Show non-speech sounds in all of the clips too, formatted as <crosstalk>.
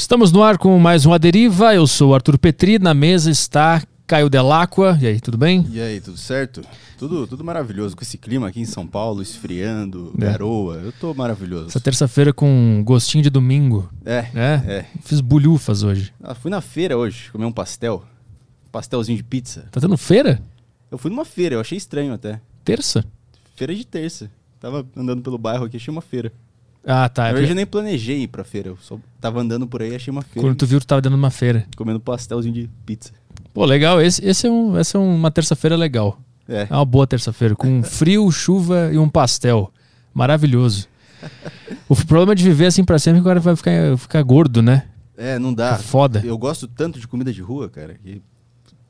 Estamos no ar com mais um A Deriva. Eu sou o Arthur Petri. Na mesa está Caio Delacqua. E aí, tudo bem? E aí, tudo certo? Tudo, tudo maravilhoso com esse clima aqui em São Paulo, esfriando, É. garoa. Eu tô maravilhoso. Essa terça-feira com gostinho de domingo. É, É? é. Fiz bolhufas hoje. Ah, fui na feira hoje comer um pastel. Pastelzinho de pizza. Tá tendo feira? Eu fui numa feira, eu achei estranho até. Terça? Feira de terça. Tava andando pelo bairro aqui, achei uma feira. Ah, tá. Na É verdade, eu nem planejei ir pra feira. Eu só tava andando por aí, achei uma feira. Quando tu viu, tu tava dentro de uma feira. Comendo pastelzinho de pizza. Pô, legal. Esse, esse é um, essa é uma terça-feira legal. É. É uma boa terça-feira. Com <laughs> frio, chuva e um pastel. Maravilhoso. O problema de viver assim pra sempre é que agora vai ficar, ficar gordo, né? É, não dá. Fica foda. Eu gosto tanto de comida de rua, cara. que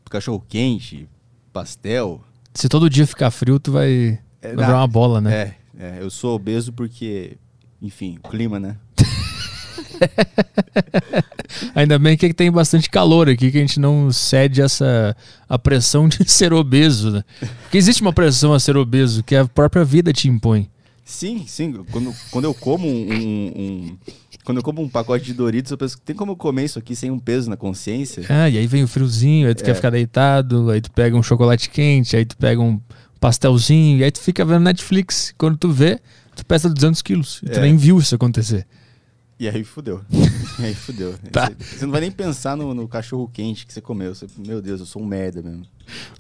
Cachorro quente, pastel. Se todo dia ficar frio, tu vai, É, virar dá. uma bola, né? É, é, eu sou obeso porque, enfim, o clima, né? <laughs> Ainda bem que tem bastante calor aqui, que a gente não cede essa a pressão de <laughs> ser obeso, né? Porque existe uma pressão a ser obeso que a própria vida te impõe. Sim, sim. Quando, quando eu como um, um- um- Quando eu como um pacote de Doritos, eu penso que tem como eu comer isso aqui sem um peso na consciência? Ah, e aí vem o friozinho, aí tu quer ficar deitado, aí tu pega um chocolate quente, aí tu pega um pastelzinho, e aí tu fica vendo Netflix. Quando tu vê, tu pesa 200 quilos. E tu É. nem viu isso acontecer. E aí fudeu. E <laughs> aí fudeu. Tá. Você, não vai nem pensar no, no cachorro quente que você comeu. Você- meu Deus, eu sou um merda mesmo.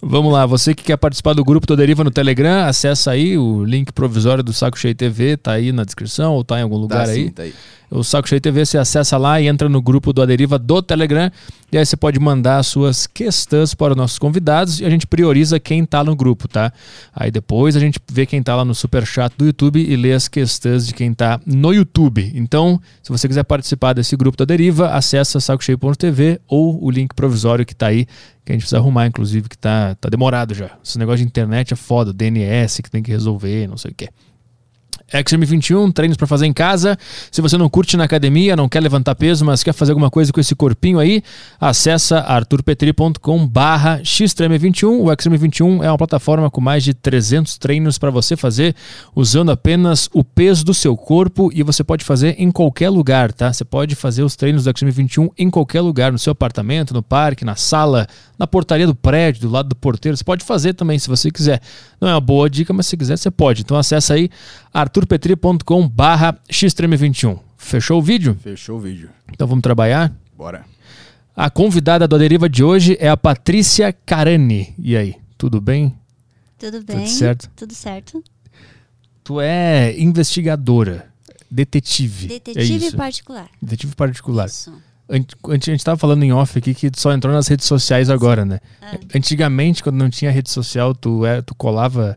Vamos lá, você que quer participar do grupo do Deriva no Telegram, acessa aí o link provisório do Saco Cheio TV, tá aí na descrição ou tá em algum lugar tá, aí. sim, tá aí. O Saco Cheio TV, você acessa lá e entra no grupo do Aderiva do Telegram. E aí você pode mandar as suas questões para os nossos convidados e a gente prioriza quem tá no grupo, tá? Aí depois a gente vê quem tá lá no super chat do YouTube e lê as questões de quem tá no YouTube. Então, se você quiser participar desse grupo da Deriva, acessa sacocheio.tv ou o link provisório que tá aí, que a gente precisa arrumar, inclusive, que tá, tá demorado já. Esse negócio de internet é foda, DNS que tem que resolver, não sei o quê. XM21, treinos para fazer em casa. Se você não curte na academia, não quer levantar peso, mas quer fazer alguma coisa com esse corpinho aí, acessa arturpetri.com barra xtreme21. O XM21 é uma plataforma com mais de 300 treinos para você fazer usando apenas o peso do seu corpo e você pode fazer em qualquer lugar, tá? Você pode fazer os treinos do XM21 em qualquer lugar, no seu apartamento, no parque, na sala, na portaria do prédio, do lado do porteiro. Você pode fazer também se você quiser. Não é uma boa dica, mas se quiser você pode. Então acessa aí arturpetri.com barra xtreme21. Fechou o vídeo? Fechou o vídeo. Então vamos trabalhar? Bora. A convidada do Aderiva de hoje é a Patrícia Carani. E aí, tudo bem? Tudo bem? certo? Tudo certo. Tu é investigadora, detetive. é Detetive isso? particular. Detetive particular. Isso. A gente estava falando em off aqui que tu só entrou nas redes sociais agora, né? Antigamente, quando não tinha rede social, tu, é, tu colava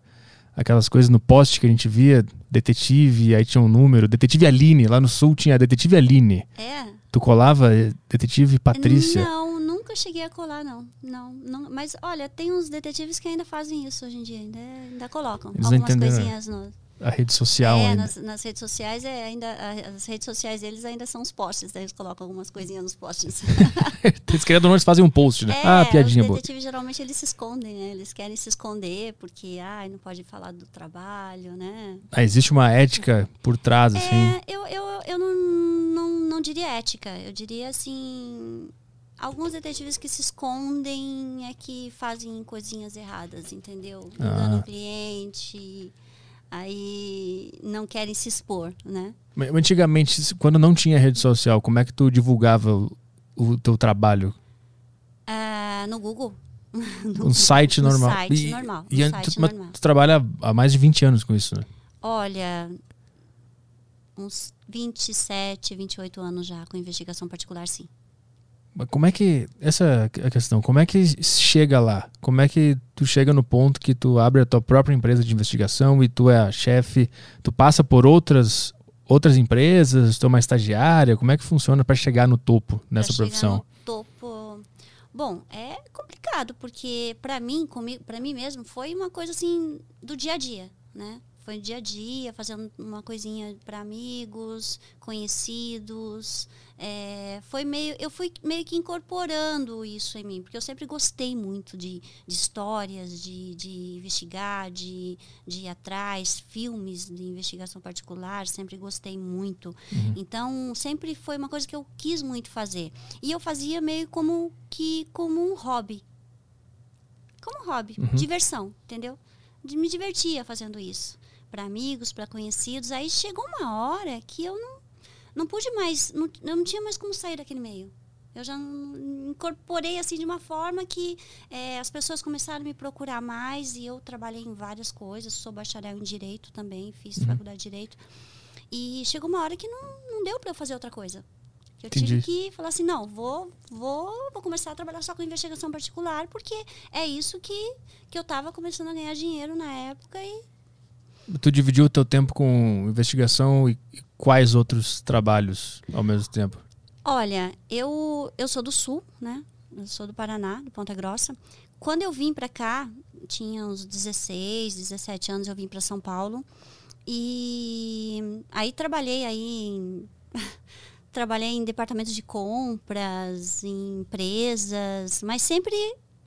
aquelas coisas no post que a gente via, detetive, aí tinha um número, detetive Aline, lá no sul tinha detetive Aline. É? Tu colava eh, detetive Patrícia. Não, nunca cheguei a colar, não. Não, não. Mas olha, tem uns detetives que ainda fazem isso hoje em dia, ainda, ainda colocam Eles algumas entenderam, coisinhas no, A rede social é, nas, nas redes sociais é ainda as redes sociais deles ainda são os posts, daí eles colocam algumas coisinhas nos posts. Eles querendo <laughs> eles fazem um post, né? É, ah, piadinha os boa. detetives geralmente eles se escondem, né? Eles querem se esconder porque ai, não pode falar do trabalho, né? Ah, existe uma ética por trás, assim. É, eu, eu, eu não, não, não diria ética. Eu diria assim. Alguns detetives que se escondem é que fazem coisinhas erradas, entendeu? Enganam Ah. o cliente, aí não querem se expor, né? Antigamente, quando não tinha rede social, como é que tu divulgava o, o teu trabalho? Ah, no Google. No <laughs> Um site no normal. site E- normal. E site tu, normal. tu trabalha há mais de 20 anos com isso, né? Olha, uns 27, 28 anos já com investigação particular, sim. Como é que. Essa é a questão. Como é que chega lá? Como é que tu chega no ponto que tu abre a tua própria empresa de investigação e tu é a chefe? Tu passa por outras outras empresas? Tu é uma estagiária? Como é que funciona para chegar no topo nessa Pra chegar profissão? no topo. Bom, é complicado porque para mim, comigo, para mim mesmo foi uma coisa assim do dia a dia, né? Foi dia a dia, fazendo uma coisinha para amigos, conhecidos, é, foi meio, eu fui meio que incorporando isso em mim, porque eu sempre gostei muito de, de histórias, de, de investigar, de, de ir atrás, filmes de investigação particular, sempre gostei muito. Uhum. Então, sempre foi uma coisa que eu quis muito fazer. E eu fazia meio como que como um hobby. Como hobby, Uhum. diversão, entendeu? De, me divertia fazendo isso. Para amigos, para conhecidos. Aí chegou uma hora que eu não, não pude mais, não, eu não tinha mais como sair daquele meio. Eu já incorporei assim de uma forma que eh, as pessoas começaram a me procurar mais e eu trabalhei em várias coisas. Sou bacharel em direito também, fiz Uhum. faculdade de direito. E chegou uma hora que não, não deu para eu fazer outra coisa. Eu Entendi. tive que falar assim, não, vou, vou, vou começar a trabalhar só com investigação particular, porque é isso que, que eu estava começando a ganhar dinheiro na época e Tu dividiu o teu tempo com investigação e quais outros trabalhos ao mesmo tempo? Olha, eu, eu sou do Sul, né? Eu sou do Paraná, de Ponta Grossa. Quando eu vim para cá, tinha uns 16, 17 anos, eu vim para São Paulo. E aí trabalhei aí em, <laughs> trabalhei em departamentos de compras, em empresas, mas sempre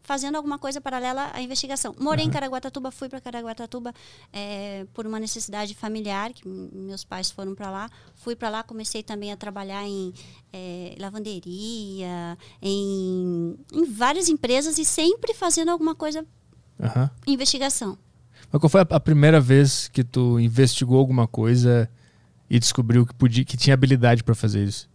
fazendo alguma coisa paralela à investigação. Morei em Caraguatatuba, fui para Caraguatatuba eh, por uma necessidade familiar, que meus pais foram para lá. Fui para lá, comecei também a trabalhar em eh, lavanderia, em, em várias empresas e sempre fazendo alguma coisa Aham. investigação. Mas qual foi a, a primeira vez que tu investigou alguma coisa e descobriu que podia, que tinha habilidade para fazer isso?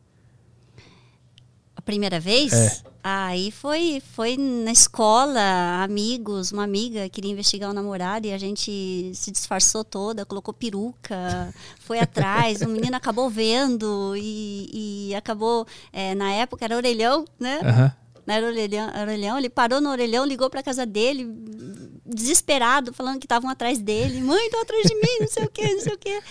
A primeira vez? É. Aí foi, foi na escola, amigos, uma amiga queria investigar o namorado e a gente se disfarçou toda, colocou peruca, foi atrás, o menino acabou vendo e, e acabou, é, na época era orelhão, né? Não Era orelhão, orelhão, ele parou no orelhão, ligou pra casa dele, desesperado, falando que estavam atrás dele. Mãe, estão atrás de mim, não sei o quê, não sei o quê.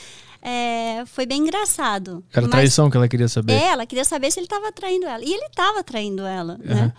É, foi bem engraçado. Era traição que ela queria saber. é, ela queria saber se ele estava traindo ela. E ele estava traindo ela, Aham. né?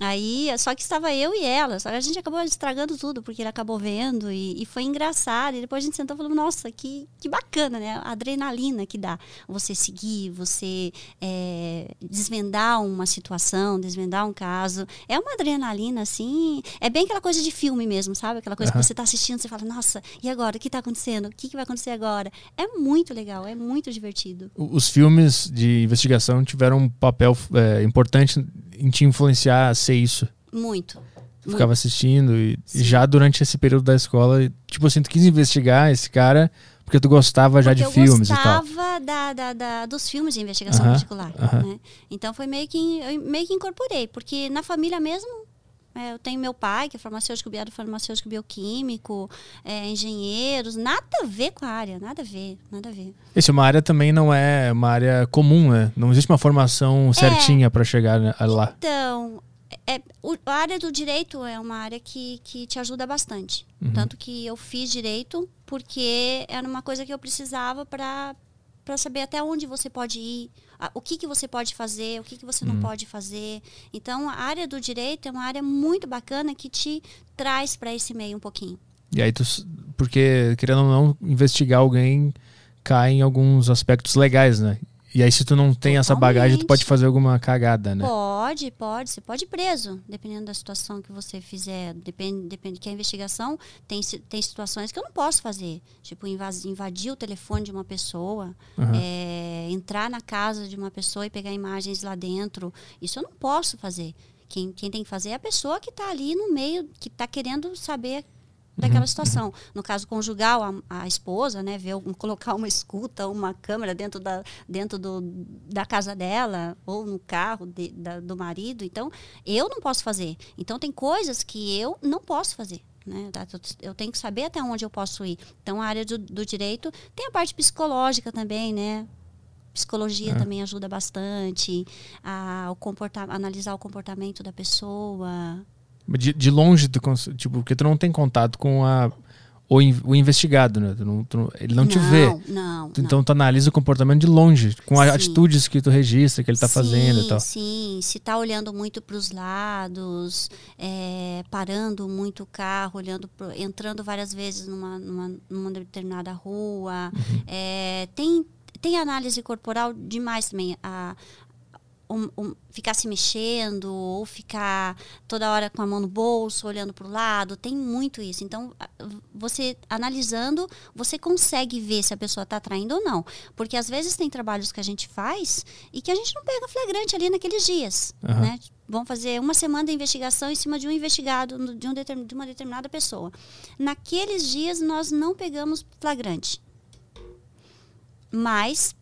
Aí, só que estava eu e ela. Só que a gente acabou estragando tudo, porque ele acabou vendo e, e foi engraçado. E depois a gente sentou e falou, nossa, que, que bacana, né? A adrenalina que dá. Você seguir, você é, desvendar uma situação, desvendar um caso. É uma adrenalina, assim... É bem aquela coisa de filme mesmo, sabe? Aquela coisa Aham. que você está assistindo, você fala, nossa, e agora? O que está acontecendo? O que, que vai acontecer agora? É muito legal, é muito divertido. Os filmes de investigação tiveram um papel é, importante em te influenciar a ser isso. Muito. Tu ficava assistindo e e já durante esse período da escola, tipo assim, tu quis investigar esse cara porque tu gostava já Porque de filmes e tal. gostava da, da, da- dos filmes de investigação Aham, particular. aham. né? Então foi meio que eu meio que incorporei, porque na família mesmo é, eu tenho meu pai, que é farmacêutico, biado farmacêutico bioquímico, é, engenheiros, nada a ver com a área, nada a ver, nada a ver. Esse é uma área também não é uma área comum, né? Não existe uma formação certinha pra chegar né, lá. Então, é, a área do direito é uma área que, que te ajuda bastante. Uhum. Tanto que eu fiz direito porque era uma coisa que eu precisava para para saber até onde você pode ir, a- o que, que você pode fazer, o que, que você Uhum. não pode fazer. Então, a área do direito é uma área muito bacana que te traz para esse meio um pouquinho. E aí tu. Porque, querendo ou não, investigar alguém cai em alguns aspectos legais, né? E aí, se tu não tem essa bagagem, tu Totalmente. pode fazer alguma cagada, né? Pode, pode. Você pode ir preso, dependendo da situação que você fizer. Depende, depende que a investigação tem, tem situações que eu não posso fazer. Tipo, invadir o telefone de uma pessoa, Aham. é, entrar na casa de uma pessoa e pegar imagens lá dentro. Isso eu não posso fazer. Quem, quem tem que fazer é a pessoa que está ali no meio, que está querendo saber daquela situação. No caso conjugal, a, a esposa, né, ver, <laughs> colocar uma escuta, uma câmera dentro da, dentro do, da casa dela ou no carro de- da- do marido. Então, eu não posso fazer. Então, tem coisas que eu não posso fazer. Né? Tá? Eu- Eu tenho que saber até onde eu posso ir. Então, a área do, do direito tem a parte psicológica também, né? Psicologia É. também ajuda bastante a o comporta analisar o comportamento da pessoa. De, de longe, tu, tipo, porque tu não tem contato com a, o, o investigado, né? Tu não- tu não- ele não, te vê. Não, Tu- não. Então tu analisa o comportamento de longe, com as atitudes que tu registra, que ele tá fazendo e Sim, tal. Sim, se está olhando muito para os lados, é, parando muito o carro, olhando pro- entrando várias vezes numa, numa, numa determinada rua. Uhum. É, tem, tem análise corporal demais também. A, um, um, ficar se mexendo ou ficar toda hora com a mão no bolso, olhando para o lado. Tem muito isso. Então, você analisando, você consegue ver se a pessoa está traindo ou não. Porque às vezes tem trabalhos que a gente faz e que a gente não pega flagrante ali naqueles dias. Uhum. Né? Vão fazer uma semana de investigação em cima de um investigado, de, um de uma determinada pessoa. Naqueles dias, nós não pegamos flagrante. Mas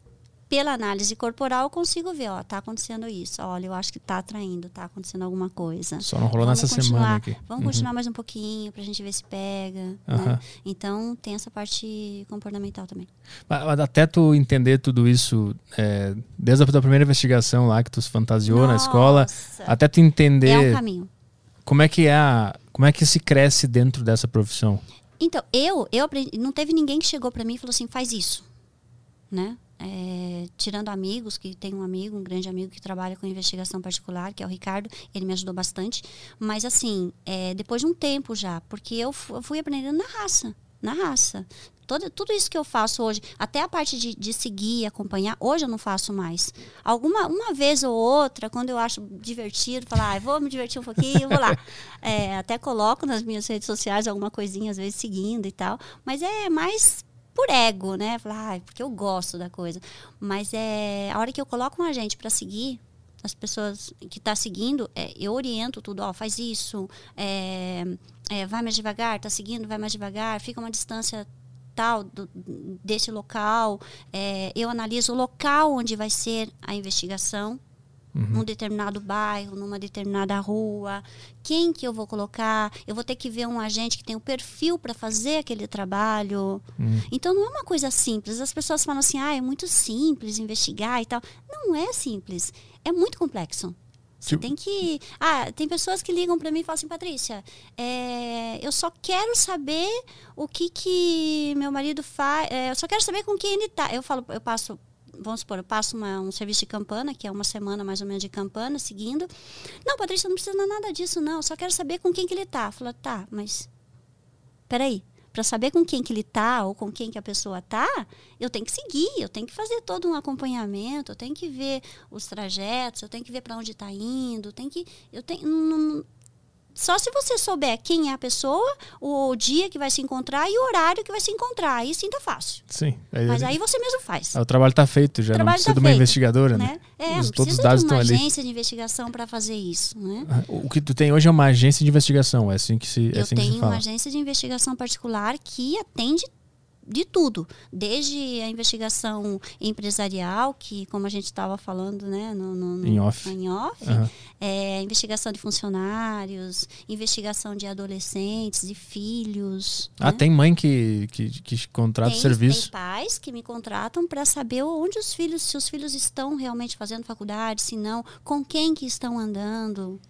pela análise corporal, eu consigo ver, ó, tá acontecendo isso. Olha, eu acho que tá atraindo, tá acontecendo alguma coisa. Só não rolou vamos nessa semana aqui. Vamos uhum. continuar mais um pouquinho pra gente ver se pega. Uhum. Né? Então, tem essa parte comportamental também. Mas, até tu entender tudo isso, é, desde a primeira investigação lá que tu se fantasiou Nossa. na escola, até tu entender. É um caminho. Como é que é a, como é que se cresce dentro dessa profissão? Então, eu, eu aprendi, não teve ninguém que chegou para mim e falou assim, faz isso, né? É, tirando amigos, que tem um amigo, um grande amigo que trabalha com investigação particular, que é o Ricardo, ele me ajudou bastante. Mas assim, é, depois de um tempo já, porque eu, fui aprendendo na raça, na raça. Todo, tudo isso que eu faço hoje, até a parte de, de seguir, acompanhar, hoje eu não faço mais. Alguma uma vez ou outra, quando eu acho divertido, falar, ah, vou me divertir um pouquinho, vou lá. É, até coloco nas minhas redes sociais alguma coisinha, às vezes seguindo e tal. Mas é mais por ego, né? Falar, ah, porque eu gosto da coisa. Mas é a hora que eu coloco um agente para seguir, as pessoas que tá seguindo, é, eu oriento tudo, ó, faz isso, é, é, vai mais devagar, tá seguindo, vai mais devagar, fica uma distância tal do, desse local, é, eu analiso o local onde vai ser a investigação, uhum. num determinado bairro, numa determinada rua, quem que eu vou colocar? Eu vou ter que ver um agente que tem o um perfil para fazer aquele trabalho. Uhum. Então não é uma coisa simples. As pessoas falam assim: "Ah, é muito simples investigar e tal". Não é simples. É muito complexo. Você tem que. Ah, tem pessoas que ligam para mim e falam assim, Patrícia, é, eu só quero saber o que que meu marido faz. É, eu só quero saber com quem ele tá. Eu falo, eu passo vamos supor, eu passo uma, um serviço de campana, que é uma semana mais ou menos de campana, seguindo. Não, Patrícia, não precisa nada disso, não. Só quero saber com quem que ele tá. Fala, tá, mas. Peraí. Para saber com quem que ele tá ou com quem que a pessoa tá, eu tenho que seguir, eu tenho que fazer todo um acompanhamento, eu tenho que ver os trajetos, eu tenho que ver para onde está indo, tem que eu tenho não, só se você souber quem é a pessoa, o dia que vai se encontrar e o horário que vai se encontrar. Aí sim tá fácil. Sim. Aí, Mas aí você mesmo faz. O trabalho tá feito já, não precisa tá de uma feito, investigadora, né? né? É, os, todos os dados de uma agência ali. de investigação para fazer isso, né? Ah, o que tu tem hoje é uma agência de investigação, é assim que se é Eu assim tenho uma agência de investigação particular que atende de tudo, desde a investigação empresarial, que como a gente estava falando, né, no, no, em off, em off uhum. é, investigação de funcionários, investigação de adolescentes, de filhos. Ah, né? tem mãe que, que, que contrata tem, serviço? Tem pais que me contratam para saber onde os filhos, se os filhos estão realmente fazendo faculdade, se não, com quem que estão andando.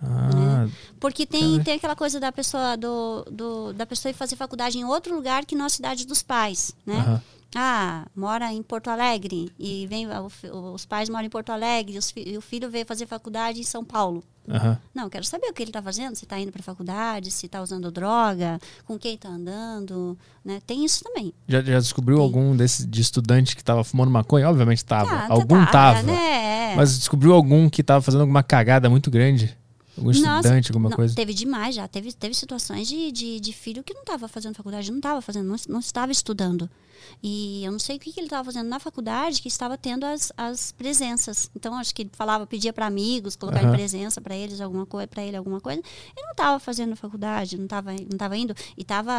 Ah, né? Porque tem, tem aquela coisa da pessoa do, do, da pessoa ir fazer faculdade em outro lugar que na cidade dos pais, né? Uhum. Ah, mora em Porto Alegre e vem os pais moram em Porto Alegre e o filho veio fazer faculdade em São Paulo. Uhum. Não, quero saber o que ele está fazendo, se está indo para a faculdade, se está usando droga, com quem está andando, né? Tem isso também. Já, já descobriu Tem. algum desse de estudante que estava fumando maconha? Obviamente estava. Ah, algum estava. Né? Mas descobriu algum que estava fazendo alguma cagada muito grande? Algum estudante, Nossa, alguma não, coisa? Teve demais já. Teve, teve situações de, de, de filho que não estava fazendo faculdade, não estava fazendo, não, não, estava estudando. E eu não sei o que, que ele estava fazendo na faculdade, que estava tendo as, as presenças. Então, acho que ele falava, pedia para amigos, colocar uhum. presença para eles, alguma coisa, para ele alguma coisa. Ele não estava fazendo faculdade, não estava não tava indo. E estava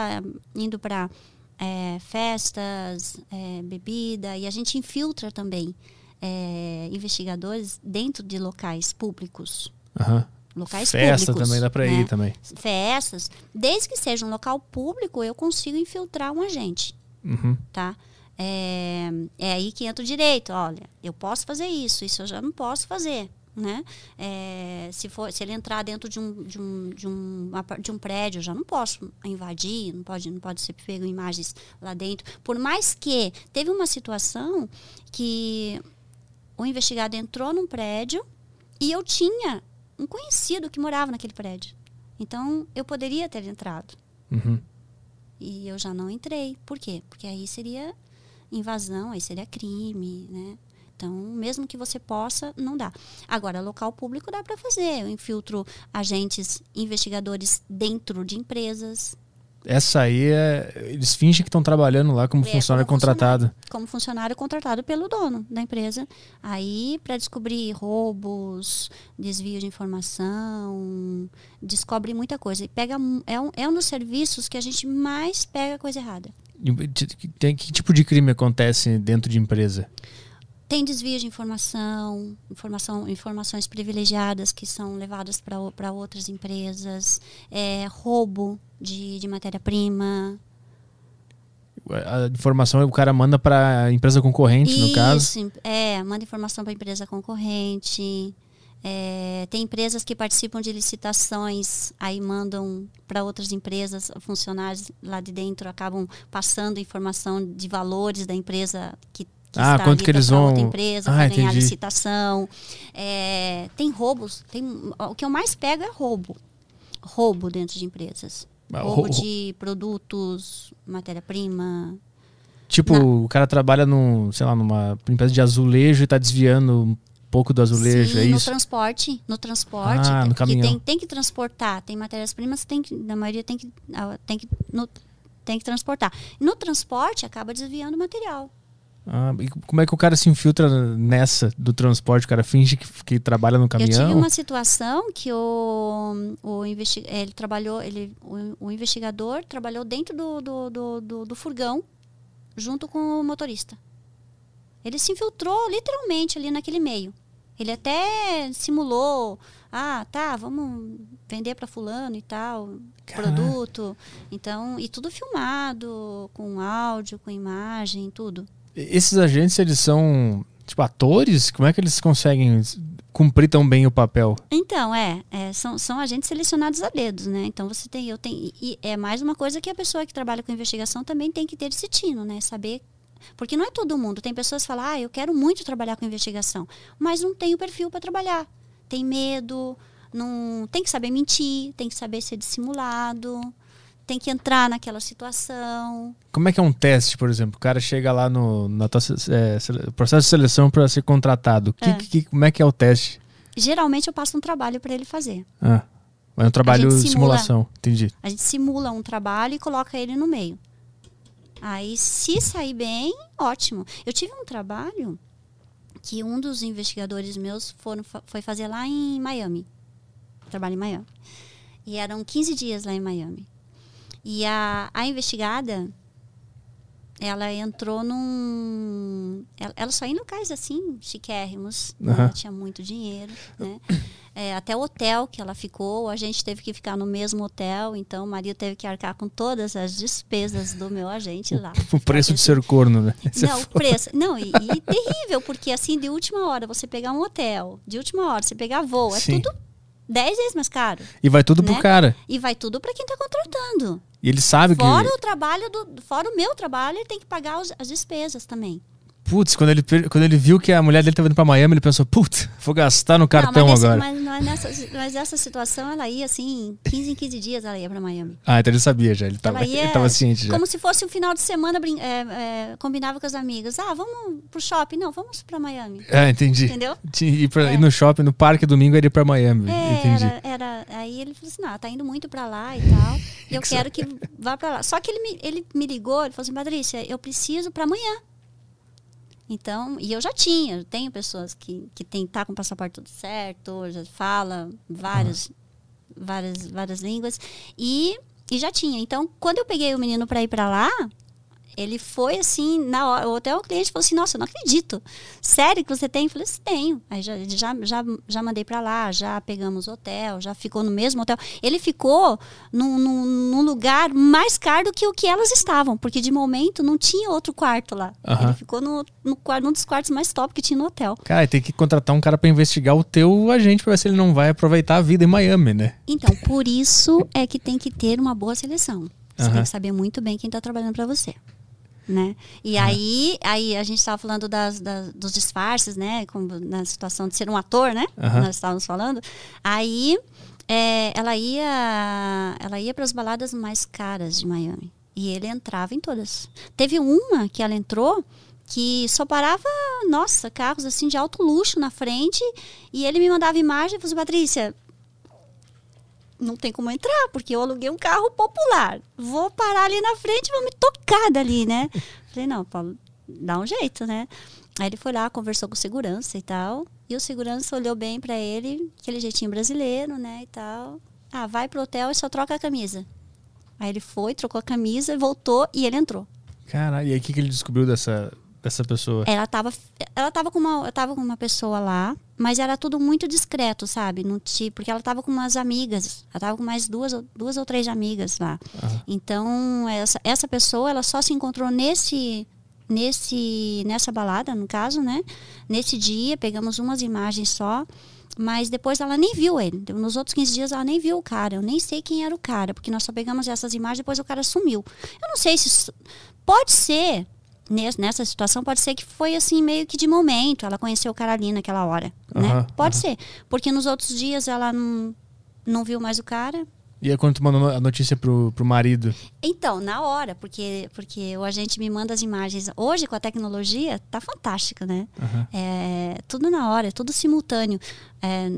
indo para é, festas, é, bebida. E a gente infiltra também é, investigadores dentro de locais públicos. Uhum locais Festa públicos. também dá para né? ir também. Festas, desde que seja um local público, eu consigo infiltrar um agente, uhum. tá? É, é aí que entra o direito. Olha, eu posso fazer isso, isso eu já não posso fazer. Né? É, se, for, se ele entrar dentro de um, de, um, de, um, de um prédio, eu já não posso invadir, não pode, não pode ser pego imagens lá dentro. Por mais que teve uma situação que o investigado entrou num prédio e eu tinha um conhecido que morava naquele prédio. Então, eu poderia ter entrado. Uhum. E eu já não entrei. Por quê? Porque aí seria invasão, aí seria crime, né? Então, mesmo que você possa, não dá. Agora, local público dá para fazer. Eu infiltro agentes investigadores dentro de empresas. Essa aí é. Eles fingem que estão trabalhando lá como É, funcionário como contratado. funcionário. Como funcionário contratado pelo dono da empresa. Aí, para descobrir roubos, desvio de informação, descobre muita coisa. E pega, é, um, é um dos serviços que a gente mais pega coisa errada. Tem que tipo de crime acontece dentro de empresa? Tem desvio de informação, informação informações privilegiadas que são levadas para outras empresas, é, roubo de, de matéria-prima. A informação o cara manda para empresa concorrente, no caso. Isso, é, manda informação para empresa concorrente. É, tem empresas que participam de licitações, aí mandam para outras empresas, funcionários lá de dentro acabam passando informação de valores da empresa que, que Ah, está quanto que eles vão- outra empresa Ah, para ganhar licitação. É, tem roubos, tem, o que eu mais pego é roubo. Roubo dentro de empresas. Roubo rou- de produtos, matéria-prima. Tipo, o cara trabalha num, sei lá, numa empresa de azulejo e tá desviando um pouco do azulejo, Sim, é no isso? transporte, no transporte, Ah, no que caminhão. tem, tem que transportar, tem matérias-primas, tem que, na maioria tem que, ah, tem que, no- tem que transportar. No transporte acaba desviando material. Ah, e como é que o cara se infiltra nessa do transporte? O cara finge que, que trabalha no Eu tive caminhão? uma situação que o, o, investi ele trabalhou, ele, o, o investigador trabalhou dentro do, do, do, do, do furgão junto com o motorista. Ele se infiltrou literalmente ali naquele meio. Ele até simulou, ah, tá, vamos vender para fulano e tal, Caraca. produto. Então, e tudo filmado, com áudio, com imagem, tudo. Esses agentes, eles são, tipo, atores? Como é que eles conseguem cumprir tão bem o papel? Então, é, é, são, são agentes selecionados a dedos, né? Então você tem, eu tenho, e é mais uma coisa que a pessoa que trabalha com investigação também tem que ter esse tino, né? Saber. Porque não é todo mundo. Tem pessoas que falam, ah, eu quero muito trabalhar com investigação, mas não tem o perfil para trabalhar. Tem medo, não tem que saber mentir, tem que saber ser dissimulado, tem que entrar naquela situação. Como é que é um teste, por exemplo? O cara chega lá no na tua, é, processo de seleção para ser contratado. Que, É. que- como é que é o teste? Geralmente eu passo um trabalho para ele fazer. Ah, é um trabalho de simula. simulação. Entendi. A gente simula um trabalho e coloca ele no meio. Aí, se sair bem, ótimo. Eu tive um trabalho que um dos investigadores meus foram, foi fazer lá em Miami. Trabalho em Miami. E eram 15 dias lá em Miami. E a, a investigada, ela entrou num. Ela, ela só ia em locais assim, chiquérrimos. Aham. Ela tinha muito dinheiro, né? É, até o hotel que ela ficou, a gente teve que ficar no mesmo hotel, então o marido teve que arcar com todas as despesas do meu agente lá. <laughs> O preço de ser corno, né? É não, o preço. Não, e, e terrível, porque assim, de última hora, você pegar um hotel, de última hora, você pegar voo, é Sim. tudo 10 vezes mais caro. E vai tudo pro né? cara. E vai tudo para quem está contratando. E ele sabe Fora que. o trabalho do. Fora o meu trabalho, ele tem que pagar os- as despesas também. Putz, quando ele, quando ele viu que a mulher dele tava indo pra Miami, ele pensou, putz, vou gastar no cartão não, mas, agora. mas, mas nessa, mas essa situação, ela ia assim, 15 em 15 dias ela ia para Miami. Ah, então ele sabia já. Ele tava, ela ia ele tava ciente já. como se fosse um final de semana, é, é, combinava com as amigas. Ah, vamos pro shopping? Não, vamos para Miami. Ah, entendi. Entendeu? Ir, pra- É. ir no shopping, no parque domingo, ele ir pra Miami. É, entendi. era, era- aí ele falou assim, não, tá indo muito pra lá e tal. e eu <laughs> quero que vá pra lá. Só que ele me, ele me ligou, ele falou assim, Patrícia, eu preciso pra amanhã. Então, e eu já tinha, eu tenho pessoas que, que tem, tá com o passaporte tudo certo, já fala várias, várias, várias línguas. E, e já tinha. Então, quando eu peguei o menino pra ir pra lá, ele foi assim, na hora, até o cliente falou assim, nossa, eu não acredito. Sério que você tem? Eu falei assim, tenho. Aí já, já, já, já mandei pra lá, já pegamos hotel, já ficou no mesmo hotel. Ele ficou num, num, num lugar mais caro do que o que elas estavam, porque de momento não tinha outro quarto lá. Ele ficou no, no, quarto- num dos quartos mais top que tinha no hotel. Cara, tem que contratar um cara pra investigar o teu agente pra ver se ele não vai aproveitar a vida em Miami, né? Então, por isso é que tem que ter uma boa seleção. Você Aham. tem que saber muito bem quem está trabalhando para você. Né? E aí, aí a gente estava falando das, das- dos disfarces, né? Como na situação de ser um ator, né? Nós estávamos falando. Aí é, ela ia, ela ia para as baladas mais caras de Miami. E ele entrava em todas. Teve uma que ela entrou que só parava, nossa, carros assim de alto luxo na frente, e ele me mandava imagem e falou assim, Patrícia, não tem como entrar, porque eu aluguei um carro popular. Vou parar ali na frente e vou me tocar dali, né? <laughs> Falei, não, Paulo, dá um jeito, né? Aí ele foi lá, conversou com o segurança e tal. E o segurança olhou bem para ele, aquele jeitinho brasileiro, né, e tal. Ah, vai pro hotel e só troca a camisa. Aí ele foi, trocou a camisa, voltou e ele entrou. Caralho, e aí o que, que ele descobriu dessa, dessa pessoa? Ela tava, ela tava com uma, eu tava com uma pessoa lá, mas era tudo muito discreto, sabe? No tipo, porque ela tava com umas amigas, ela tava com mais duas, duas ou três amigas lá. Aham. Então, essa, essa pessoa, ela só se encontrou nesse nesse nessa balada, no caso, né? Nesse dia, pegamos umas imagens só, mas depois ela nem viu ele. Nos outros 15 dias ela nem viu o cara. Eu nem sei quem era o cara, porque nós só pegamos essas imagens depois o cara sumiu. Eu não sei se pode ser nessa situação pode ser que foi assim meio que de momento, ela conheceu o cara ali naquela hora, né? Aham, Pode ser, porque nos outros dias ela não não viu mais o cara, E aí quando tu mandou a notícia pro, pro marido? Então, na hora, porque, porque o agente me manda as imagens. Hoje, com a tecnologia, tá fantástico, né? Aham. É, tudo na hora, é tudo simultâneo. É,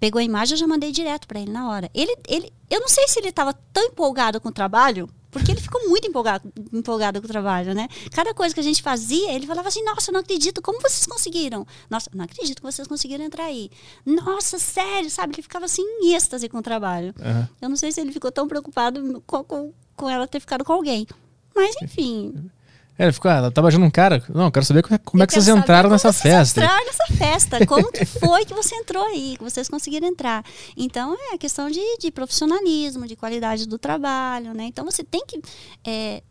pegou a imagem, eu já mandei direto para ele na hora. Ele, ele, eu não sei se ele estava tão empolgado com o trabalho, porque ele ficou muito empolgado, empolgado com o trabalho, né? Cada coisa que a gente fazia, ele falava assim: Nossa, eu não acredito, como vocês conseguiram? Nossa, não acredito que vocês conseguiram entrar aí. Nossa, sério, sabe? Ele ficava assim em êxtase com o trabalho. Aham. Eu não sei se ele ficou tão preocupado com, com, com ela ter ficado com alguém. Mas, enfim. É, ele ficou, ah, ela tá beijando um cara? Não, eu quero saber como é, que vocês entraram como nessa vocês festa. Entraram nessa festa. <laughs> Como que foi que você entrou aí? Que vocês conseguiram entrar. Então, é a questão de, de profissionalismo, de qualidade do trabalho, né? Então, você tem que... é,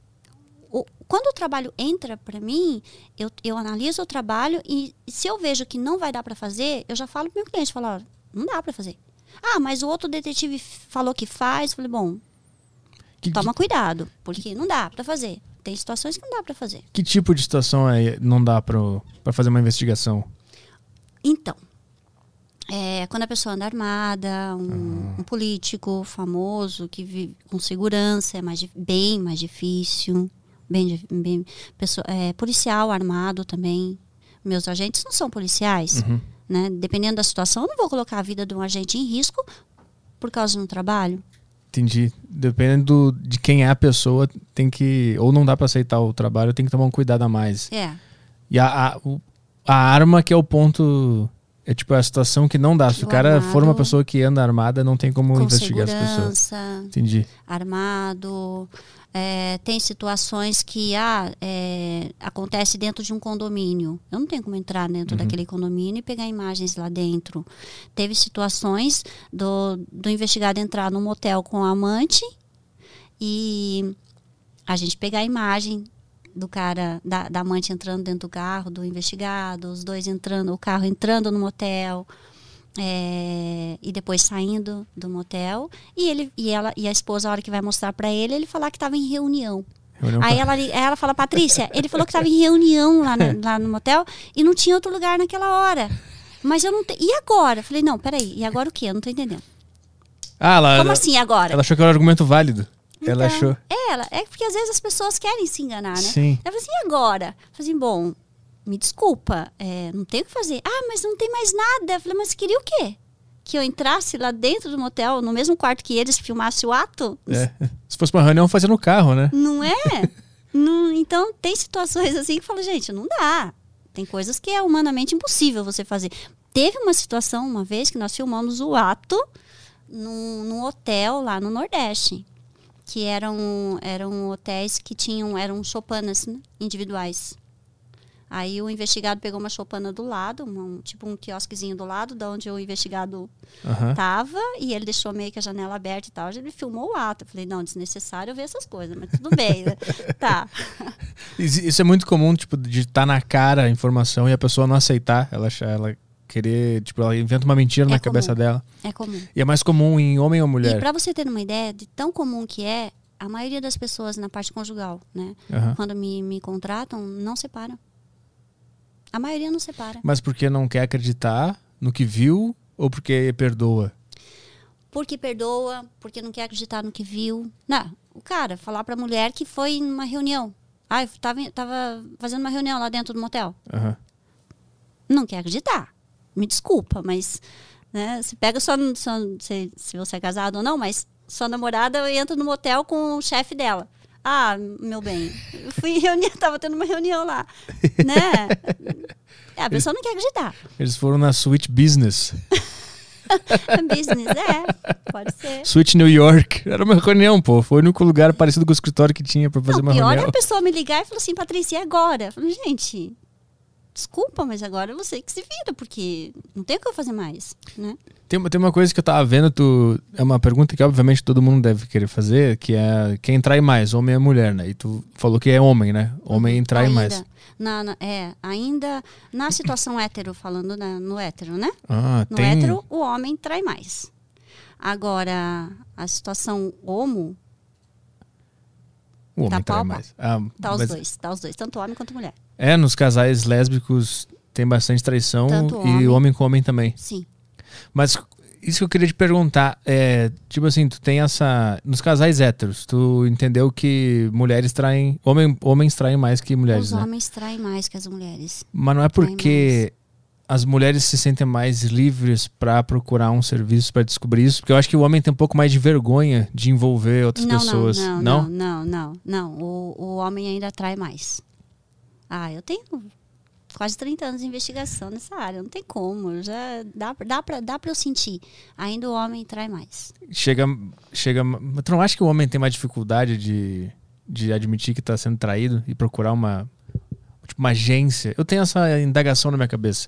o- quando o trabalho entra para mim, eu, eu analiso o trabalho e se eu vejo que não vai dar para fazer, eu já falo pro meu cliente, falo, ó, não dá para fazer. Ah, mas o outro detetive falou que faz. Eu falei, bom, Que, toma cuidado, porque não dá para fazer. Tem situações que não dá para fazer. que tipo de situação é, não dá pro, pra fazer uma investigação? Então, é, quando a pessoa anda armada, um, um político famoso que vive com segurança é mais, bem mais difícil. Bem, bem pessoa, é, policial armado também. Meus agentes não são policiais, Uhum. né? Dependendo da situação, eu não vou colocar a vida de um agente em risco por causa de um trabalho. Entendi. Dependendo do- de quem é a pessoa, tem que. Ou não dá pra aceitar o trabalho, tem que tomar um cuidado a mais. É. E a, a, a arma que é o ponto. É tipo a situação que não dá. Se o O cara for uma armado. pessoa que anda armada, não tem como com investigar as pessoas. Entendi. armado. É, tem situações que ah, é, acontece dentro de um condomínio. Eu não tenho como entrar dentro daquele condomínio e pegar imagens lá dentro. Teve situações do, do investigado entrar num motel com a amante e a gente pegar a imagem do cara, da, da amante entrando dentro do carro, do investigado, os dois entrando, o carro entrando no motel. é, e depois saindo do motel e ele e ela e a esposa a hora que vai mostrar para ele ele falar que estava em reunião. Reunião aí ela aí ela fala Patrícia ele falou que estava em reunião lá, na- lá no motel e não tinha outro lugar naquela hora. Mas eu não e agora? Eu falei não peraí e agora o que eu não tô entendendo. Ah, ela, como ela, assim agora? ela achou que era um argumento válido. Ela Então, achou. é ela é porque às vezes as pessoas querem se enganar né Sim. eu falei assim, e agora? Eu falei assim, bom, me desculpa, é, não tem o que fazer. Ah, mas não tem mais nada. Eu falei, mas queria o quê? Que eu entrasse lá dentro do motel, no mesmo quarto que eles, filmasse o ato? É. Se fosse uma reunião, fazia no carro, né? Não é? Não- então, tem situações assim que fala, gente, não dá. Tem coisas que é humanamente impossível você fazer. Teve uma situação, uma vez, que nós filmamos o ato num, num hotel lá no Nordeste. Que eram, eram hotéis que tinham, eram chopanas né, individuais. Aí o investigado pegou uma chopana do lado, um, tipo um quiosquezinho do lado, da onde o investigado Aham. tava, e ele deixou meio que a janela aberta e tal. Ele filmou o ato. Eu falei, não, desnecessário ver essas coisas, mas tudo bem, né? <laughs> tá. Isso é muito comum, tipo, de estar na cara a informação e a pessoa não aceitar. Ela, achar- ela querer, tipo, ela inventa uma mentira É na comum. cabeça dela. É comum. E é mais comum em homem ou E mulher. para você ter uma ideia de tão comum que é, a maioria das pessoas na parte conjugal, né? Aham. Quando me, me contratam, não separa. A maioria não separa. Mas porque não quer acreditar no que viu ou porque perdoa? Porque perdoa, porque não quer acreditar no que viu. Não, o cara falar pra mulher que foi numa reunião. Ah, eu tava, tava fazendo uma reunião lá dentro do motel. Aham. Não quer acreditar. Me desculpa, mas né, você pega sua, sua se, se você é casado ou não, mas sua namorada entra no motel com o chefe dela. Ah, meu bem, eu fui em reunião, tava tendo uma reunião lá, né? É, a pessoa não quer acreditar. Eles foram na Suite Business. <laughs> Business, é, pode ser. Suite New York. Era uma reunião, pô. Foi o único lugar parecido com o escritório que tinha pra fazer Não, uma pior é reunião. a pessoa me ligar e falar assim, Patrícia, e agora? Eu falo, gente, desculpa, mas agora você que se vira, porque não tem o que eu fazer mais, né? Tem, uma- tem uma coisa que eu tava vendo, tu, é uma pergunta que obviamente todo mundo deve querer fazer, que é quem trai mais, homem ou mulher, né? E tu falou que é homem, né? Homem trai ainda, mais. Na, na- é, ainda na situação <coughs> hétero, falando na- no hétero, né? Ah, No tem. hétero, o homem trai mais. Agora, a situação homo, O homem tá trai mais. Ah, tá os mas- dois, tá os dois, tanto homem quanto mulher. É, nos casais lésbicos tem bastante traição Tanto e homem. homem com homem também. Sim. Mas isso que eu queria te perguntar, é, tipo assim, tu tem essa. Nos casais héteros, tu entendeu que mulheres traem. Homem, homens traem mais que mulheres, Os né? homens traem mais que as mulheres. Mas não é porque as mulheres se sentem mais livres pra procurar um serviço pra descobrir isso, porque eu acho que o homem tem um pouco mais de vergonha de envolver outras não, pessoas. não, não, não, não, não, O, o homem ainda atrai mais. Ah, eu tenho quase 30 anos de investigação nessa área, não tem como, já dá, dá, pra, dá pra eu sentir. Ainda o homem trai mais. Chega, chega. mas Tu não acha que o homem tem mais dificuldade de, de admitir que tá sendo traído e procurar uma, tipo, uma agência? Eu tenho essa indagação na minha cabeça.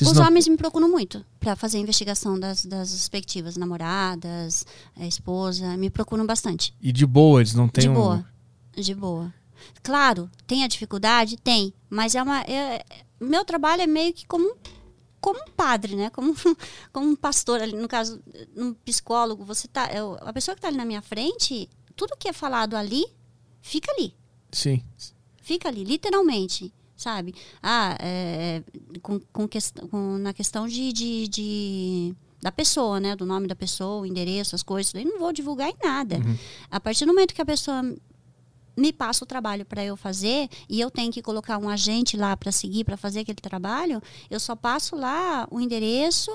Os não- homens me procuram muito para fazer a investigação das, das respectivas namoradas, esposa, me procuram bastante. E de boa, eles não têm de um- boa. De boa. Claro, tem a dificuldade? Tem. Mas é uma. é- meu trabalho é meio que como, como um padre, né? Como, <laughs> como um pastor ali. No caso, um psicólogo, você tá. eu- a pessoa que está ali na minha frente, tudo que é falado ali, fica ali. Sim. Fica ali, literalmente. Sabe? Ah, é, com, com, quest- com- na questão de, de, de- da pessoa, né? Do nome da pessoa, o endereço, as coisas. Daí não vou divulgar em nada. A partir do momento que a pessoa me passa o trabalho para eu fazer e eu tenho que colocar um agente lá para seguir, para fazer aquele trabalho, eu só passo lá o endereço,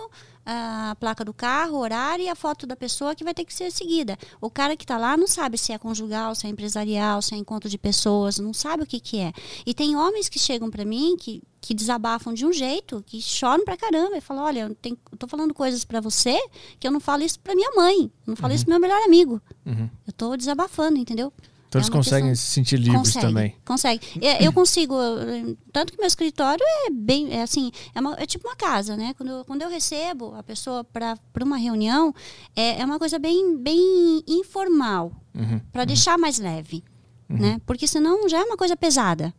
a placa do carro, o horário e a foto da pessoa que vai ter que ser seguida. O cara que está lá não sabe se é conjugal, se é empresarial, se é encontro de pessoas, não sabe o que, que é. E tem homens que chegam para mim que, que desabafam de um jeito, que choram pra caramba e falam: Olha, eu, tenho, eu tô falando coisas para você que eu não falo isso para minha mãe, não falo isso pro meu melhor amigo. Uhum. Eu tô desabafando, entendeu? Então É eles conseguem se sentir livres consegue, também. Consegue. Eu consigo, eu- tanto que meu escritório é bem, é assim, é, uma- é tipo uma casa, né? Quando eu, quando eu recebo a pessoa para uma reunião, é, é uma coisa bem, bem informal, Uhum. para deixar mais leve, né? Porque senão já é uma coisa pesada.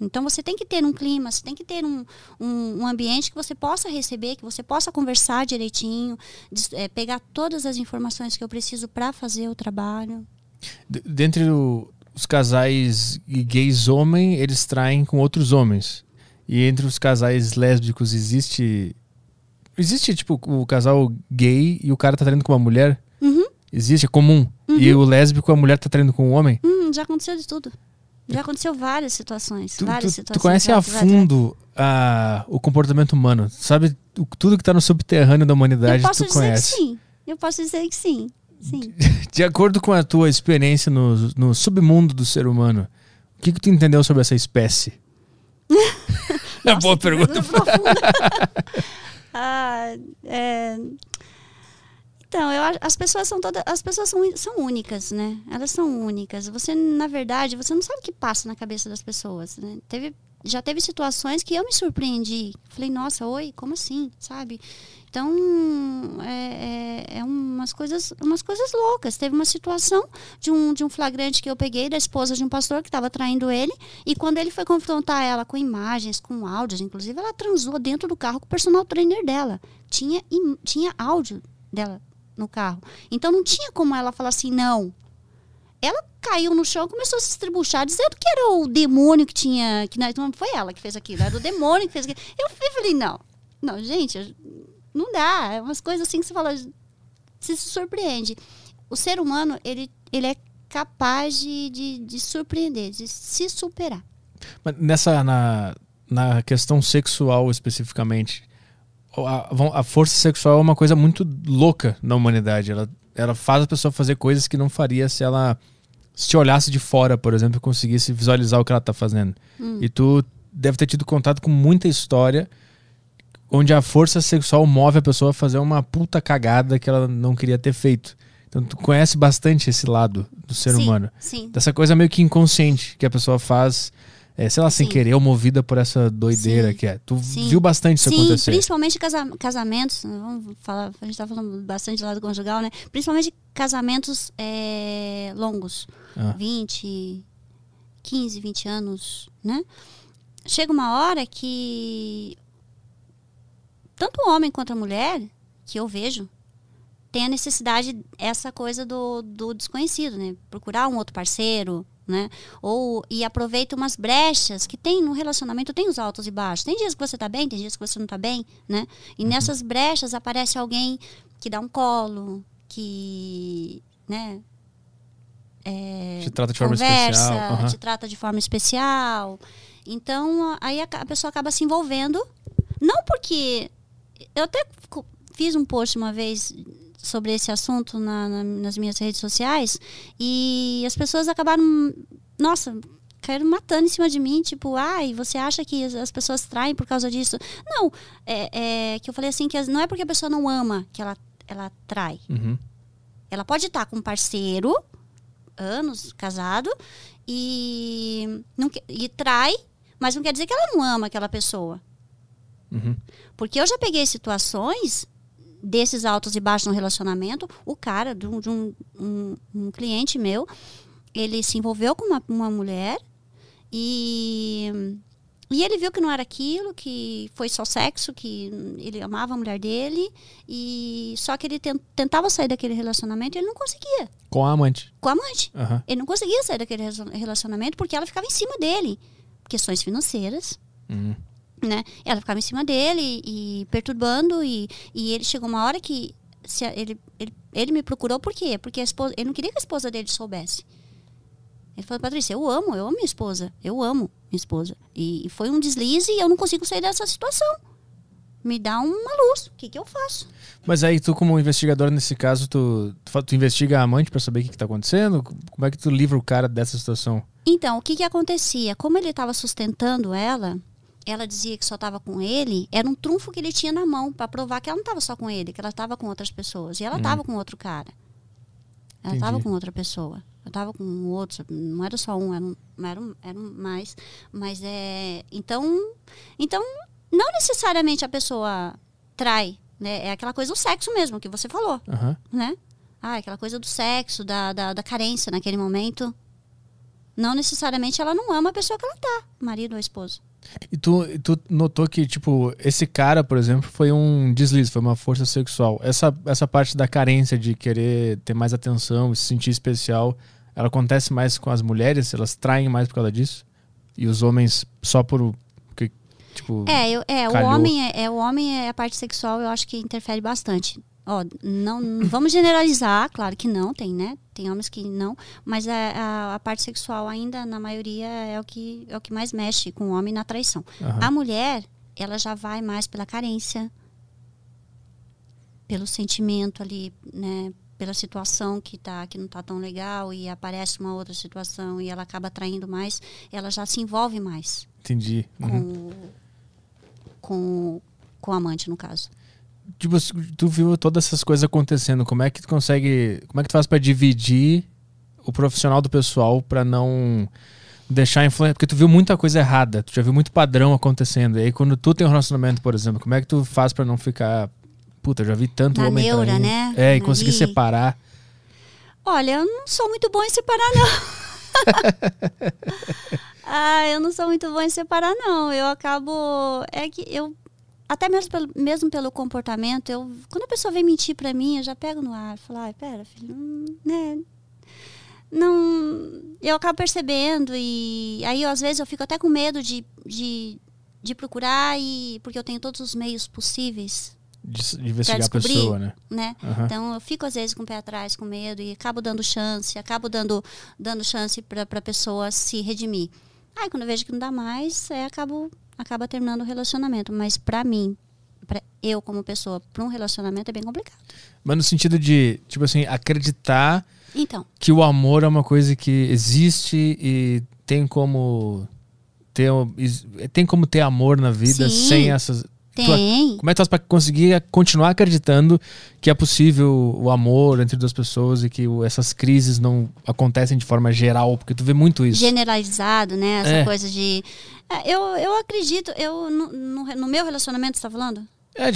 Então você tem que ter um clima, você tem que ter um, um, um ambiente que você possa receber, que você possa conversar direitinho, des- é, pegar todas as informações que eu preciso para fazer o trabalho. Dentre o- os casais gays homem, eles traem com outros homens. E entre os casais lésbicos existe. Existe, tipo, o casal gay e o cara tá traindo com uma mulher? Uhum. Existe, é comum. E o lésbico, a mulher tá traindo com um homem? Hum, já aconteceu de tudo. Já aconteceu várias situações. Tu, várias tu- situações. tu conhece a fundo a, o comportamento humano. Sabe tudo que tá no subterrâneo da Eu humanidade, posso tu dizer conhece. que sim. Eu posso dizer que sim. Sim. <laughs> De acordo com a tua experiência no, no submundo do ser humano, o que, que tu entendeu sobre essa espécie? <laughs> é boa pergunta. <laughs> ah, é... Então, eu, as pessoas são todas, as pessoas são, são únicas, né? Elas são únicas. Você, na verdade, você não sabe o que passa na cabeça das pessoas, né? Teve, já teve situações que eu me surpreendi. Falei, nossa, oi, como assim, sabe? Então, é, é, é umas coisas, umas coisas loucas. Teve uma situação de um, de um flagrante que eu peguei da esposa de um pastor que estava traindo ele. E quando ele foi confrontar ela com imagens, com áudios, inclusive ela transou dentro do carro com o personal trainer dela. Tinha, im- tinha áudio dela no carro. Então não tinha como ela falar assim, não. Ela caiu no chão, começou a se estribuchar, dizendo que era o demônio que tinha. Que não, foi ela que fez aquilo, era o demônio que fez aquilo. Eu falei, não, não, gente, não dá. É umas coisas assim que você fala, você se surpreende. O ser humano, ele, ele é capaz de, de, de surpreender, de se superar. Mas nessa, na, na questão sexual especificamente, a, a, força sexual é uma coisa muito louca na humanidade. Ela, ela faz a pessoa fazer coisas que não faria se ela se olhasse de fora, por exemplo, e conseguisse visualizar o que ela está fazendo. Hum. E tu deve ter tido contato com muita história onde a força sexual move a pessoa a fazer uma puta cagada que ela não queria ter feito. Então tu conhece bastante esse lado do ser sim, humano. Sim. Dessa coisa meio que inconsciente que a pessoa faz, é, sei lá, sem sim. querer, ou movida por essa doideira sim. que é. Tu viu bastante isso sim, acontecer. principalmente casa casamentos, vamos falar, a gente tá falando bastante do lado conjugal, né? Principalmente casamentos é, longos, ah. 20, 15, 20 anos, né? Chega uma hora que tanto o homem quanto a mulher, que eu vejo, tem a necessidade, essa coisa do, do desconhecido, né? Procurar um outro parceiro, né? Ou, e aproveita umas brechas que tem no relacionamento, tem os altos e baixos. Tem dias que você tá bem, tem dias que você não tá bem, né? E uhum. nessas brechas aparece alguém que dá um colo, que, né? É, te trata de forma conversa, especial. Uhum. Te trata de forma especial. Então, aí a, a pessoa acaba se envolvendo. Não porque eu até fiz um post uma vez sobre esse assunto na, na, nas minhas redes sociais e as pessoas acabaram, nossa, caíram matando em cima de mim, tipo, ai, você acha que as pessoas traem por causa disso? Não, é, é que eu falei assim, que não é porque a pessoa não ama que ela, ela trai. Uhum. Ela pode estar com um parceiro, anos, casado, e, não, e trai, mas não quer dizer que ela não ama aquela pessoa. Uhum. Porque eu já peguei situações desses altos e baixos no relacionamento. O cara, de um, de um, um, um cliente meu, ele se envolveu com uma, uma mulher e, e ele viu que não era aquilo, que foi só sexo, que ele amava a mulher dele, e só que ele tentava sair daquele relacionamento e ele não conseguia. Com a amante? Com a amante. Uhum. Ele não conseguia sair daquele relacionamento porque ela ficava em cima dele. Questões financeiras. Uhum né? Ela ficava em cima dele e perturbando e, e ele chegou uma hora que se ele, ele, ele me procurou por quê? Porque a esposa, ele não queria que a esposa dele soubesse. Ele falou, Patrícia, eu amo, eu amo minha esposa, eu amo minha esposa. E, e foi um deslize e eu não consigo sair dessa situação. Me dá uma luz, o que, que eu faço? Mas aí tu, como investigador nesse caso, tu, tu, tu investiga a amante para saber o que, está acontecendo? Como é que tu livra o cara dessa situação? Então, o que, que acontecia? Como ele estava sustentando ela, ela dizia que só estava com ele, era um trunfo que ele tinha na mão para provar que ela não estava só com ele, que ela estava com outras pessoas. E ela estava hum. com outro cara. Ela estava com outra pessoa. Eu estava com outro, não era só um, eram, eram, eram mais. Mas é. Então, então, não necessariamente a pessoa trai, né? É aquela coisa do sexo mesmo que você falou. Uhum. Né? Ah, aquela coisa do sexo, da, da, da carência naquele momento. Não necessariamente ela não ama a pessoa que ela tá, marido ou esposa. E tu, tu notou que, tipo, esse cara, por exemplo, foi um deslize, foi uma força sexual. Essa, essa parte da carência de querer ter mais atenção, se sentir especial, ela acontece mais com as mulheres? Elas traem mais por causa disso? E os homens só por. Que, tipo, é, eu, é, o homem é, é, o homem é a parte sexual, eu acho que interfere bastante. Ó, não, não vamos generalizar, claro que não, tem, né? Tem homens que não, mas a, a, a, parte sexual ainda, na maioria, é o que, é o que mais mexe com o homem na traição. Uhum. A mulher, ela já vai mais pela carência, pelo sentimento ali, né? Pela situação que, tá, que não tá tão legal e aparece uma outra situação e ela acaba atraindo mais, ela já se envolve mais. Entendi. Uhum. Com, com, com o amante, no caso tipo, tu viu todas essas coisas acontecendo, como é que tu consegue, como é que tu faz para dividir o profissional do pessoal para não deixar influência, porque tu viu muita coisa errada, tu já viu muito padrão acontecendo. E aí quando tu tem um relacionamento, por exemplo, como é que tu faz para não ficar, puta, já vi tanto Na homem neura, né? É, e conseguir separar. Olha, eu não sou muito bom em separar não. <laughs> ah, eu não sou muito bom em separar não. Eu acabo é que eu até mesmo pelo, mesmo pelo comportamento, eu, quando a pessoa vem mentir para mim, eu já pego no ar, falo, ai, pera, filho, hum, né? Não, eu acabo percebendo e aí às vezes eu fico até com medo de, de, de procurar e porque eu tenho todos os meios possíveis de, de investigar a pessoa, né? né? Aham. Então eu fico às vezes com o pé atrás, com medo e acabo dando chance, acabo dando dando chance para a pessoa se redimir. Aí quando eu vejo que não dá mais, é, acabo acaba terminando o relacionamento, mas para mim, para eu como pessoa, para um relacionamento é bem complicado. Mas no sentido de, tipo assim, acreditar Então, que o amor é uma coisa que existe e tem como ter, tem como ter amor na vida Sim. sem essas. Tu- tem. como é que tu faz pra conseguir continuar acreditando que é possível o amor entre duas pessoas e que essas crises não acontecem de forma geral? Porque tu vê muito isso. generalizado, né? Essa É. coisa de. É, Eu, eu acredito, eu no, no, no meu relacionamento, você tá falando? É,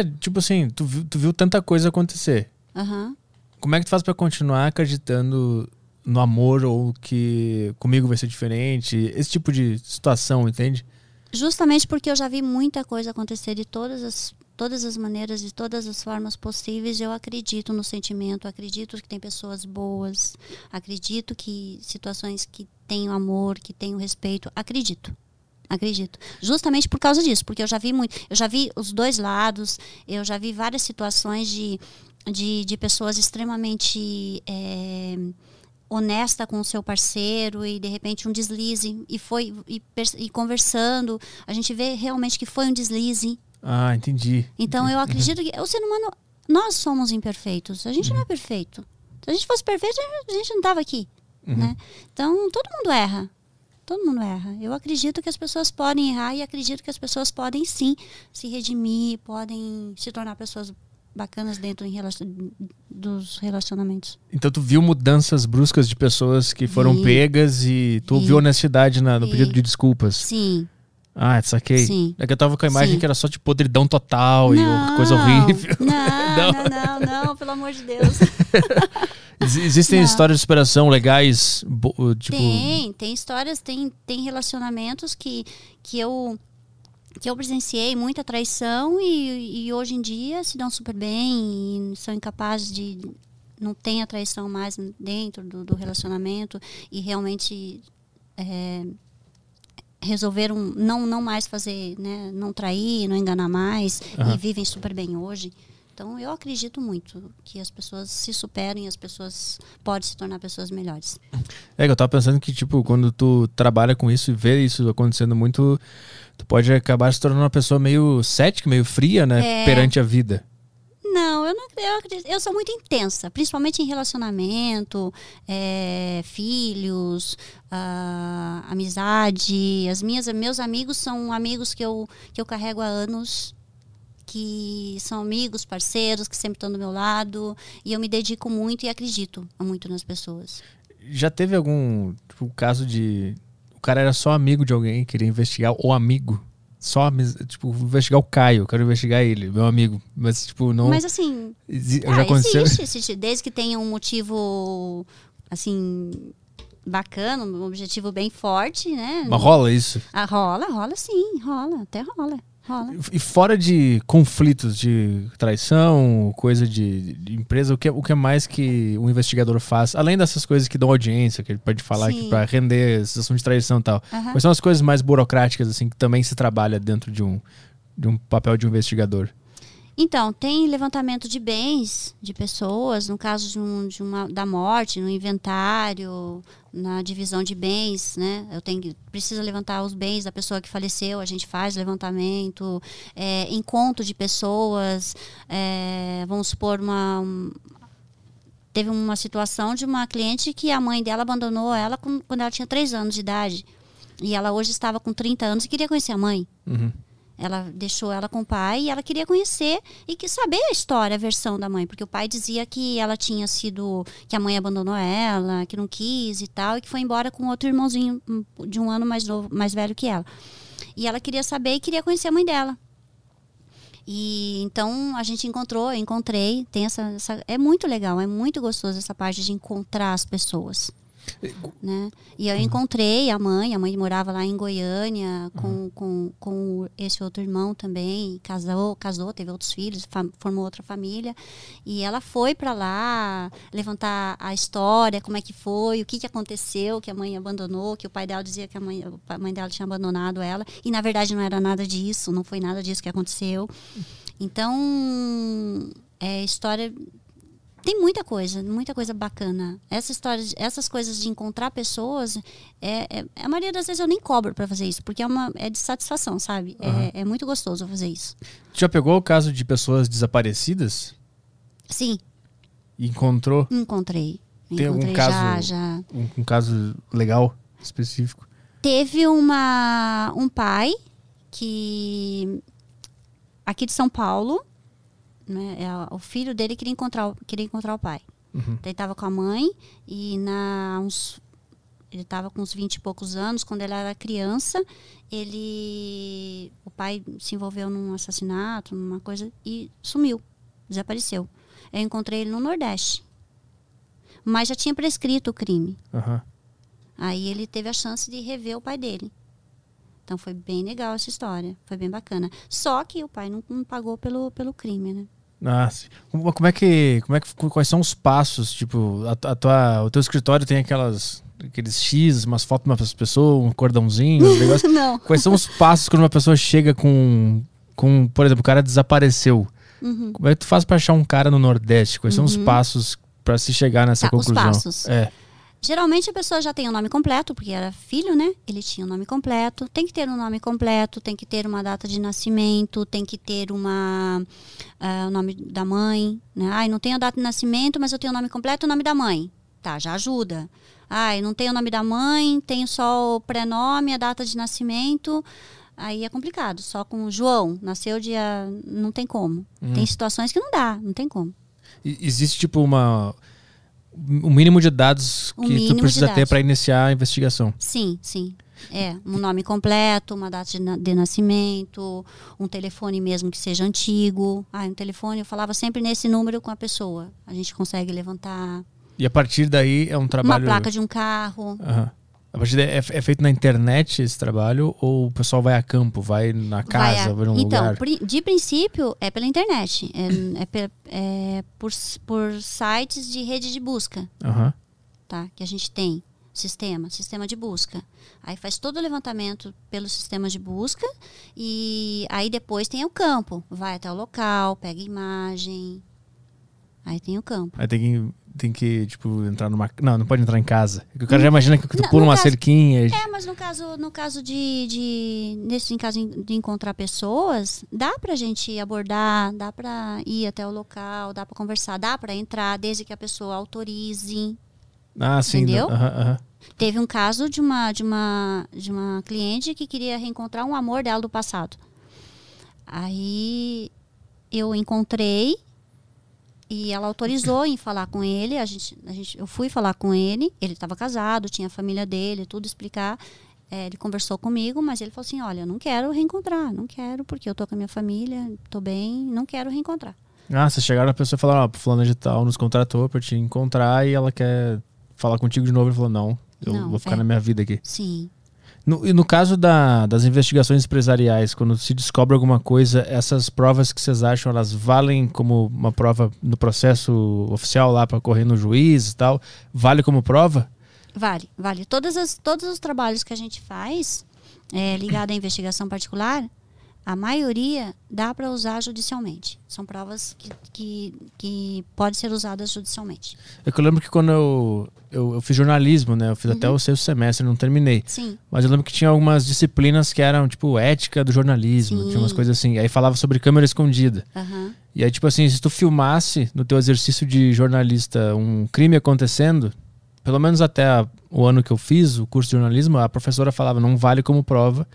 é, tipo assim, tu viu, tu viu tanta coisa acontecer. Aham. Como é que tu faz pra continuar acreditando no amor ou que comigo vai ser diferente? Esse tipo de situação, entende? Justamente porque eu já vi muita coisa acontecer de todas as, todas as maneiras, de todas as formas possíveis. Eu acredito no sentimento, acredito que tem pessoas boas, acredito que situações que têm amor, que têm respeito, acredito. Acredito. Justamente por causa disso, porque eu já vi muito, eu já vi os dois lados, eu já vi várias situações de, de, de pessoas extremamente eh, honesta com o seu parceiro e de repente um deslize. E foi e, e conversando a gente vê realmente que foi um deslize. Ah, entendi. então eu acredito que o ser humano nós somos imperfeitos. A gente não é perfeito. Se a gente fosse perfeito a gente não estava aqui né? Então todo mundo erra. Todo mundo erra. Eu acredito que as pessoas podem errar e acredito que as pessoas podem sim se redimir podem se tornar pessoas bacanas dentro relacion- dos relacionamentos Então tu viu mudanças bruscas de pessoas que foram Vi. pegas e tu Vi. viu honestidade na- no Vi. pedido de desculpas. sim Ah, saquei. Sim. É que eu tava com a imagem Sim. que era só tipo podridão total e Não, coisa horrível. <laughs> Não, <laughs> não, não, não, pelo amor de Deus. <laughs> Ex- Existem Não. histórias de superação legais, tipo. Tem, tem histórias, tem, tem relacionamentos que, que eu que eu presenciei muita traição e, e hoje em dia se dão super bem e são incapazes de não tem a traição mais dentro do, do relacionamento e realmente é, resolveram não não mais fazer né não trair não enganar mais Aham. e vivem super bem hoje então eu acredito muito que as pessoas se superem as pessoas podem se tornar pessoas melhores É que eu tava pensando que, tipo, quando tu trabalha com isso e vê isso acontecendo muito, tu pode acabar se tornando uma pessoa meio cética, meio fria, né? É. Perante a vida. Não, eu não eu acredito. Eu sou muito intensa, principalmente em relacionamento, é, filhos, amizade. As minhas, meus amigos são amigos que eu, que eu carrego há anos, que são amigos, parceiros, que sempre estão do meu lado. E eu me dedico muito e acredito muito nas pessoas. Já teve algum tipo, caso de. O cara era só amigo de alguém, queria investigar o amigo. Só, tipo, investigar o Caio, quero investigar ele, meu amigo. Mas, tipo, não. Mas assim, Ah, já aconteceu? existe, existe, desde que tenha um motivo assim bacana, um objetivo bem forte, né? Mas rola isso. Ah, rola, rola sim, rola, até rola, rola. E fora de conflitos de traição, coisa de, de empresa, o que, o que mais que o investigador faz? Além dessas coisas que dão audiência, que ele pode falar pra render situação de traição e tal. Aham. Quais são as coisas mais burocráticas, assim, que também se trabalha dentro de um, de um papel de um investigador? Então, tem levantamento de bens de pessoas, no caso de, um, de uma, da morte, no inventário, na divisão de bens, né? Eu tenho precisa levantar os bens da pessoa que faleceu, a gente faz levantamento, é, encontro de pessoas, é, vamos supor uma um- teve uma situação de uma cliente que a mãe dela abandonou ela com- quando ela tinha 3 anos de idade. E ela hoje estava com 30 anos e queria conhecer a mãe. Uhum. Ela deixou ela com o pai e ela queria conhecer e que saber a história, a versão da mãe, porque o pai dizia que ela tinha sido que a mãe abandonou ela, que não quis e tal, e que foi embora com outro irmãozinho hum, de um ano mais novo, mais velho que ela. E ela queria saber e queria conhecer a mãe dela. E então a gente encontrou, encontrei, tem essa, essa é muito legal, é muito gostoso essa parte de encontrar as pessoas né? E eu encontrei a mãe, a mãe morava lá em Goiânia com, com, com esse outro irmão também, casou, casou, teve outros filhos, formou outra família, e ela foi para lá levantar a história, como é que foi, o que, que aconteceu, que a mãe abandonou, que o pai dela dizia que a mãe, a mãe dela tinha abandonado ela, e na verdade não era nada disso, não foi nada disso que aconteceu. Então, é história tem muita coisa, muita coisa bacana. Essa história, essas coisas de encontrar pessoas, é, é, a maioria das vezes eu nem cobro para fazer isso, porque é uma é de satisfação, sabe? Uhum. É, é muito gostoso fazer isso. Já pegou o caso de pessoas desaparecidas? Sim. Encontrou? Encontrei. Tem algum caso, já, já. Um, um caso legal, específico? Teve uma, um pai que aqui de São Paulo, né, é, o filho dele queria encontrar, o- queria encontrar o pai. Uhum. Então, ele estava com a mãe e na uns ele estava com uns 20 e poucos anos, quando ele era criança, ele o pai se envolveu num assassinato, numa coisa e sumiu, desapareceu. Eu encontrei ele no Nordeste. Mas já tinha prescrito o crime. Aham. Aí ele teve a chance de rever o pai dele. Então foi bem legal essa história, foi bem bacana. Só que o pai não, não pagou pelo, pelo crime, né? Ah, sim. Como é que, como é que, quais são os passos? Tipo, a, a tua, o teu escritório tem aquelas, aqueles X, umas fotos de uma pessoa, um cordãozinho, um <laughs> negócio. Não. Quais são os passos quando uma pessoa chega com, com, por exemplo, o cara desapareceu? Uhum. Como é que tu faz pra achar um cara no Nordeste? Quais são os Uhum. passos pra se chegar nessa Tá, os conclusão? passos. É. Geralmente a pessoa já tem o nome completo, porque era filho, né? Ele tinha o nome completo. Tem que ter um nome completo, tem que ter uma data de nascimento, tem que ter uma ah, o nome da mãe. Né? Ai, não tenho a data de nascimento, mas eu tenho o nome completo e o nome da mãe. Tá, já ajuda. Ai, não tenho o nome da mãe, tenho só o prenome, a data de nascimento. Aí é complicado. Só com João, nasceu dia. Não tem como. Hum. Tem situações que não dá, não tem como. E- Existe, tipo, uma. Um mínimo de dados que tu precisa ter pra iniciar a investigação. Sim, sim. É, um nome completo, uma data de, na- de nascimento, um telefone mesmo que seja antigo. Ah, um telefone, eu falava sempre nesse número com a pessoa. A gente consegue levantar. E a partir daí é um trabalho. Uma placa de um carro. Aham. A partir daí é, é feito na internet esse trabalho ou o pessoal vai a campo, vai na casa, Vai vai, a- num então, lugar? pri- de princípio, é pela internet. É, é é por, por sites de rede de busca. Aham. tá? Que a gente tem sistema, sistema de busca. Aí faz todo o levantamento pelo sistema de busca e aí depois tem o campo. Vai até o local, pega imagem. Aí tem o campo. Aí tem que, tem que, tipo, entrar numa. Não, não pode entrar em casa. É O cara já imagina que tu Não, pula uma caso- cerquinha. É, mas no caso, no caso de, de nesse caso de encontrar pessoas, dá pra gente abordar, dá pra ir até o local, dá pra conversar, dá pra entrar desde que a pessoa autorize. Ah, sim. Entendeu? Aham, aham. Teve um caso de uma, de uma, de uma cliente que queria reencontrar um amor dela do passado. Aí eu encontrei e ela autorizou em falar com ele. A gente, a gente, eu fui falar com ele. Ele estava casado, tinha a família dele, tudo explicar. É, ele conversou comigo, mas ele falou assim: Olha, eu não quero reencontrar, não quero, porque eu tô com a minha família, tô bem, não quero reencontrar. Ah, vocês chegaram a pessoa e falaram, ó, fulano de tal nos contratou pra te encontrar e ela quer falar contigo de novo. Ele falou, não, eu Não, vou ficar é. na minha vida aqui. Sim. No, e no caso da- das investigações empresariais, quando se descobre alguma coisa, essas provas que vocês acham, elas valem como uma prova no processo oficial lá para correr no juiz e tal? Vale como prova? Vale, vale. Todas as, todos os trabalhos que a gente faz é, ligado à investigação particular, a maioria dá para usar judicialmente. São provas que, que, que podem ser usadas judicialmente. É que eu lembro que quando eu, eu, eu fiz jornalismo, né? Eu fiz até o sexto semestre, não terminei. Sim, Mas eu lembro que tinha algumas disciplinas que eram, tipo, ética do jornalismo. Sim. Tinha umas coisas assim. Aí falava sobre câmera escondida. aham, E aí, tipo assim, se tu filmasse no teu exercício de jornalista um crime acontecendo, pelo menos até a- o ano que eu fiz o curso de jornalismo, a professora falava, não vale como prova,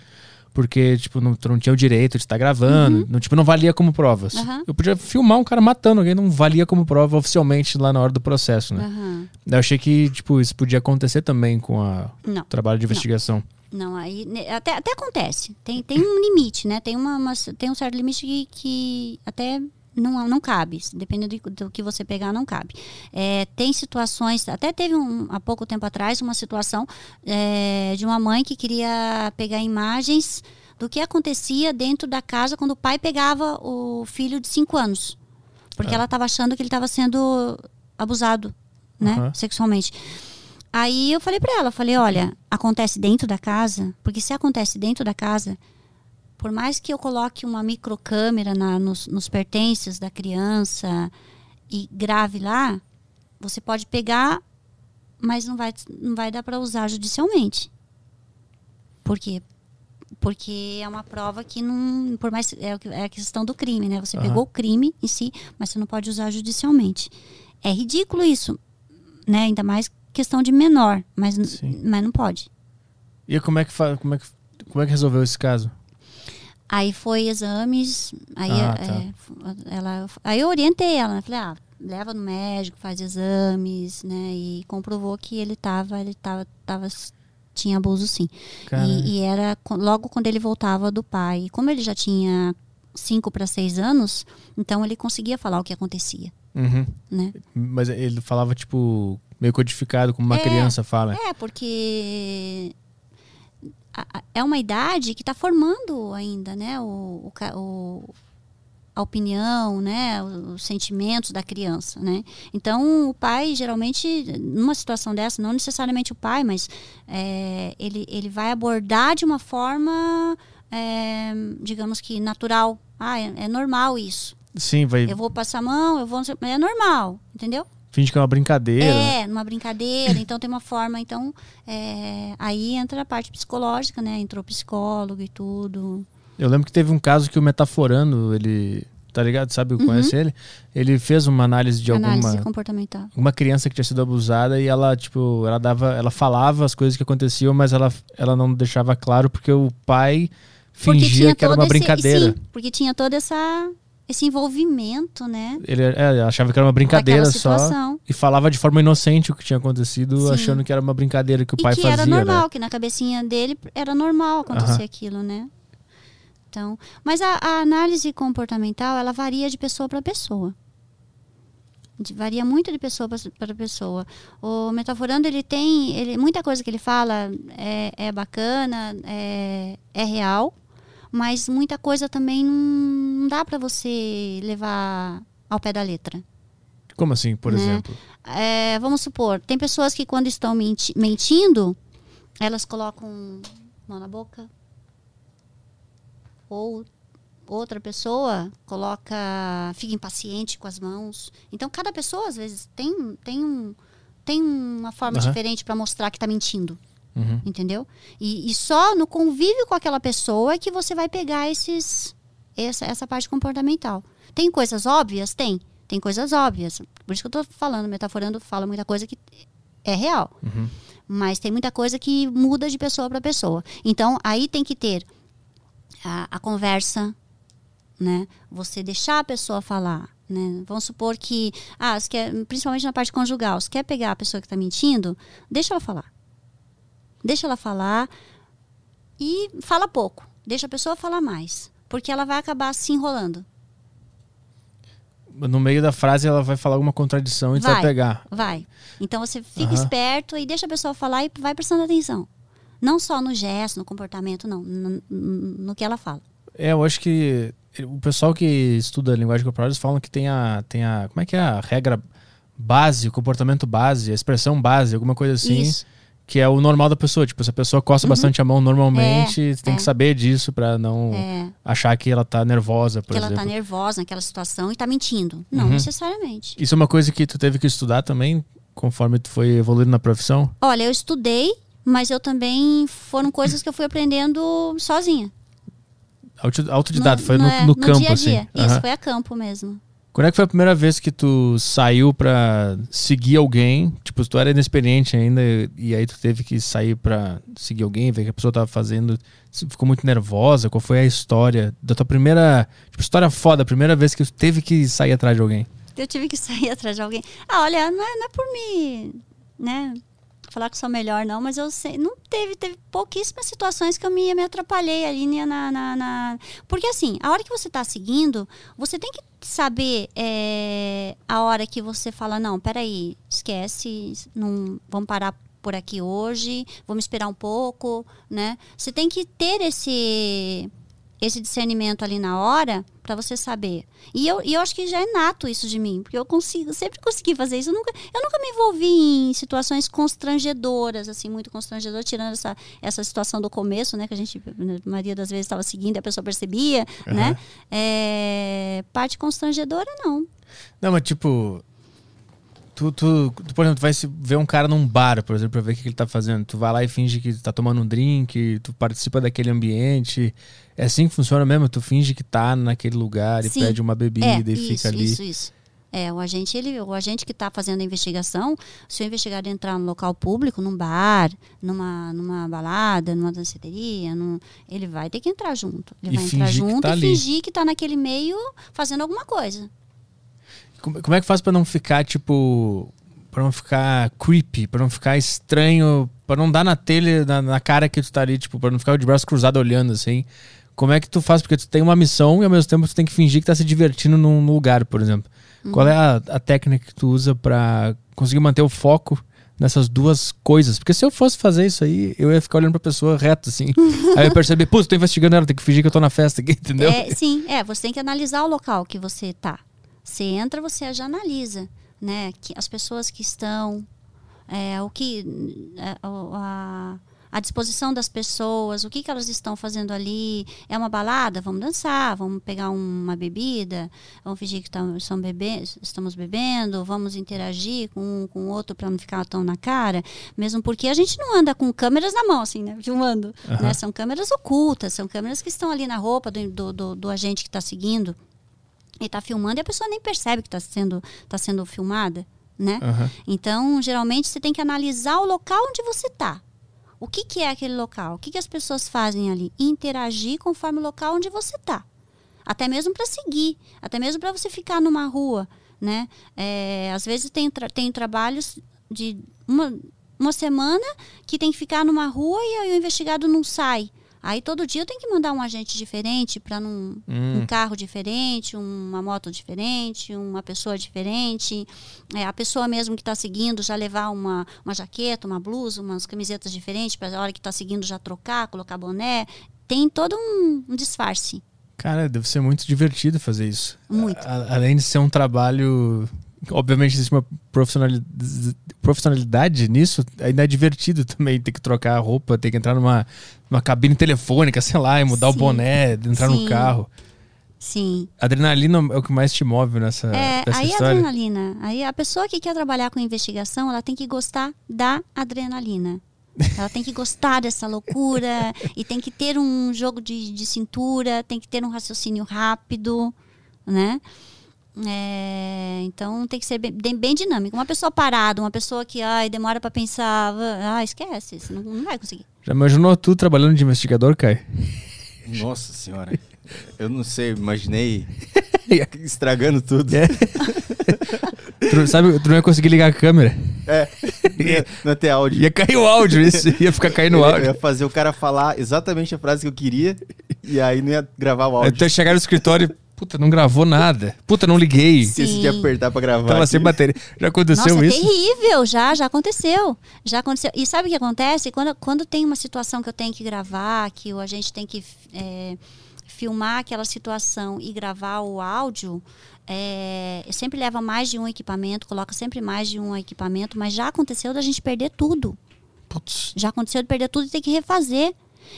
porque, tipo, não, tu não tinha o direito de estar gravando, não, tipo, não valia como prova. Aham. Eu podia filmar um cara matando alguém, não valia como prova oficialmente lá na hora do processo, né? aham. Eu achei que, tipo, isso podia acontecer também com a- Não. o trabalho de investigação. Não, aí ne- até, até acontece. Tem, tem um limite, né? Tem, uma, uma- tem um certo limite que, que até não, não cabe. Dependendo do, do que você pegar, não cabe. É, tem situações, até teve um, há pouco tempo atrás uma situação é, de uma mãe que queria pegar imagens do que acontecia dentro da casa quando o pai pegava o filho de 5 anos. Porque ela estava achando que ele estava sendo abusado, né? Aham. Sexualmente. Aí eu falei pra ela, falei, olha, acontece dentro da casa, porque se acontece dentro da casa, por mais que eu coloque uma microcâmera na, nos, nos pertences da criança e grave lá, você pode pegar, mas não vai, não vai dar para usar judicialmente. Por quê? Porque é uma prova que não. Por mais. É, é a questão do crime, né? Você Aham. pegou o crime em si, mas você não pode usar judicialmente. É ridículo isso, né? Ainda mais questão de menor, mas, Sim. mas não pode. E como é que como é que como é que resolveu esse caso? Aí foi exames, aí, Ah, é, tá. f- ela, aí eu orientei ela, né? Falei, ah, leva no médico, faz exames, né? E comprovou que ele tava, ele tava, tava tinha abuso sim. E, e era logo quando ele voltava do pai. E como ele já tinha cinco para seis anos, então ele conseguia falar o que acontecia, Uhum. né? Mas ele falava tipo meio codificado como uma É. criança fala. É, porque a- é uma idade que está formando ainda, né? O, o a opinião, né? Os, os sentimentos da criança, né? Então, o pai, geralmente, numa situação dessa, não necessariamente o pai, mas é, ele, ele vai abordar de uma forma, é, digamos que natural. Ah, é, é normal isso. Sim, vai Eu vou passar a mão, eu vou... É normal, entendeu? Finge que é uma brincadeira. É, numa brincadeira, então tem uma forma, então é, aí entra a parte psicológica, né? Entrou psicólogo e tudo. Eu lembro que teve um caso que o Metaforando, ele, tá ligado? Sabe, conhece ele? Ele fez uma análise de Uhum. Análise alguma comportamental. uma criança que tinha sido abusada e ela, tipo, ela dava, ela falava as coisas que aconteciam, mas ela, ela não deixava claro porque o pai fingia que era uma esse- brincadeira. sim, porque tinha todo essa, esse envolvimento, né? Ele é, achava que era uma brincadeira só e falava de forma inocente o que tinha acontecido, Sim. achando que era uma brincadeira que o e pai que fazia. era né? normal, que na cabecinha dele era normal acontecer Aham. aquilo, né? Então, mas a, a análise comportamental, ela varia de pessoa para pessoa. De- Varia muito de pessoa para pessoa. O metaforando ele tem, ele, muita coisa que ele fala é, é bacana, é, é real, mas muita coisa também não, dá para você levar ao pé da letra. Como assim, por Né? exemplo? É, vamos supor, tem pessoas que quando estão menti- mentindo, elas colocam mão na boca. Ou outra pessoa coloca, fica impaciente com as mãos. Então cada pessoa às vezes tem tem um tem uma forma Aham. diferente para mostrar que está mentindo, Uhum. entendeu? E, e só no convívio com aquela pessoa é que você vai pegar esses essa, essa parte comportamental. Tem coisas óbvias? Tem. Tem coisas óbvias. Por isso que eu tô falando, metaforando, fala muita coisa que é real. Uhum. Mas tem muita coisa que muda de pessoa para pessoa. Então, aí tem que ter a, a conversa, né? Você deixar a pessoa falar, né? Vamos supor que, ah, quer, principalmente na parte conjugal, você quer pegar a pessoa que está mentindo, deixa ela falar. Deixa ela falar e fala pouco. Deixa a pessoa falar mais. Porque ela vai acabar se enrolando. No meio da frase ela vai falar alguma contradição e vai Vai. pegar. Vai. Então você fica Aham. esperto e deixa a pessoa falar e vai prestando atenção. Não só no gesto, no comportamento, não. No, no que ela fala. É, eu acho que o pessoal que estuda linguagem corporal, eles falam que tem a, tem a. Como é que é a regra base, o comportamento base, a expressão base, alguma coisa assim, Isso. Que é o normal da pessoa. Tipo, se a pessoa coça bastante a mão normalmente, você tem é. que saber disso pra não É, achar que ela tá nervosa, por que ela exemplo. tá nervosa naquela situação e tá mentindo. Não Uhum. necessariamente. Isso é uma coisa que tu teve que estudar também, conforme tu foi evoluindo na profissão? Olha, eu estudei, mas eu também foram coisas que eu fui aprendendo sozinha. Auto- Autodidata, foi no, é, no campo, dia a assim. dia. Isso, Aham. foi a campo mesmo. Quando é que foi a primeira vez que tu saiu pra seguir alguém? Tipo, tu era inexperiente ainda e aí tu teve que sair pra seguir alguém, ver o que a pessoa tava fazendo. Ficou muito nervosa? Qual foi a história da tua primeira, tipo, história foda, a primeira vez que tu teve que sair atrás de alguém? Eu tive que <laughs> sair atrás de alguém. Ah, olha, não é, não é por me, né, falar que sou melhor, não, mas eu sei, não teve, teve pouquíssimas situações que eu me, me atrapalhei ali na, na, na- Porque assim, a hora que você tá seguindo, você tem que saber é, a hora que você fala, não, peraí, esquece, não, vamos parar por aqui hoje, vamos esperar um pouco, né? Você tem que ter esse esse discernimento ali na hora para você saber. E eu, e eu acho que já é nato isso de mim, porque eu consigo, sempre consegui fazer isso. Eu nunca, eu nunca me envolvi em situações constrangedoras, assim, muito constrangedoras, tirando essa, essa situação do começo, né, que a gente, a maioria das vezes, estava seguindo e a pessoa percebia, uhum. né? É, parte constrangedora, não. Não, mas tipo, Tu, tu, tu, por exemplo, tu vai ver um cara num bar, por exemplo, pra ver o que ele tá fazendo. Tu vai lá e finge que tá tomando um drink, tu participa daquele ambiente. É assim que funciona mesmo? Tu finge que tá naquele lugar e Sim. pede uma bebida é, e isso, fica ali. Isso, isso. É, o agente, ele, o agente que está fazendo a investigação, se o investigado entrar no local público, num bar, numa, numa balada, numa danceteria, num, ele vai ter que entrar junto. Ele e vai entrar junto tá e ali. fingir que está naquele meio fazendo alguma coisa. Como, como é que faz para não ficar, tipo. Pra não ficar creepy, pra não ficar estranho, pra não dar na telha, na, na cara que tu tá ali, tipo, pra não ficar de braço cruzado olhando assim. Como é que tu faz? Porque tu tem uma missão e ao mesmo tempo tu tem que fingir que tá se divertindo num lugar, por exemplo. Uhum. Qual é a, a, técnica que tu usa para conseguir manter o foco nessas duas coisas? Porque se eu fosse fazer isso aí, eu ia ficar olhando pra pessoa reto, assim. <laughs> aí eu ia perceber, pô, tô investigando ela, tem que fingir que eu tô na festa aqui, <laughs> entendeu? É, sim, é, você tem que analisar o local que você tá. Você entra, você já analisa, né? Que as pessoas que estão, é, o que é, a, a, disposição das pessoas, o que, que elas estão fazendo ali. É uma balada? Vamos dançar, vamos pegar uma bebida, vamos fingir que estamos, bebe estamos bebendo, vamos interagir com um com o outro para não ficar tão na cara. Mesmo porque a gente não anda com câmeras na mão, assim, né? Filmando. Uhum. Né? São câmeras ocultas, são câmeras que estão ali na roupa do, do, do, do agente que está seguindo e está filmando e a pessoa nem percebe que está sendo, tá sendo filmada, né? Uhum. Então, geralmente, você tem que analisar o local onde você está. O que, que é aquele local? O que, que as pessoas fazem ali? Interagir conforme o local onde você está. Até mesmo para seguir, até mesmo para você ficar numa rua, né? É, às vezes tem, tra tem trabalhos de uma, uma semana que tem que ficar numa rua e o investigado não sai. Aí todo dia eu tenho que mandar um agente diferente para hum. um carro diferente, uma moto diferente, uma pessoa diferente. É, a pessoa mesmo que está seguindo já levar uma, uma jaqueta, uma blusa, umas camisetas diferentes para a hora que está seguindo já trocar, colocar boné. Tem todo um, um disfarce. Cara, deve ser muito divertido fazer isso. Muito. A, além de ser um trabalho obviamente existe uma profissionalidade, profissionalidade nisso, ainda é divertido também ter que trocar a roupa, ter que entrar numa, numa cabine telefônica, sei lá, e mudar Sim. o boné, entrar Sim. no carro. Sim. Adrenalina é o que mais te move nessa é, aí história? adrenalina. Aí a pessoa que quer trabalhar com investigação, ela tem que gostar da adrenalina. Ela tem que gostar dessa loucura e tem que ter um jogo de, de cintura, tem que ter um raciocínio rápido, né? É, então tem que ser bem, bem, dinâmico. Uma pessoa parada, uma pessoa que ai, demora para pensar, ah, esquece, você não, não, vai conseguir. Já imaginou tu trabalhando de investigador, Kai? <laughs> Nossa senhora. Eu não sei, imaginei <laughs> estragando tudo. É. tu, sabe, tu não ia conseguir ligar a câmera. É. <laughs> Não ia ter áudio. Ia cair o áudio, isso. Ia ficar caindo o áudio. Ia fazer o cara falar exatamente a frase que eu queria e aí não ia gravar o áudio. Então chegar no escritório Puta, não gravou nada. Puta, não liguei. Esqueci de apertar pra gravar. Tava sem bateria. Já aconteceu Nossa, isso? É terrível, já, já aconteceu. Já aconteceu. E sabe o que acontece? Quando, quando tem uma situação que eu tenho que gravar, que a gente tem que é, filmar aquela situação e gravar o áudio, é, sempre leva mais de um equipamento, coloca sempre mais de um equipamento, mas já aconteceu da gente perder tudo. Putz. Já aconteceu de perder tudo e ter que refazer.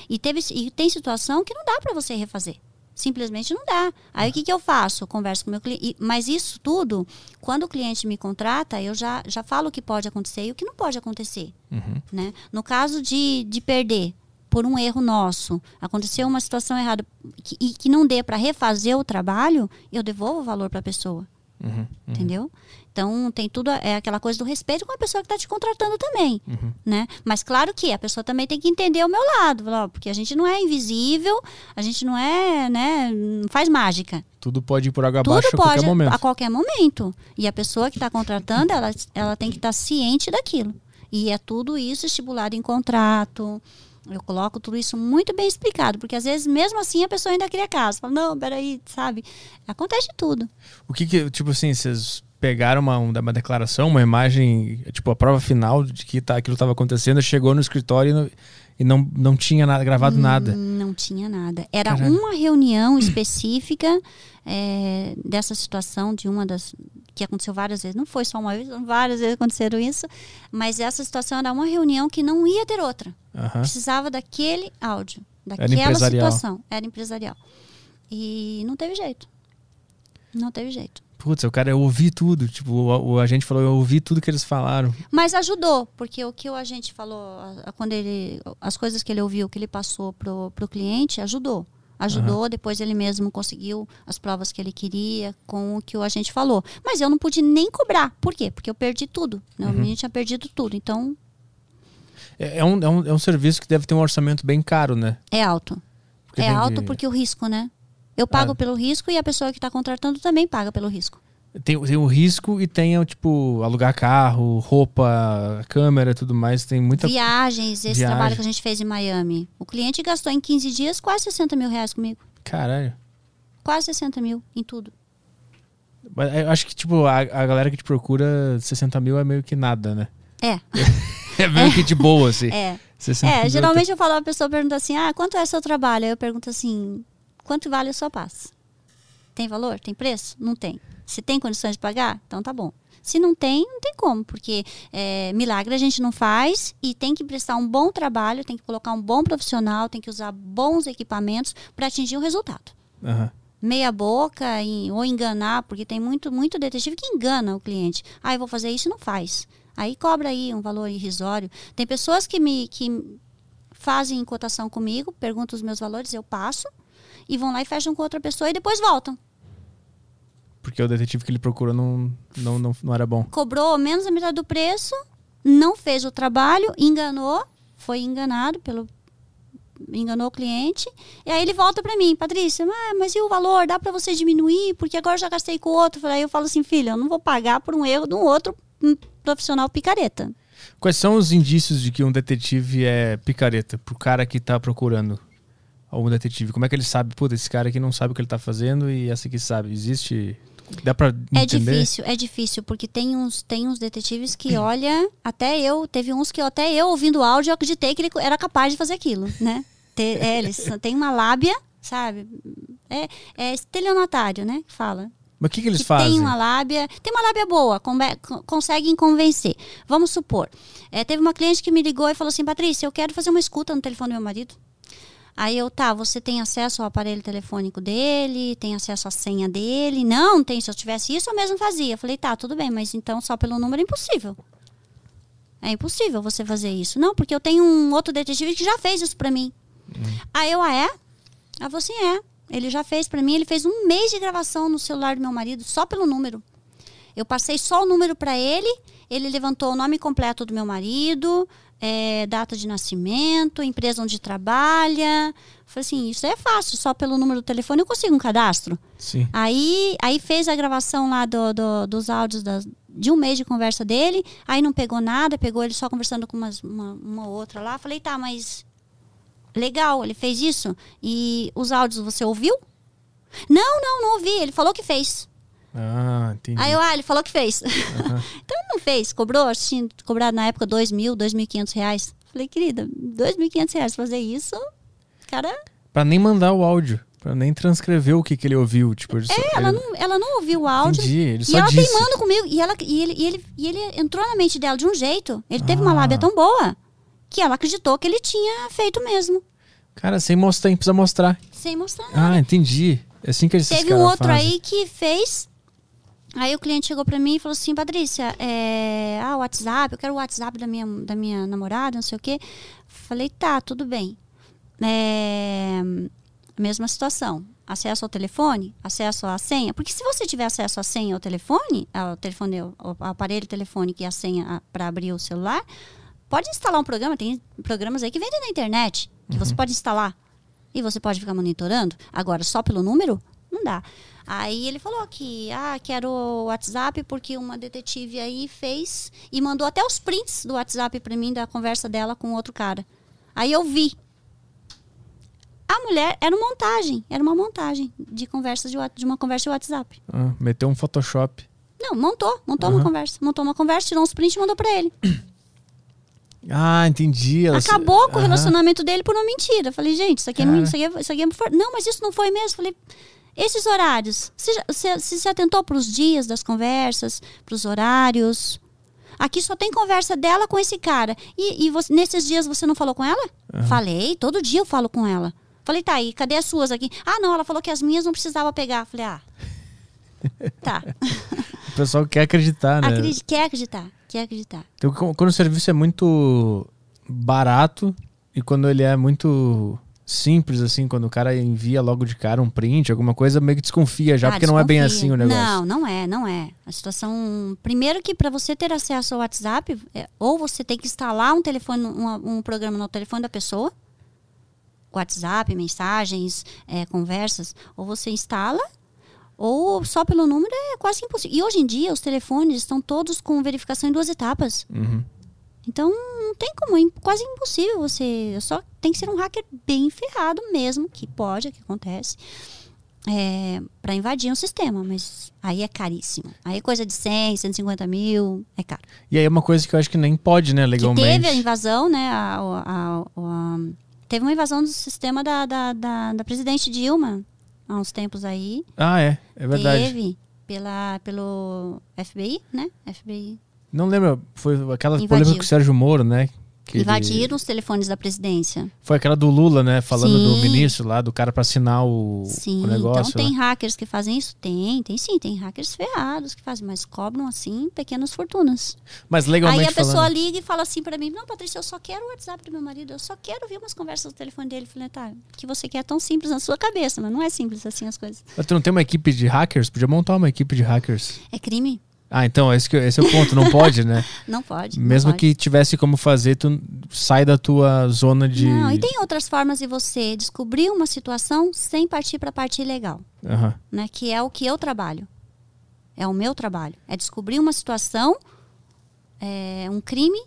E, teve, e tem situação que não dá para você refazer. Simplesmente não dá. Aí o que, que eu faço? Eu converso com o meu cliente. Mas isso tudo, quando o cliente me contrata, eu já, já falo o que pode acontecer e o que não pode acontecer. Uhum. Né? No caso de, de perder por um erro nosso, aconteceu uma situação errada que, e que não dê para refazer o trabalho, eu devolvo o valor para a pessoa. Uhum, uhum. Entendeu? Então tem tudo é aquela coisa do respeito com a pessoa que está te contratando também, uhum. né? Mas claro que a pessoa também tem que entender o meu lado, porque a gente não é invisível, a gente não é, né? Não faz mágica. Tudo pode ir por água abaixo a qualquer momento. A qualquer momento. E a pessoa que está contratando, ela, ela tem que estar tá ciente daquilo. E é tudo isso estipulado em contrato. Eu coloco tudo isso muito bem explicado, porque às vezes, mesmo assim, a pessoa ainda cria caso. Fala, não, peraí, sabe? Acontece tudo. O que que, tipo assim, vocês pegaram uma, uma declaração, uma imagem, tipo, a prova final de que tá, aquilo estava acontecendo, chegou no escritório E não, não tinha nada, gravado nada. Não tinha nada. Era uma reunião específica é, dessa situação, de uma das. que aconteceu várias vezes. Não foi só uma vez, várias vezes aconteceram isso. Mas essa situação era uma reunião que não ia ter outra. Precisava daquele áudio, daquela empresarial. situação. Era empresarial. E não teve jeito. Não teve jeito. Putz, o cara, eu ouvi tudo. Tipo, o, o agente falou, eu ouvi tudo que eles falaram. Mas ajudou, porque o que o agente falou, a- a- quando ele, as coisas que ele ouviu, que ele passou pro, pro cliente, ajudou. Ajudou, depois ele mesmo conseguiu as provas que ele queria com o que o agente falou. Mas eu não pude nem cobrar. Por quê? Porque eu perdi tudo. Né? O menino tinha perdido tudo. Então, É, é um, é, um, é um serviço que deve ter um orçamento bem caro, né? é alto. Porque é alto que- porque o risco, né? Eu pago Ah. pelo risco e a pessoa que está contratando também paga pelo risco. Tem, tem o risco e tem, tipo, alugar carro, roupa, câmera tudo mais. Tem muita. Viagens, esse Viagem. trabalho que a gente fez em Miami. O cliente gastou em 15 dias quase 60 mil reais comigo. Caralho. Quase 60 mil em tudo. Mas eu acho que, tipo, a, a galera que te procura 60 mil é meio que nada, né? É, <laughs> É meio que de boa, assim. é. 60 É, geralmente eu falo, a pessoa pergunta assim, ah, quanto é seu trabalho? Aí eu pergunto assim, quanto vale a sua paz? Tem valor? Tem preço? Não tem. Se tem condições de pagar? Então tá bom. Se não tem, não tem como, porque é, milagre a gente não faz e tem que prestar um bom trabalho, tem que colocar um bom profissional, tem que usar bons equipamentos para atingir o resultado. Aham. Meia boca e- ou enganar, porque tem muito, muito detetive que engana o cliente. Ah, eu vou fazer isso e não faz. Aí cobra aí um valor irrisório. Tem pessoas que me que fazem cotação comigo, perguntam os meus valores, eu passo, e vão lá e fecham com outra pessoa e depois voltam. Porque o detetive que ele procurou não, não, não, não era bom. Cobrou menos da metade do preço, não fez o trabalho, enganou, foi enganado pelo enganou o cliente, e aí ele volta para mim, Patrícia, ah, mas e o valor? Dá para você diminuir? Porque agora eu já gastei com o outro. Aí eu falo assim, filha, eu não vou pagar por um erro de um outro hum, profissional picareta. Quais são os indícios de que um detetive é picareta pro cara que tá procurando algum detetive? Como é que ele sabe, puta, esse cara aqui não sabe o que ele tá fazendo e essa aqui sabe? Existe. Dá pra É entender? difícil, é difícil, porque tem uns, tem uns detetives que, <clears throat> olha, até eu, teve uns que eu- até eu, ouvindo o áudio, eu acreditei que ele era capaz de fazer aquilo, né? Ter- é, eles têm uma lábia, sabe? É, é estelionatário, né? Que fala. Mas o que, que eles que fazem? tem uma lábia, tem uma lábia boa, conseguem convencer. Vamos supor, é, teve uma cliente que me ligou e falou assim, Patrícia, eu quero fazer uma escuta no telefone do meu marido. Aí eu, tá, você tem acesso ao aparelho telefônico dele, tem acesso à senha dele? Não, tem. Se eu tivesse isso, eu mesmo fazia. Eu falei, tá, tudo bem, mas então só pelo número é impossível. É impossível você fazer isso. Não, porque eu tenho um outro detetive que já fez isso pra mim. Aí eu, ah, é? Ah, você é. Ele já fez pra mim, ele fez um mês de gravação no celular do meu marido, só pelo número. Eu passei só o número pra ele, ele levantou o nome completo do meu marido, é, data de nascimento, empresa onde trabalha. Falei assim, isso é fácil, só pelo número do telefone eu consigo um cadastro. Sim. Aí, aí fez a gravação lá do, do- dos áudios das- de um mês de conversa dele, aí não pegou nada, pegou ele só conversando com umas- uma, uma outra lá. Falei, tá, mas legal, ele fez isso. E os áudios você ouviu? Não, não, não ouvi. Ele falou que fez. Ah, entendi. Aí eu, ah, ele falou que fez. <laughs> então ele não fez, cobrou, acho que tinha cobrado na época dois mil, dois mil e quinhentos reais. Falei, querida, dois mil e quinhentos reais fazer isso, cara, Pra nem mandar o áudio. Pra nem transcrever o que, que ele ouviu. Tipo, ele só, é, ela ele- não, ela não ouviu o áudio. Entendi, ele E só ela disse. teimando comigo. E, ela, e, ele, e, ele, e ele entrou na mente dela de um jeito. Ele teve uma Ah. lábia tão boa que ela acreditou que ele tinha feito mesmo. Cara, sem mostrar, precisa mostrar. Sem mostrar nada. Ah, entendi. É assim que eles Teve um outro aí que fez. Aí o cliente chegou pra mim e falou assim, Patrícia, é, ah, o WhatsApp, eu quero o WhatsApp da minha, da minha namorada, não sei o quê. Falei, tá, tudo bem. É, mesma situação. Acesso ao telefone, acesso à senha. Porque se você tiver acesso à senha ao telefone, ao telefone, ao aparelho telefônico e a senha para abrir o celular, pode instalar um programa. Tem programas aí que vendem na internet, que você pode instalar. E você pode ficar monitorando. Agora, só pelo número? Não dá. Aí ele falou que, ah, quero o WhatsApp porque uma detetive aí fez e mandou até os prints do WhatsApp pra mim da conversa dela com outro cara. Aí eu vi. A mulher era uma montagem, era uma montagem de conversa de, de uma conversa de WhatsApp. Ah, meteu um Photoshop. Não, montou, montou Aham. uma conversa, montou uma conversa, tirou uns prints e mandou pra ele. <clears throat> Ah, entendi. Ela Acabou com o Aham. relacionamento dele por uma mentira. Falei, gente, isso aqui, é, Cara. isso aqui, é, isso aqui é Não, mas isso não foi mesmo. Falei, esses horários. Você, já- você, você se atentou para os dias das conversas, para os horários? Aqui só tem conversa dela com esse cara. E, e você- nesses dias você não falou com ela? Falei, todo dia eu falo com ela. Falei, tá, e cadê as suas aqui? Ah, não, ela falou que as minhas não precisava pegar. Falei, ah. <laughs> Tá. O pessoal quer acreditar, né? Acredite, quer acreditar, quer acreditar. Então, quando o serviço é muito barato e quando ele é muito simples, assim, quando o cara envia logo de cara um print, alguma coisa, meio que desconfia já, Ah, porque não é bem desconfia. assim o negócio. Não, não é, não é. A situação. Primeiro que para você ter acesso ao WhatsApp, é, ou você tem que instalar um telefone, um, um programa no telefone da pessoa, WhatsApp, mensagens, é, conversas, ou você instala, ou só pelo número é quase impossível. E hoje em dia os telefones estão todos com verificação em duas etapas. Uhum. Então não tem como, é quase impossível você. Só tem que ser um hacker bem ferrado mesmo, que pode, que acontece, é, para invadir um sistema. Mas aí é caríssimo. Aí é coisa de 100, 150 mil, é caro. E aí é uma coisa que eu acho que nem pode, né, Que legalmente. teve a invasão, né? a- a- a- teve uma invasão do sistema da, da, da, da presidente Dilma há uns tempos aí. Ah, é, é verdade. Teve pela, pelo FBI, né? FBI. Não lembro, foi aquela Invadiu. polêmica com o Sérgio Moro, né? que ele- Invadiram os telefones da presidência. Foi aquela do Lula, né? Falando do Sim. ministro lá, do cara pra assinar o, Sim, o negócio. então tem lá. hackers que fazem isso? Tem, tem sim, tem hackers ferrados que fazem, mas cobram assim pequenas fortunas. Mas legalmente Aí a pessoa falando. liga e fala assim pra mim: Não, Patrícia, eu só quero o WhatsApp do meu marido, eu só quero ver umas conversas no telefone dele. Eu falei: Tá, o que você quer é tão simples na sua cabeça, mas não é simples assim as coisas. Mas tu não tem uma equipe de hackers? Podia montar uma equipe de hackers. É crime? Ah, então, esse, que, esse é o ponto, não pode, né? <laughs> Não pode. não Mesmo pode. que tivesse como fazer, tu sai da tua zona de. Não, e tem outras formas de você descobrir uma situação sem partir para a parte ilegal, Aham. né? Que é o que eu trabalho. É o meu trabalho. É descobrir uma situação, é, um crime,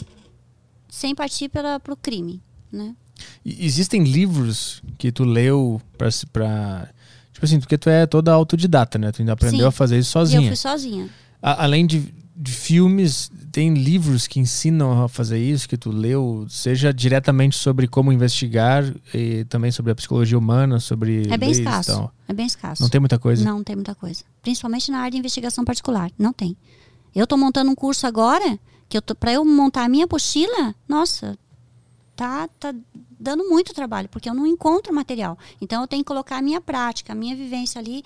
sem partir para o crime, né? E Existem livros que tu leu pra. Tipo assim, porque tu é toda autodidata, né? Tu ainda aprendeu Sim. a fazer isso E eu sozinha. fui sozinha. A- além de, de filmes, tem livros que ensinam a fazer isso, que tu leu, seja diretamente sobre como investigar e também sobre a psicologia humana, sobre É bem leis escasso. tal. É bem escasso. Não tem muita coisa? Não tem muita coisa. Principalmente na área de investigação particular. Não tem. Eu tô montando um curso agora, que eu tô, pra eu montar a minha apostila, nossa, tá, tá dando muito trabalho, porque eu não encontro material. Então eu tenho que colocar a minha prática, a minha vivência ali,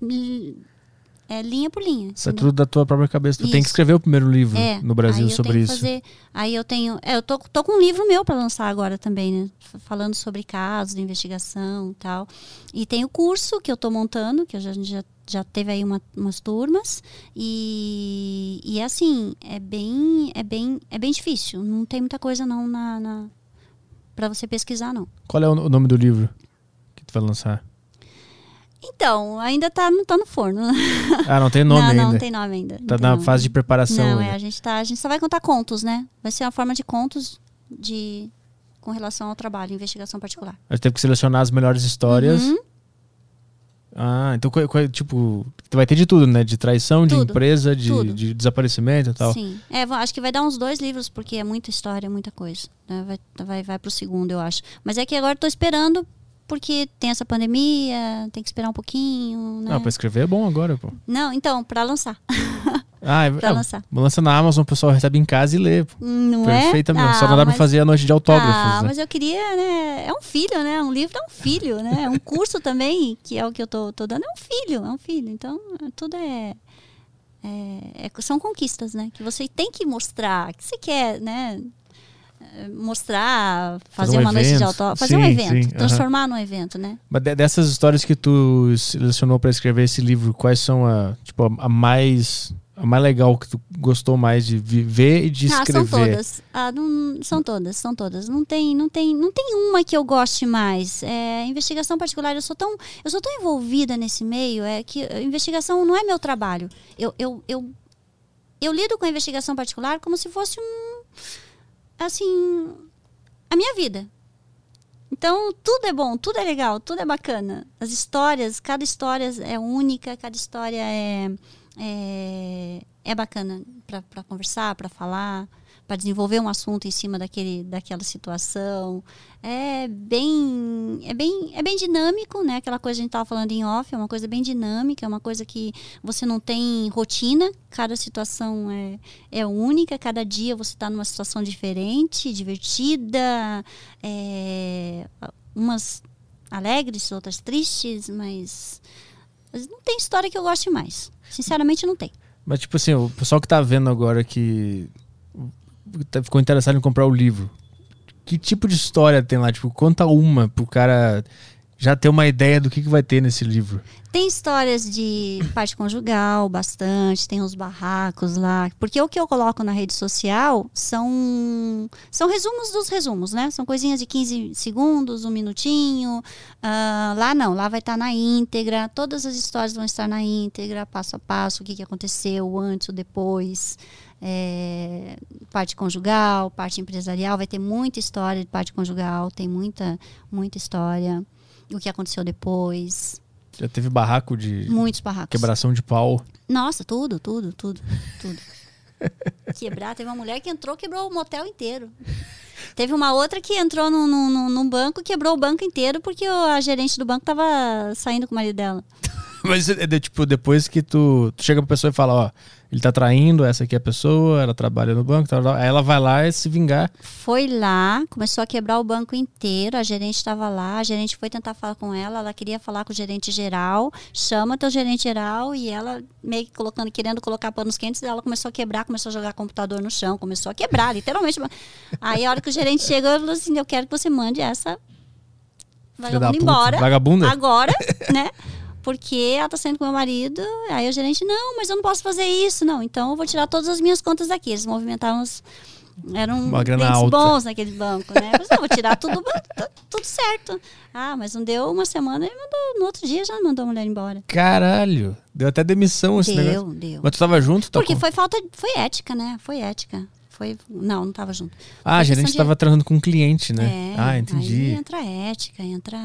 li- é, linha por linha. Isso é tudo da tua própria cabeça. Tu tem que Isso. escrever o primeiro livro É, no Brasil sobre tenho isso. Fazer, aí eu tenho. é, eu tô, tô com um livro meu para lançar agora também, né? Falando sobre casos de investigação e tal. E tem o curso que eu tô montando, que eu já, já, já teve aí uma- umas turmas. E, e é assim, é bem, é bem, é bem difícil. Não tem muita coisa não na, na para você pesquisar, não. Qual é o o nome do livro que tu vai lançar? Então, ainda tá, não tá no forno. <laughs> Ah, não tem nome não, ainda. não, não tem nome ainda. Tá na nome. fase de preparação. Não, ainda. é, a gente tá, a gente só vai contar contos, né? Vai ser uma forma de contos de com relação ao trabalho, investigação particular. A gente teve que selecionar as melhores histórias. Uhum. Ah, então tipo, vai ter de tudo, né? De traição, de Tudo, empresa, de, de desaparecimento e tal. Sim. É, acho que vai dar uns dois livros, porque é muita história, muita coisa. né? Vai, vai, vai pro segundo, eu acho. Mas é que agora tô esperando, porque tem essa pandemia, tem que esperar um pouquinho, né? Ah, pra escrever é bom agora, pô. Não, então, pra lançar. <laughs> Ah, é, Pra é, lançar. lança na Amazon, o pessoal recebe em casa e lê. Não Perfeitamente. é? Só não dá pra mas- fazer a noite de autógrafos, Ah, né? mas eu queria, né? É um filho, né? Um livro é um filho, né? Um curso também, que é o que eu tô, tô dando, é um filho, é um filho. Então, tudo é, é- é- São conquistas, né? Que você tem que mostrar, que você quer, né? Mostrar, fazer um uma noite de evento. autógrafo, fazer Sim, um evento, sim, transformar num evento, né? Mas de- dessas histórias que tu selecionou pra escrever esse livro, quais são a, tipo, a, mais a mais legal que tu gostou mais de vi- ver e de Ah, escrever? são todas. Ah, não- são todas, são todas. Não tem, não tem, não tem uma que eu goste mais. É, investigação particular, eu sou tão, eu sou tão envolvida nesse meio, é que investigação não é meu trabalho. Eu, eu, eu, eu lido com a investigação particular como se fosse um, assim, a minha vida. Então, tudo é bom, tudo é legal, tudo é bacana. As histórias, cada história é única, cada história é, é, é bacana para conversar, para falar, para desenvolver um assunto em cima daquele, daquela situação. É bem, é bem, é bem dinâmico, né? Aquela coisa que a gente estava falando em off, é uma coisa bem dinâmica, é uma coisa que você não tem rotina, cada situação é, é única, cada dia você está numa situação diferente, divertida, é, umas alegres, outras tristes, mas, mas não tem história que eu goste mais. Sinceramente, não tem. Mas, tipo assim, o pessoal que tá vendo agora que ficou interessado em comprar o livro, que tipo de história tem lá? Tipo, conta uma pro cara já ter uma ideia do que, que vai ter nesse livro. Tem histórias de parte conjugal, bastante, tem os barracos lá. Porque o que eu coloco na rede social são, são resumos dos resumos, né? São coisinhas de 15 segundos, um minutinho. Ah, lá não, lá vai estar na íntegra. Todas as histórias vão estar na íntegra, passo a passo, o que, que aconteceu, antes, o depois. É, parte conjugal, parte empresarial, vai ter muita história de parte conjugal, tem muita, muita história. O que aconteceu depois. Já teve barraco de Muitos barracos. quebração de pau. Nossa, tudo, tudo, tudo, tudo. <laughs> Quebrar, teve uma mulher que entrou, quebrou o motel inteiro. Teve uma outra que entrou num, num, num banco e quebrou o banco inteiro porque a gerente do banco tava saindo com o marido dela. <laughs> Mas é de- tipo, depois que tu, tu chega pra pessoa e fala, ó, ele tá traindo, essa aqui é a pessoa, ela trabalha no banco, tal, tal. aí ela vai lá e se vingar. Foi lá, começou a quebrar o banco inteiro, a gerente estava lá, a gerente foi tentar falar com ela, ela queria falar com o gerente geral, chama teu gerente geral e ela meio que colocando, querendo colocar panos quentes, ela começou a quebrar, começou a jogar computador no chão, começou a quebrar, <laughs> literalmente. Aí a hora que o gerente chegou, ele falou assim, eu quero que você mande essa vagabunda embora, Vagabunda? agora, né? <laughs> Porque ela tá saindo com meu marido. Aí o gerente, não, mas eu não posso fazer isso. Não, então eu vou tirar todas as minhas contas daqui. Eles movimentavam uns. Eram Uma grana alta. bons naquele banco, né? Falei, não, vou tirar tudo, tu- tudo certo. Ah, mas não deu uma semana, ele mandou. No outro dia já mandou a mulher embora. Caralho, deu até demissão esse deu, negócio. deu. Mas tu tava junto? Tá Porque com- foi falta. Foi ética, né? Foi ética. Foi. Não, não tava junto. Ah, a foi gerente questão de- tava tratando com um cliente, né? É, ah, Aí entendi. entra ética, entra.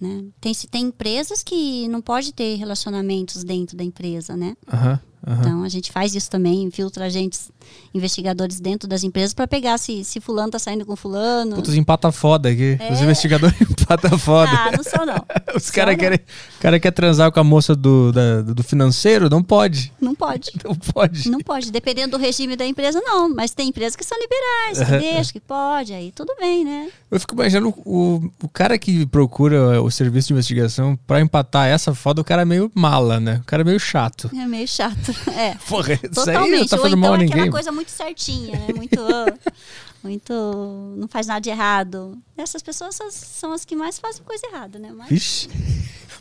Né? Tem, tem empresas que não pode ter relacionamentos dentro da empresa, né? Aham, aham. Então a gente faz isso também, infiltra agentes investigadores dentro das empresas para pegar se, se fulano tá saindo com fulano. Puta, os empata foda aqui. Os É. investigadores <laughs> empata foda. Ah, não sou não. <laughs> Os caras querem. O cara quer transar com a moça do, da- do financeiro? Não pode. Não pode. <laughs> Não pode. Não pode, dependendo do regime da empresa, não. Mas tem empresas que são liberais, que deixam, que pode, aí tudo bem, né? Eu fico imaginando o, o cara que procura o serviço de investigação pra empatar essa foda, o cara é meio mala, né? O cara é meio chato. É meio chato. É. <laughs> Porra, isso aí não Totalmente. tá Ou então é aquela ninguém. coisa muito certinha, né? Muito. <laughs> muito. Não faz nada de errado. Essas pessoas são- as que mais fazem coisa errada, né? Mas, Vixe.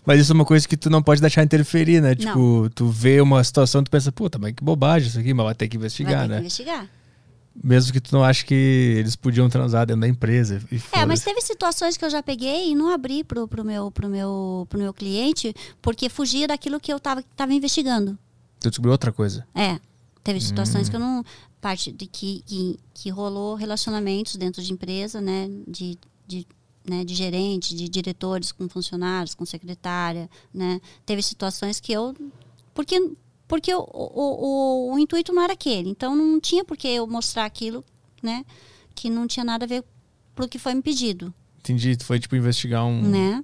Mas isso é uma coisa que tu não pode deixar interferir, né? Tipo, tu vê uma situação, tu pensa, puta, mas que bobagem isso aqui, mas vai ter que vai investigar, ter né? que investigar. Mesmo que tu não ache que eles podiam transar dentro da empresa. É, mas teve situações que eu já peguei e não abri pro, pro, meu, pro, meu, pro meu cliente porque fugia daquilo que eu tava, tava investigando. Tu descobriu outra coisa. É. Teve Hum. situações que eu não. Parte de que, que, que rolou relacionamentos dentro de empresa, né? De, de, né, de gerente, de diretores com funcionários, com secretária, né? Teve situações que eu. Porque, porque o, o, o, o intuito não era aquele. Então não tinha por que eu mostrar aquilo, né? Que não tinha nada a ver pro que foi me pedido Entendi, tu foi tipo investigar um. né?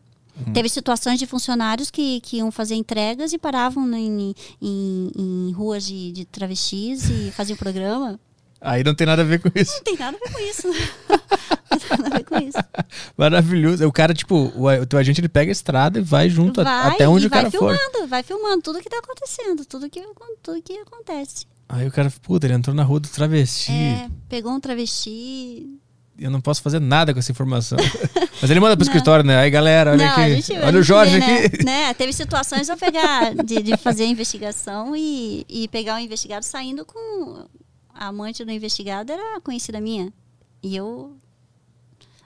Teve situações de funcionários que, que iam fazer entregas e paravam em, em, em ruas de, de travestis e faziam programa. Aí não tem nada a ver com isso. Não tem nada a ver com isso. <laughs> Não tem nada a ver com isso. Maravilhoso. O cara, tipo, o, teu agente ele pega a estrada e vai junto a- Vai até onde o cara vai for. filmando, vai filmando tudo que tá acontecendo, tudo que, tudo que acontece. Aí o cara, puta, ele entrou na rua do travesti. É, pegou um travesti. Eu não posso fazer nada com essa informação. <laughs> Mas ele manda pro escritório, né? Aí, galera, olha Não, aqui. gente- olha o Jorge vê, né? aqui. <laughs> Né? Teve situações de eu pegar, de, de fazer a investigação e, e pegar o investigado saindo com. A amante do investigado era conhecida minha. E eu.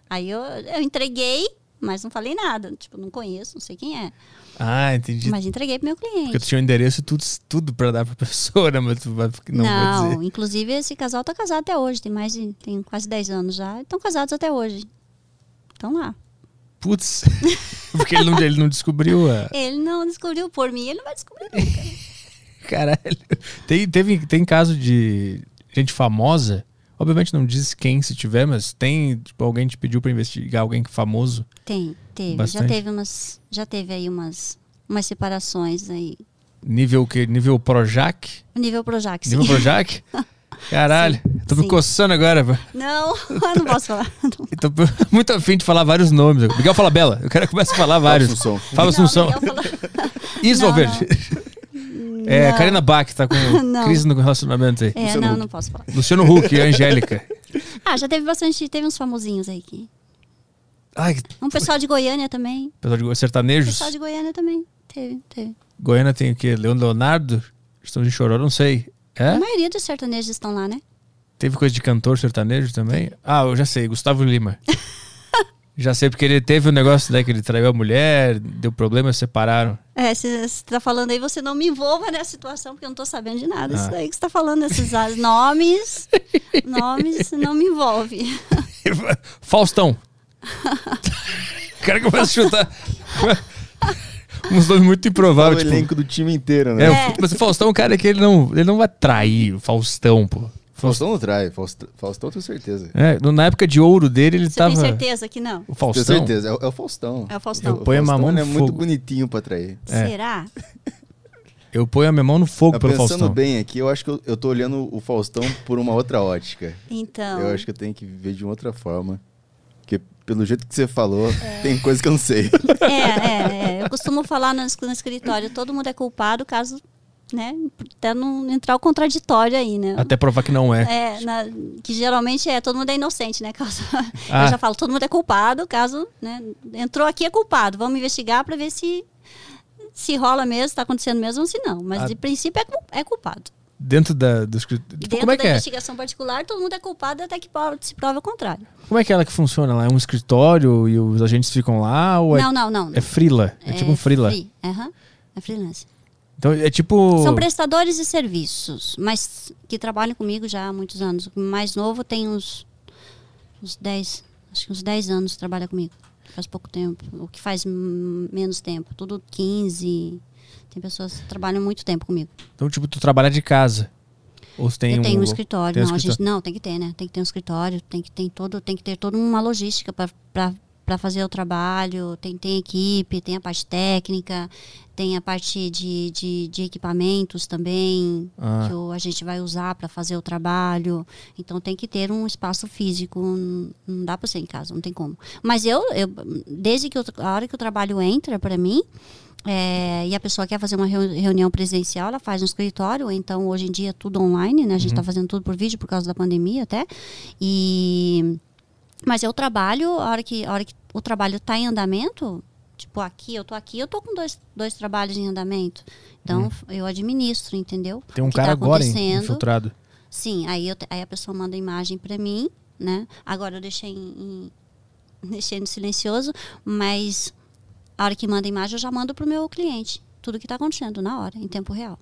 Aí eu, eu entreguei, mas não falei nada. Tipo, não conheço, não sei quem é. Ah, entendi. Mas entreguei pro meu Porque cliente. tu tinha o endereço e tudo, tudo pra dar pra pessoa, né? Mas tu vai, não, Não, dizer. inclusive esse casal tá casado até hoje. Tem mais de. Tem quase 10 anos já. Estão casados até hoje. Estão lá. Putz. <laughs> Porque ele não, ele não descobriu a. Ele não descobriu por mim, ele não vai descobrir nunca. <laughs> Caralho. Tem, teve, tem caso de gente famosa. Obviamente não diz quem se tiver, mas tem, tipo, alguém te pediu pra investigar alguém famoso. Tem, teve. Bastante. Já teve umas. Já teve aí umas, umas separações aí. Nível que? Nível Projac? Nível Projac, sim. Nível Projac? <laughs> Caralho, tô me sim. coçando agora. Não, <laughs> eu não posso falar. <laughs> Eu tô muito afim de falar vários nomes. Miguel fala Bela. Eu quero começar a falar vários. Assunção. Fala Assunção. Não, Miguel falou- Isso, Não, Valverde. É, Não. Karina Bach tá com <laughs> crise no relacionamento aí. É, Luciano não, Huck. não posso falar. Luciano Huck e Angélica. <laughs> Ah, já teve bastante, teve uns famosinhos aí aqui. Ai, Um pessoal de Goiânia também. pessoal de Um sertanejos. pessoal de Goiânia também. Teve, teve. Goiânia tem o quê? Leon Leonardo? Estão de chorou, não sei. É? A maioria dos sertanejos estão lá, né? Teve coisa de cantor sertanejo também? Ah, eu já sei, Gustavo Lima. <laughs> já sei, porque ele teve o um negócio daí que ele traiu a mulher, deu problema, separaram. É, se você tá falando aí, você não me envolva nessa situação, porque eu não tô sabendo de nada. Ah. Isso daí que você tá falando, esses nomes, nomes, não me envolve. <laughs> Faustão. o cara começa a chutar. Uns nomes muito o improváveis. Tipo, elenco do time inteiro, né? é, É. o- Mas o Faustão é um cara que ele não, ele não vai trair o Faustão, pô. Faustão não trai. Faustão, Faustão tenho certeza. É, no- na época de ouro dele, ele Você tava. tem certeza que não? O Tenho Faustão. certeza. É, o- é o Faustão. É o Faustão. Eu ponho a Faustão, mão é muito bonitinho pra trair. É. Será? Eu ponho a minha mão no fogo Mas pelo pensando Faustão. bem aqui, eu acho que eu, eu tô olhando o Faustão por uma outra ótica. Então. Eu acho que eu tenho que ver de uma outra forma. Porque pelo jeito que você falou, tem coisa que eu não sei. É, é, é. Eu costumo falar no, no escritório, todo mundo é culpado caso, né, até não entrar o contraditório aí, né? Até provar que não é. É, na- que geralmente é, todo mundo é inocente, né? <laughs> Caso, Ah. Eu já falo, todo mundo é culpado, caso, né? Entrou aqui é culpado. Vamos investigar para ver se se rola mesmo, está acontecendo mesmo ou se não. Mas Ah. de princípio é, é culpado. Dentro da, do escritório. Dentro como é da que é? investigação particular, todo mundo é culpado até que se prova o contrário. Como é que é ela que funciona lá? É um escritório e os agentes ficam lá? Ou é, não, não, não. é frila? É, tipo um frila. free, aham, É freelance. Então é tipo. São prestadores de serviços, mas que trabalham comigo já há muitos anos. O mais novo tem uns, uns 10, acho que uns 10 anos que trabalha comigo. Faz pouco tempo. O que faz menos tempo. Tudo 15. Tem pessoas que trabalham muito tempo comigo. Então, tipo, tu trabalha de casa. Ou tem Eu um. tenho um escritório. tem um não, gente, escritório. não, tem que ter, né? Tem que ter um escritório, tem que, tem todo, tem que ter toda uma logística para fazer o trabalho. Tem, tem equipe, tem a parte técnica, tem a parte de, de, de equipamentos também, Ah. que o- a gente vai usar para fazer o trabalho. Então tem que ter um espaço físico. Não, dá para ser em casa, não tem como. Mas eu, eu desde que eu, a hora que o trabalho entra para mim, é, e a pessoa quer fazer uma reu- reunião presencial, ela faz no escritório, então hoje em dia é tudo online, né? A gente está fazendo tudo por vídeo por causa da pandemia até. E mas eu trabalho, a hora que, a hora que o trabalho está em andamento, tipo aqui, eu tô aqui, eu tô com dois, dois trabalhos em andamento. Então eu administro, entendeu? Tem um que cara tá agora infiltrado. Sim, aí, eu aí a pessoa manda imagem para mim, né? Agora eu deixei em, em- <laughs> deixei no silencioso, mas a hora que manda imagem eu já mando pro meu cliente. Tudo que está acontecendo na hora, em tempo real.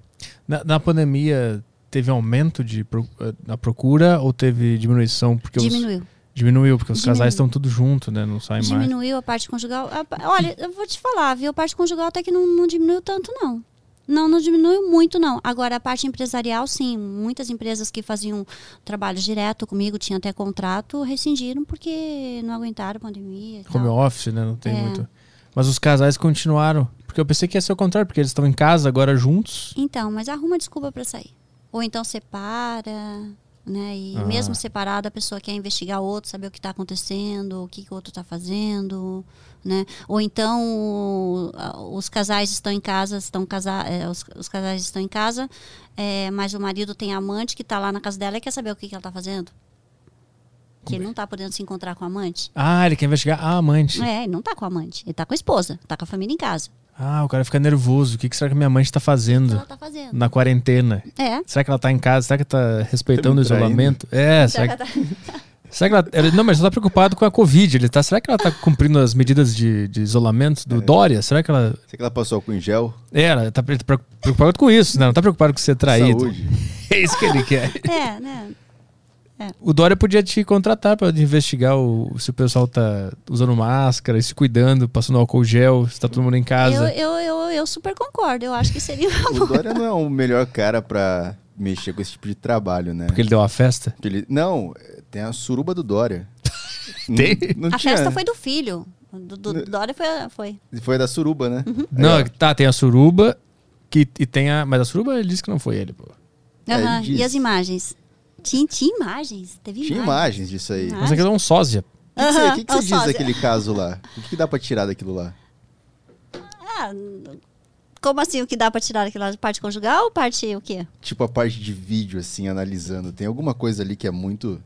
Na, na pandemia, teve aumento de, eh, na procura ou teve diminuição? Porque os- Diminuiu. porque os Diminuiu. casais estão tudo junto, né? Não saem mais. Diminuiu a parte conjugal. Olha, eu vou te falar, viu? A parte conjugal até que não, não diminuiu tanto, não. Não, não diminuiu muito, não. Agora, a parte empresarial, sim. Muitas empresas que faziam trabalho direto comigo, tinham até contrato, rescindiram porque não aguentaram a pandemia Home tal. office, né? Não tem É. muito. Mas os casais continuaram. Porque eu pensei que ia ser o contrário, porque eles estão em casa agora juntos. Então, mas arruma desculpa para sair. Ou então separa, né? E Ah. mesmo separado, a pessoa quer investigar o outro, saber o que está acontecendo, o que, que o outro está fazendo, né? Ou então o- os casais estão em casa, estão casa, é, os, os casais estão em casa, é, mas o marido tem amante que está lá na casa dela e quer saber o que, que ela está fazendo. Que ele não está podendo se encontrar com a amante. Ah, ele quer investigar a amante. É, ele não está com a amante, ele está com a esposa, está com a família em casa. Ah, o cara fica nervoso. O que, que será que minha mãe está fazendo ela está fazendo? na quarentena? É. Será que ela tá em casa? Será que tá respeitando Tá o isolamento? É, será Será que, que ela tá- <laughs> será que ela. ela- Não, mas ela tá preocupado com a Covid. Ele tá, será que ela tá cumprindo as medidas de, de isolamento do Dória? Será que ela. Será que ela passou com em gel? É, ela tá pre- pre- preocupada com isso, né? Não tá preocupada com ser traído. Saúde. <laughs> É isso que ele quer. É, né? O Dória podia te contratar para investigar o, se o pessoal tá usando máscara, se cuidando, passando álcool gel, se tá todo mundo em casa. Eu, eu, eu, eu super concordo. Eu acho que seria uma <laughs> O boa. Dória não é o melhor cara pra mexer com esse tipo de trabalho, né? Porque ele deu uma festa. Ele- Não, tem a suruba do Dória. <laughs> Tem? Não, não A tinha. festa foi do filho. Do, do, do Dória foi, foi. Foi da suruba, né? Uhum. Não, tá, tem a suruba que, e tem a. Mas a suruba ele disse que não foi ele, pô. É, Aham, ele. E as imagens? Tinha, tinha imagens? Teve tinha imagens. imagens disso aí. O Mas aquilo é um sósia. que, que você, Aham, que que é o você diz sósia. daquele caso lá? O que, que dá pra tirar daquilo lá? Ah, como assim o que dá pra tirar daquela parte conjugal ou parte o quê? Tipo, a parte de vídeo, assim, analisando. Tem alguma coisa ali que é muito.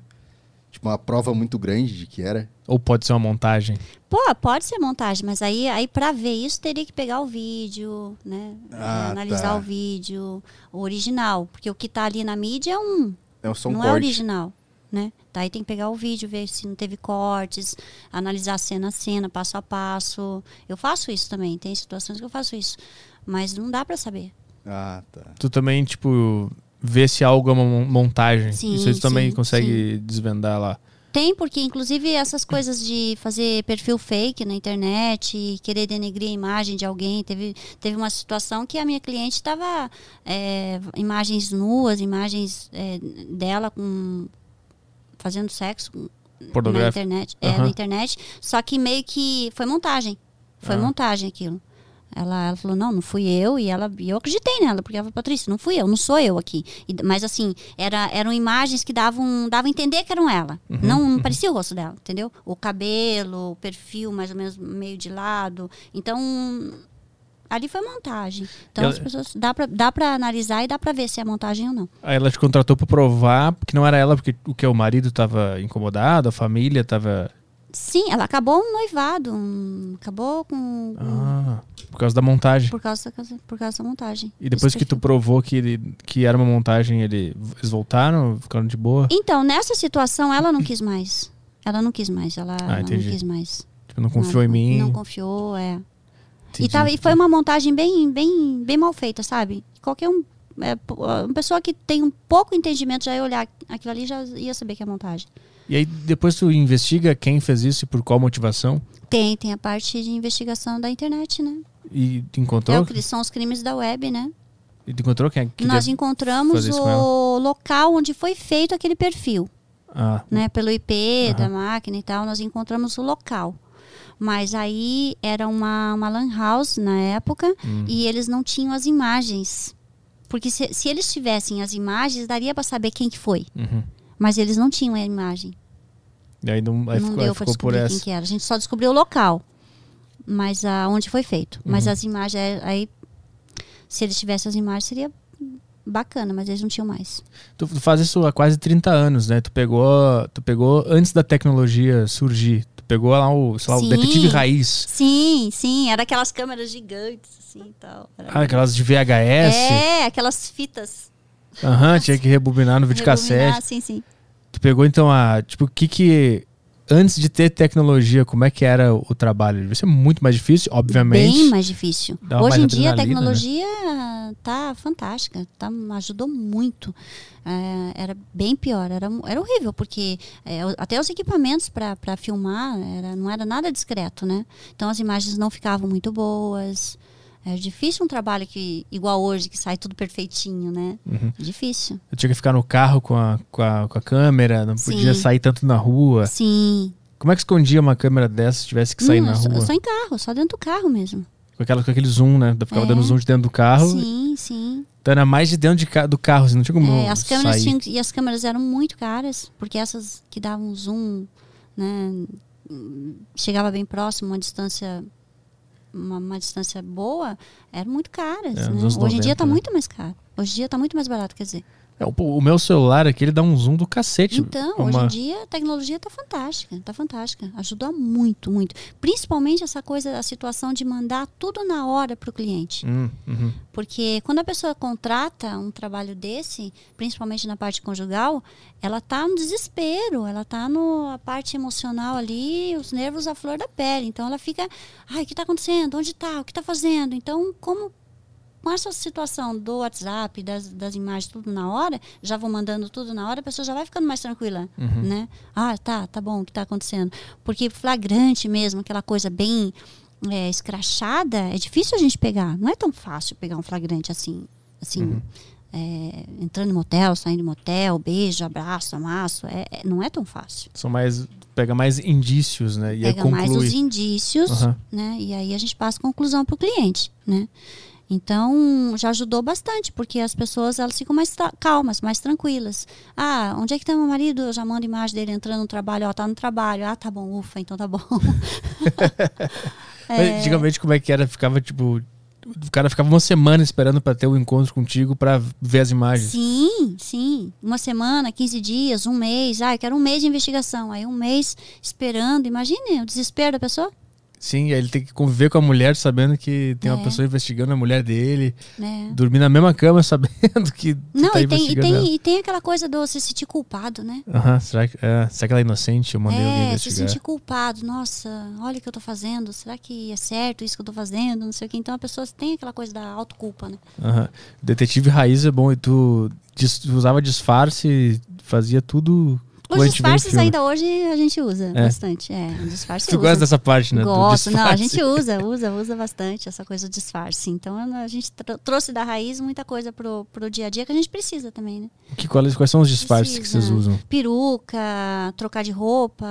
Tipo, uma prova muito grande de que era. Ou pode ser uma montagem. Pô, pode ser montagem, mas aí, aí para ver isso teria que pegar o vídeo, né? Ah, É, analisar tá. o vídeo, o original, porque o que tá ali na mídia é um, É só um não é corte. original, né? Daí tem que pegar o vídeo, ver se não teve cortes, analisar cena a cena, passo a passo. Eu faço isso também, tem situações que eu faço isso, mas não dá para saber. Ah, tá. Tu também, tipo, vê se algo é uma mon- montagem. Sim, Isso aí tu também sim, consegue desvendar lá. Tem, porque inclusive essas coisas de fazer perfil fake na internet, querer denegrir a imagem de alguém. Teve, teve uma situação que a minha cliente estava imagens nuas, imagens é, dela com fazendo sexo com- na internet, é, Aham. na internet. Só que meio que foi montagem. Foi Ah. montagem aquilo. Ela, ela falou, não, não fui eu, e ela e eu acreditei nela, porque ela falou, Patrícia, não fui eu, não sou eu aqui. E- mas assim, era, eram imagens que davam, davam a entender que eram ela. Uhum, Não, não parecia o rosto dela, entendeu? O cabelo, o perfil mais ou menos meio de lado. Então, ali foi montagem. Então Ela- as pessoas. Dá pra, dá pra analisar e dá pra ver se é montagem ou não. Aí ela te contratou pra provar que não era ela, porque o que o marido tava incomodado, a família tava. Sim, ela acabou um noivado. um- acabou com. Ah, por causa da montagem. Por causa, da, por causa da montagem. E depois que tu provou que, ele, que era uma montagem, ele, eles voltaram, ficaram de boa. Então, nessa situação, ela não quis mais. Ela não quis mais. Ela, ela não quis mais. Tipo, não confiou não, em mim. Não confiou, é. Entendi. E, tava, e foi uma montagem bem, bem, bem mal feita, sabe? Qualquer um. é, uma pessoa que tem um pouco entendimento já ia olhar aquilo ali já ia saber que é montagem. E aí depois tu investiga quem fez isso e por qual motivação. Tem, tem a parte de investigação da internet, né? E tu É encontrou? que são os crimes da web, né? E tu encontrou quem? que Nós encontramos o local onde foi feito aquele perfil. Ah, né, pelo IP da máquina e tal, nós encontramos o local. Mas aí era uma, uma lan house na época Hum. e eles não tinham as imagens. Porque se, se eles tivessem as imagens, daria para saber quem que foi. uhum. Mas eles não tinham a imagem. E aí não, aí não ficou, deu ficou por descobrir quem essa. que era. A gente só descobriu o local. Mas a, onde foi feito. Mas Uhum. as imagens, é- aí se eles tivessem as imagens, seria bacana, mas eles não tinham mais. Tu, tu faz isso há quase 30 anos, né? Tu pegou, tu pegou antes da tecnologia surgir. Tu pegou lá o, sei lá, o Sim. detetive raiz. Sim, sim, era aquelas câmeras gigantes, assim e tal. Era Ah, aquelas de VHS. É, aquelas fitas. Aham, tinha que rebobinar no videocassete. Rebobinar, Sim, sim. Tu pegou então a. Tipo, o que que. Antes de ter tecnologia, como é que era o trabalho? Devia ser muito mais difícil, obviamente. Bem mais difícil. Hoje em dia a né? tecnologia tá fantástica, tá, ajudou muito. É, era bem pior, era, era horrível, porque é, até os equipamentos para filmar era, não era nada discreto, né? Então as imagens não ficavam muito boas. É difícil um trabalho que igual hoje, que sai tudo perfeitinho, né? Uhum. Difícil. Eu tinha que ficar no carro com a, com a, com a câmera, não podia Sim. sair tanto na rua. Sim. Como é que escondia uma câmera dessa se tivesse que sair na só, rua? só em carro, só dentro do carro mesmo. Com, aquela, com aquele zoom, né? Eu ficava É. dando zoom de dentro do carro. Sim, sim. Então era mais de dentro de ca- do carro, assim, não tinha como É, as câmeras sair. tinham, e as câmeras eram muito caras, porque essas que davam zoom, né, hum, chegava bem próximo, uma distância uma, uma distância boa, eram muito caras. É, né? Hoje em 90, dia está né? muito mais caro. Hoje em dia está muito mais barato, quer dizer. É, o, o meu celular aqui, ele dá um zoom do cacete. Então, É hoje uma- em dia a tecnologia está fantástica, está fantástica. Ajudou muito, muito. Principalmente essa coisa, a situação de mandar tudo na hora para o cliente. Hum, uhum. Porque quando a pessoa contrata um trabalho desse, principalmente na parte conjugal, ela tá no desespero, ela tá no a parte emocional ali, os nervos à flor da pele. Então ela fica, ai, o que está acontecendo? Onde está? O que está fazendo? Então, como com essa situação do WhatsApp, das, das imagens, tudo na hora, já vou mandando tudo na hora, a pessoa já vai ficando mais tranquila, Uhum. né? Ah, tá, tá bom, o que tá acontecendo? Porque flagrante mesmo, aquela coisa bem é, escrachada, é difícil a gente pegar. Não é tão fácil pegar um flagrante assim, assim, Uhum. é, entrando em motel, saindo de motel, beijo, abraço, amasso, é, é- não é tão fácil. São mais. Pega mais indícios, né? E Pega mais os indícios, Aham. né? E aí a gente passa a conclusão para o cliente, né? Então, já ajudou bastante, porque as pessoas elas ficam mais calmas, mais tranquilas. Ah, onde é que está meu marido? Eu já mando imagem dele entrando no trabalho. Ó, tá no trabalho. Ah, tá bom, ufa, então tá bom. <laughs> Mas, É, Antigamente, como é que era? Ficava tipo. O cara ficava uma semana esperando pra ter o encontro contigo pra ver as imagens. Sim, sim. Uma semana, 15 dias, um mês. Ah, eu quero um mês de investigação. Aí um mês esperando. Imagine o desespero da pessoa. Sim, ele tem que conviver com a mulher sabendo que tem uma É. pessoa investigando a mulher dele. Né? Dormir na mesma cama sabendo <laughs> que Não, tá e, tem, e, tem, e tem aquela coisa do se sentir culpado, né? Aham, será, que, é, será que ela é inocente? Eu mandei alguém É, se investigar. sentir culpado. Nossa, olha o que eu tô fazendo. Será que é certo isso que eu tô fazendo? Não sei o que. Então a pessoa tem aquela coisa da autoculpa, né? Detetive raiz é bom. E tu usava disfarce, fazia tudo Os em disfarces ainda hoje a gente usa É. bastante. É, disfarce Tu usa. gosta dessa parte, né? Gosto, não, a gente usa, usa, usa bastante essa coisa do disfarce. Então a gente tro- trouxe da raiz muita coisa pro, pro dia a dia que a gente precisa também, né? Que, quais, quais são os disfarces que Precisa. vocês usam? Peruca, trocar de roupa,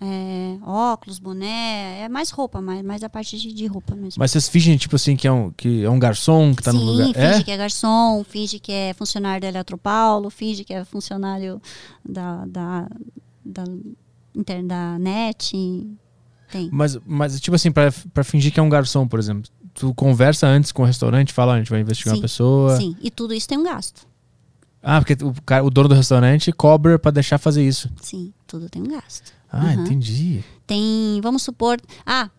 é, óculos, boné, é mais roupa, mais, mais a parte de, de roupa mesmo. Mas vocês fingem, tipo assim, que é um, que é um garçom que tá Sim, no lugar. finge É? que é garçom, finge que é funcionário da Eletropaulo, finge que é funcionário da, da, da, da NET. Tem. Mas, mas, tipo assim, pra fingir que é um garçom, por exemplo. Tu conversa antes com o restaurante, fala, "Ó, a gente vai investigar Sim, uma pessoa. Sim, e tudo isso tem um gasto. Ah, porque o, cara, o dono do restaurante cobra pra deixar fazer isso. Sim, tudo tem um gasto. Ah, Uhum. entendi. Tem, vamos supor, ah,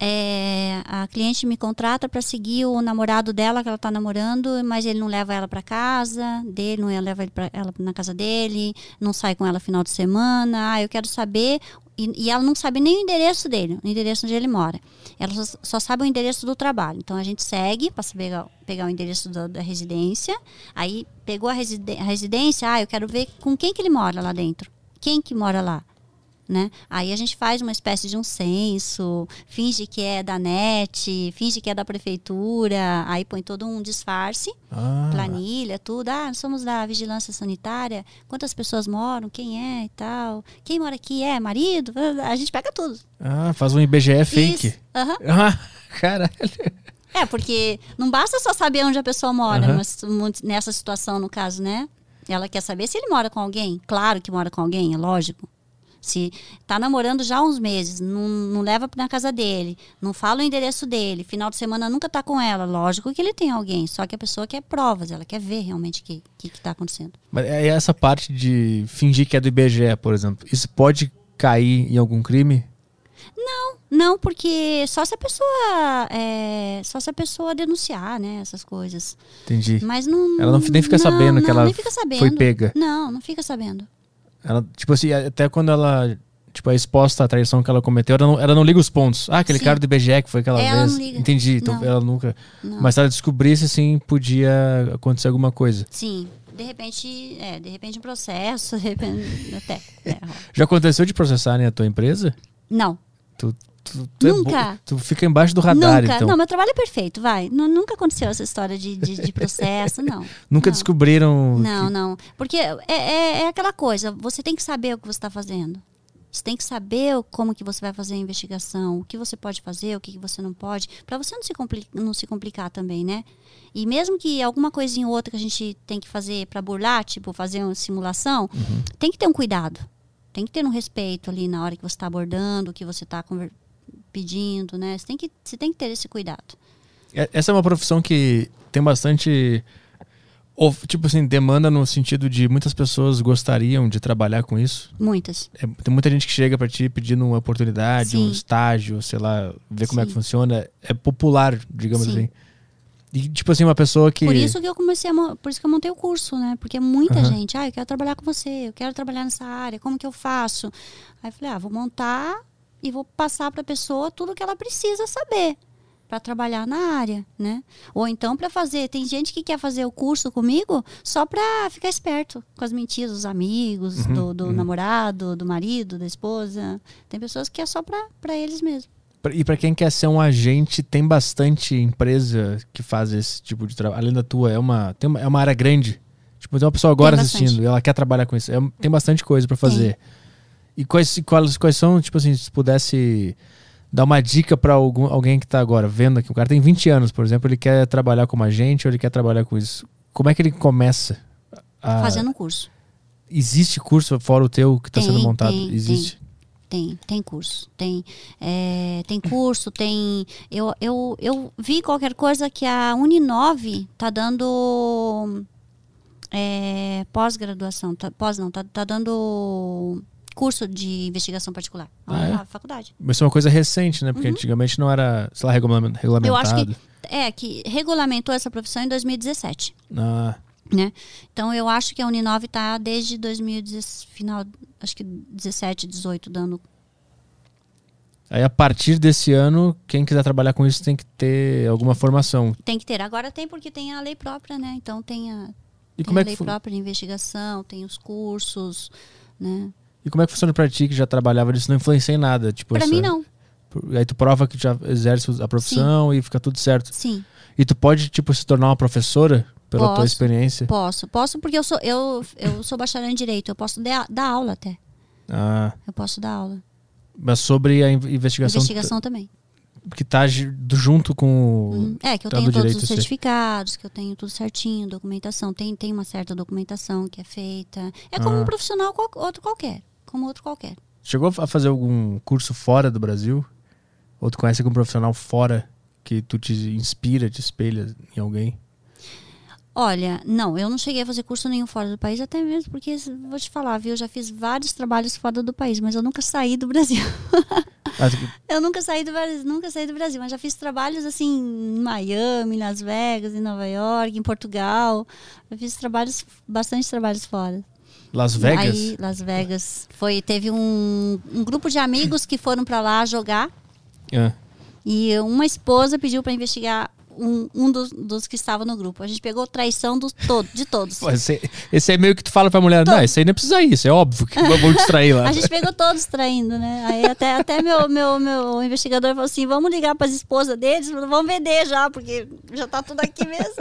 é, a cliente me contrata para seguir o namorado dela que ela tá namorando, mas ele não leva ela para casa dele, não leva ele pra, ela na casa dele, não sai com ela final de semana. Ah, eu quero saber e, e ela não sabe nem o endereço dele, o endereço onde ele mora. Ela só, só sabe o endereço do trabalho. Então a gente segue para pegar, pegar o endereço da, residência. Aí pegou a, reside- a residência, ah, eu quero ver com quem que ele mora lá dentro. Quem que mora lá? Né? Aí a gente faz uma espécie de um censo, finge que é da NET, finge que é da prefeitura, aí põe todo um disfarce, Ah, planilha, tudo. Ah, nós somos da vigilância sanitária, quantas pessoas moram, quem é e tal. Quem mora aqui é marido? A gente pega tudo. ah, faz um IBGE fake. Isso. Aham. <laughs> Ah, caralho. É, porque não basta só saber onde a pessoa mora, Aham. mas nessa situação, no caso, né? Ela quer saber se ele mora com alguém. Claro que mora com alguém, é lógico. Se tá namorando já há uns meses, não, não leva na casa dele, não fala o endereço dele, final de semana nunca tá com ela, lógico que ele tem alguém, só que a pessoa quer provas, ela quer ver realmente o que, que, que tá acontecendo. Mas é essa parte de fingir que é do IBGE, por exemplo. Isso pode cair em algum crime? Não, porque só se a pessoa é, só se a pessoa denunciar, né, essas coisas. Entendi. Mas não. Ela não, nem fica não, sabendo que não, ela nem fica sabendo. foi pega. Não, não fica sabendo. Ela, tipo assim, até quando ela tipo, é exposta à traição que ela cometeu, ela não, ela não liga os pontos. Ah, aquele Sim. cara do IBGE que foi aquela Ela vez. não liga. Entendi. Então Não. ela nunca. Não. Mas se ela descobrisse, assim, podia acontecer alguma coisa. Sim, de repente, é, de repente um processo, <laughs> de repente, até. é. Já aconteceu de processarem a tua empresa? não, Tu, tu, tu é Nunca. bo- tu fica embaixo do radar, nunca. então. Não, meu trabalho é perfeito, vai. Nu- nunca aconteceu essa história de, de, de processo, não. <laughs> Nunca não. descobriram. Não, que- não. Porque é, é, é aquela coisa, você tem que saber o que você está fazendo. Você tem que saber como que você vai fazer a investigação, o que você pode fazer, o que, que você não pode, para você não se, não se complicar também, né? E mesmo que alguma coisinha ou outra que a gente tem que fazer para burlar, tipo fazer uma simulação, Uhum. tem que ter um cuidado. Tem que ter um respeito ali na hora que você está abordando, o que você está pedindo, né? Você tem, que, você tem que ter esse cuidado. É- Essa é uma profissão que tem bastante. Tipo assim, demanda no sentido de muitas pessoas gostariam de trabalhar com isso. Muitas. É, tem muita gente que chega pra ti pedindo uma oportunidade, um Sim. estágio, sei lá, ver como é que Sim. funciona. É popular, digamos Sim. assim. E, tipo assim, uma pessoa que. Por isso que eu comecei a, por isso que eu montei o curso, né? Porque muita Aham. gente, ah, eu quero trabalhar com você, eu quero trabalhar nessa área, como que eu faço? Aí eu falei, ah, vou montar e vou passar para a pessoa tudo que ela precisa saber, para trabalhar na área, né? Ou então para fazer. Tem gente que quer fazer o curso comigo só para ficar esperto com as mentiras dos amigos, Uhum, do, do uhum. namorado, do marido, da esposa. Tem pessoas que é só para eles mesmo. E pra quem quer ser um agente, tem bastante empresa que faz esse tipo de trabalho. Além da tua, é uma, tem uma, é uma área grande. Tipo, tem uma pessoa agora Tem assistindo e ela quer trabalhar com isso. É- tem bastante coisa pra fazer. E quais, quais, quais são, tipo assim, se pudesse dar uma dica algum, alguém que tá agora vendo aqui. O cara tem 20 anos, por exemplo, ele quer trabalhar como agente ou ele quer trabalhar com isso. Como é que ele começa? a- Fazendo um curso. Existe curso fora o teu que está Tem, sendo montado? tem, Existe. Tem, tem curso. Tem, é, tem curso, tem. Eu, eu, eu vi qualquer coisa que a Uninove tá dando é, pós-graduação. Tá, pós não, tá, tá dando curso de investigação particular. Ah, é? Na faculdade. Mas isso é uma coisa recente, né? Porque antigamente não era, sei lá, regulamen- regulamentado. Uhum. Eu acho que é que regulamentou essa profissão em 2017. Ah, né? Então eu acho que a Uninove está desde 2010, final, acho que 17, 18 dando. aí a partir desse ano, quem quiser trabalhar com isso tem que ter alguma formação. Tem que ter. Agora tem porque tem a lei própria, né? Então tem a, E tem como, a é lei própria de investigação, tem os cursos, né? E como é que funciona pra ti que já trabalhava disso? Não influencia em nada? Tipo, Para essa- mim não. Aí tu prova que já exerce a profissão e fica tudo certo. Sim, E tu pode, tipo, se tornar uma professora pela tua Posso. experiência? posso. Posso porque eu sou eu, eu sou bacharel em direito, eu posso dar, dar aula até. Ah, Eu posso dar aula. mas sobre a in- investigação, Investigação também. que tá junto com o... Uhum. É, que eu tá tenho do todos direito, os certificados, que eu tenho tudo certinho, documentação. Tem, tem uma certa documentação que é feita. É como Ah. um profissional qual- outro qualquer. Como outro qualquer. Chegou a fazer algum curso fora do Brasil? Ou tu conhece algum profissional fora que tu te inspira, te espelha em alguém? Olha, não, eu não cheguei a fazer curso nenhum fora do país, até mesmo porque, vou te falar, viu, eu já fiz vários trabalhos fora do país, mas eu nunca saí do Brasil. <laughs> Ah, Eu nunca saí do Brasil, nunca saí do Brasil, mas já fiz trabalhos assim em Miami, Las Vegas, em Nova York, em Portugal. Eu fiz trabalhos, bastante trabalhos fora. Las Vegas? Aí, Las Vegas. Foi, teve um, um grupo de amigos que foram pra lá jogar Ah. e uma esposa pediu pra investigar um, um dos, dos que estava no grupo. A gente pegou traição dos, todo, de todos. <laughs> Pô, esse, esse é meio que tu fala pra mulher, não, esse aí nem precisa ir, isso é óbvio que eu vou distrair lá. <laughs> A gente pegou todos traindo, né? Aí até, até meu, meu, meu investigador falou assim: vamos ligar para as esposas deles, vamos vender já, porque já tá tudo aqui mesmo.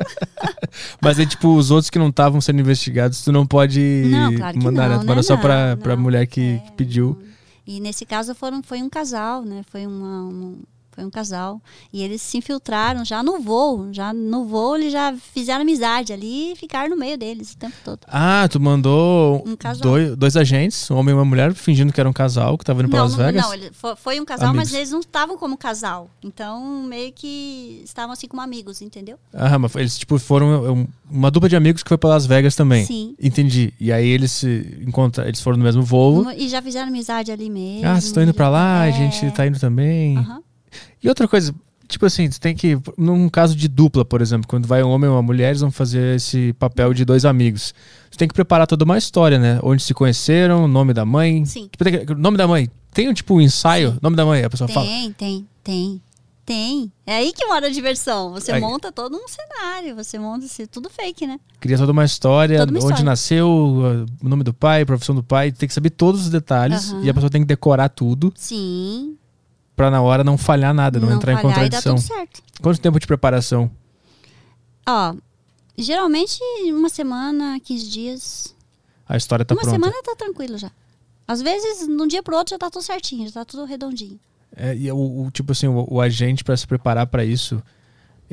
<laughs> Mas aí, tipo, os outros que não estavam sendo investigados, tu não pode Não, claro mandar, né? não, Tu manda né? só pra, Não, pra não. mulher que, É, que pediu. E nesse caso foram, foi um casal, né? Foi uma, um- foi um casal. E eles se infiltraram já no voo. Já no voo eles já fizeram amizade ali e ficaram no meio deles o tempo todo. Ah, tu mandou Um dois, dois agentes, um homem e uma mulher, fingindo que era um casal que tava indo pra Não, Las não, Vegas? não, ele- foi, foi um casal, Amigos. mas eles não estavam como casal. Então, meio que estavam assim como amigos, entendeu? Ah, mas eles, tipo, foram um- uma dupla de amigos que foi pra Las Vegas também. Sim. Entendi. E aí eles se encontram, eles foram no mesmo voo. E já fizeram amizade ali mesmo. Ah, vocês estão indo pra lá, a É. gente tá indo também. Aham. E outra coisa, tipo assim, tu tem que. Num caso de dupla, por exemplo, quando vai um homem e uma mulher, eles vão fazer esse papel de dois amigos. Tu tem que preparar toda uma história, né? Onde se conheceram, nome da mãe. Sim. Tipo, tem nome da mãe. Tem um tipo um ensaio, Sim. nome da mãe, a pessoa fala. Tem, tem, tem. Tem. É aí que mora a diversão. Você Aí. monta todo um cenário, você monta assim, tudo fake, né? Cria toda uma história, Toda uma onde história. nasceu, o nome do pai, profissão do pai. Tem que saber todos os detalhes Aham. e a pessoa tem que decorar tudo Sim. Pra na hora não falhar nada, não, entrar em falhar e contradição. tudo certo. Quanto tempo de preparação? Ó, geralmente uma semana, 15 dias. A história tá uma pronta. semana tá tranquilo já. Às vezes, de um dia pro outro já tá tudo certinho, já tá tudo redondinho. É, e o, o- tipo assim, o, o agente para se preparar para isso,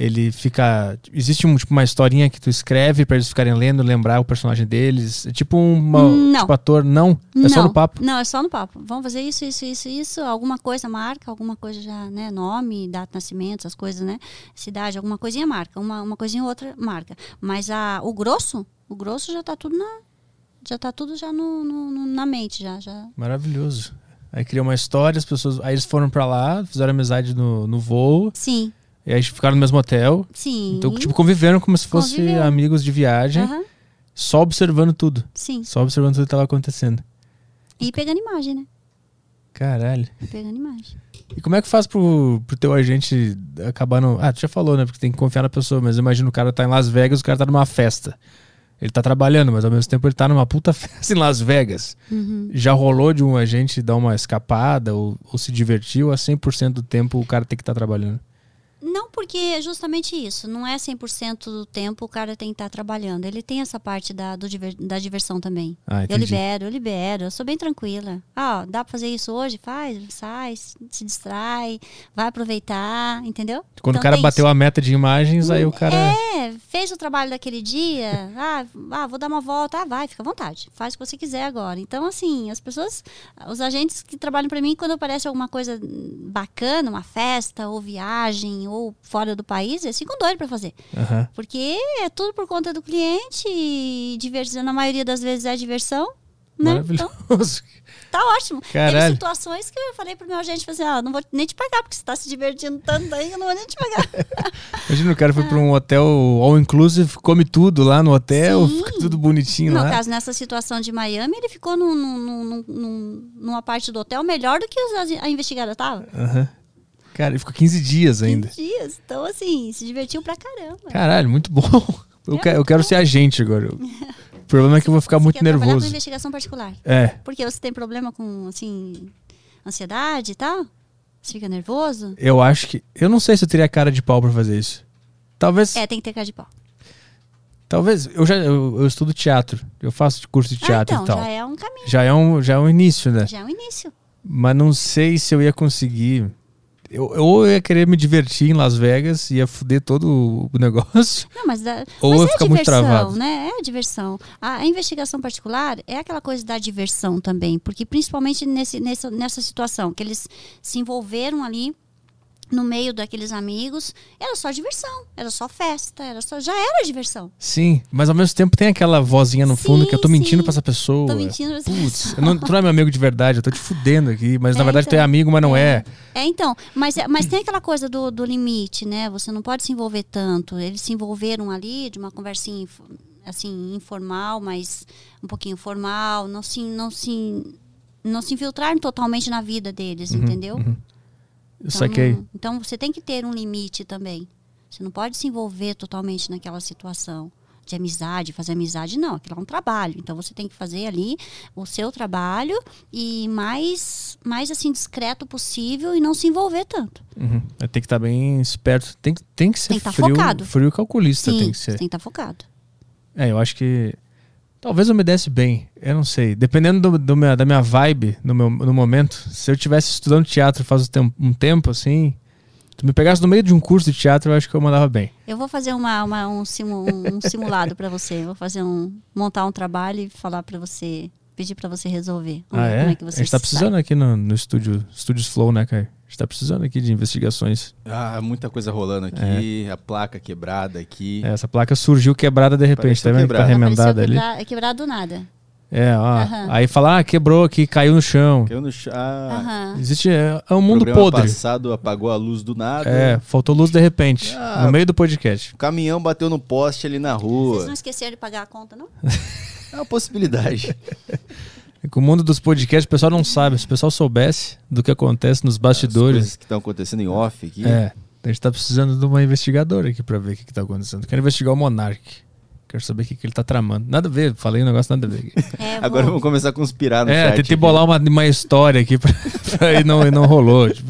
ele fica. Existe um, tipo, uma historinha que tu escreve para eles ficarem lendo, lembrar o personagem deles. É tipo Não. tipo ator, não. É só no papo. Não, é só no papo. Vamos fazer isso, isso, isso, isso. Alguma coisa marca, alguma coisa já, né? Nome, data de nascimento, essas coisas, né? Cidade, alguma coisinha marca. Uma, uma coisinha ou outra marca. Mas a, o grosso, o grosso já tá tudo na. Já tá tudo já no, no- no- na mente, já, já. Maravilhoso. Aí criou uma história, as pessoas. Aí eles foram para lá, fizeram amizade no, no voo, Sim, e aí ficaram no mesmo hotel. sim. Então, tipo, conviveram como se fossem amigos de viagem, só observando tudo. sim. Só observando tudo que estava acontecendo. E pegando imagem, né? Caralho. Pegando imagem. E como é que faz pro, pro teu agente acabar no. Ah, tu já falou, né? Porque tem que confiar na pessoa, mas imagina o cara tá em Las Vegas, o cara tá numa festa. Ele tá trabalhando, mas ao mesmo tempo ele tá numa puta <laughs> festa em Las Vegas. Uhum. Já rolou de um agente dar uma escapada ou, ou se divertiu a 100% do tempo o cara tem que estar trabalhando? Não, porque é justamente isso. Não é 100% do tempo o cara tem que estar trabalhando. Ele tem essa parte da, do da diversão também. Ah, Eu libero, eu libero. Eu sou bem tranquila. Ah, ó, dá pra fazer isso hoje? Faz, sai, se distrai, vai aproveitar, entendeu? Quando Então o cara bateu isso. a meta de imagens, aí o cara. É, fez o trabalho daquele dia. <laughs> ah, ah, vou dar uma volta. Ah, vai, fica à vontade. Faz o que você quiser agora. Então, assim, as pessoas, os agentes que trabalham para mim, quando aparece alguma coisa bacana, uma festa, ou viagem, ou fora do país, eles ficam doidos para fazer. Aham. Porque é tudo por conta do cliente e diversão, na maioria das vezes é diversão. Né? Então, Maravilhoso. <laughs> tá ótimo. Teve Caralho. situações que eu falei pro meu agente, falei assim, ó, não vou nem te pagar, porque você tá se divertindo tanto aí, eu não vou nem te pagar. <laughs> Imagina o cara foi pra um hotel all inclusive, come tudo lá no hotel, Sim. fica tudo bonitinho No lá. caso, nessa situação de Miami, ele ficou num- num- num- num- numa parte do hotel melhor do que a investigada tava. Aham. Cara, ele ficou 15 dias ainda. 15 dias. Então, assim, se divertiu pra caramba. Caralho, muito bom. <laughs> Eu, É quero, eu quero bom. ser agente agora. <laughs> O problema é que eu vou ficar Você muito trabalhar com nervoso. investigação particular. É, Porque você tem problema com, assim, ansiedade e tal? Você fica nervoso? eu acho que. Eu não sei se eu teria cara de pau pra fazer isso. Talvez. É, tem que ter cara de pau. Talvez. Eu já eu, eu estudo teatro. Eu faço curso de Ah, teatro então, e tal. já é um caminho. Já é um, já é um início, né? Já é um início. Mas não sei se eu ia conseguir. Eu, eu- ou eu ia querer me divertir em Las Vegas, ia foder todo o negócio. Não, mas, dá- Ou mas é ficar muito diversão, travado. né? É a diversão. A, a investigação particular é aquela coisa da diversão também, porque principalmente nesse, nessa, nessa situação, que eles se envolveram ali no meio daqueles amigos, era só diversão, era só festa, era só, já era diversão. Sim, mas ao mesmo tempo tem aquela vozinha no fundo que eu tô Sim, mentindo sim. pra essa pessoa. Tô mentindo pra essa Putz, pessoa. não, tu não é meu amigo de verdade, eu tô te fudendo aqui, mas na É, verdade tu é então. amigo, mas não é. É, então, mas, é- mas tem aquela coisa do, do limite, né? Você não pode se envolver tanto. Eles se envolveram ali de uma conversinha assim, informal, mas um pouquinho formal, não se, não se, não se infiltraram totalmente na vida deles, entendeu? Eu Então, saquei. não- então você tem que ter um limite também. Você não pode se envolver totalmente naquela situação de amizade, fazer amizade, não. Aquilo é um trabalho. Então você tem que fazer ali o seu trabalho e mais, mais assim, discreto possível e não se envolver tanto. Uhum. Tem que estar bem esperto. Tem, que- tem que ser Tem que tá frio, focado. frio calculista. Sim, tem que ser. tem que estar focado. É, eu acho que. Talvez eu me desse bem, eu não sei. Dependendo do, do meu- da minha vibe no, meu, no momento, se eu tivesse estudando teatro faz um tempo, assim, tu me pegasse no meio de um curso de teatro, eu acho que eu mandava bem. Eu vou fazer uma, uma- um, simu- um- simulado para você. Vou fazer um montar um trabalho e falar para você, pedir para você resolver. Ah, é? É que a gente tá precisando aqui no, no estúdio, Estúdios Flow, né, Caio? A gente tá precisando aqui de investigações. Ah, muita coisa rolando aqui, a placa quebrada aqui. É, essa placa surgiu quebrada de repente, Pareceu tá vendo que tá quebrada. remendada ali? Quebrar, quebrar do nada. É, ó. Aham. Aí fala, ah, quebrou aqui, caiu no chão. Caiu no chão. Ah, Aham. Existe, é, é um mundo programa podre. passado apagou a luz do nada. É, faltou luz de repente, Ah. no meio do podcast. O caminhão bateu no poste ali na Vocês rua. não esqueceram de pagar a conta, não? <laughs> É uma possibilidade. <laughs> É que o mundo dos podcasts, o pessoal não sabe. Se o pessoal soubesse do que acontece nos As bastidores. coisas que estão acontecendo em off aqui. É, a gente tá precisando de uma investigadora aqui pra ver o que, que tá acontecendo. Quero investigar o Monark. Quero saber o que, que ele tá tramando. Nada a ver, falei um negócio nada a ver. aqui. <laughs> É, Agora vamos começar a conspirar no É, chat. tentei aqui. bolar uma, uma história aqui pra, <laughs> pra e, não, e não rolou. Tipo.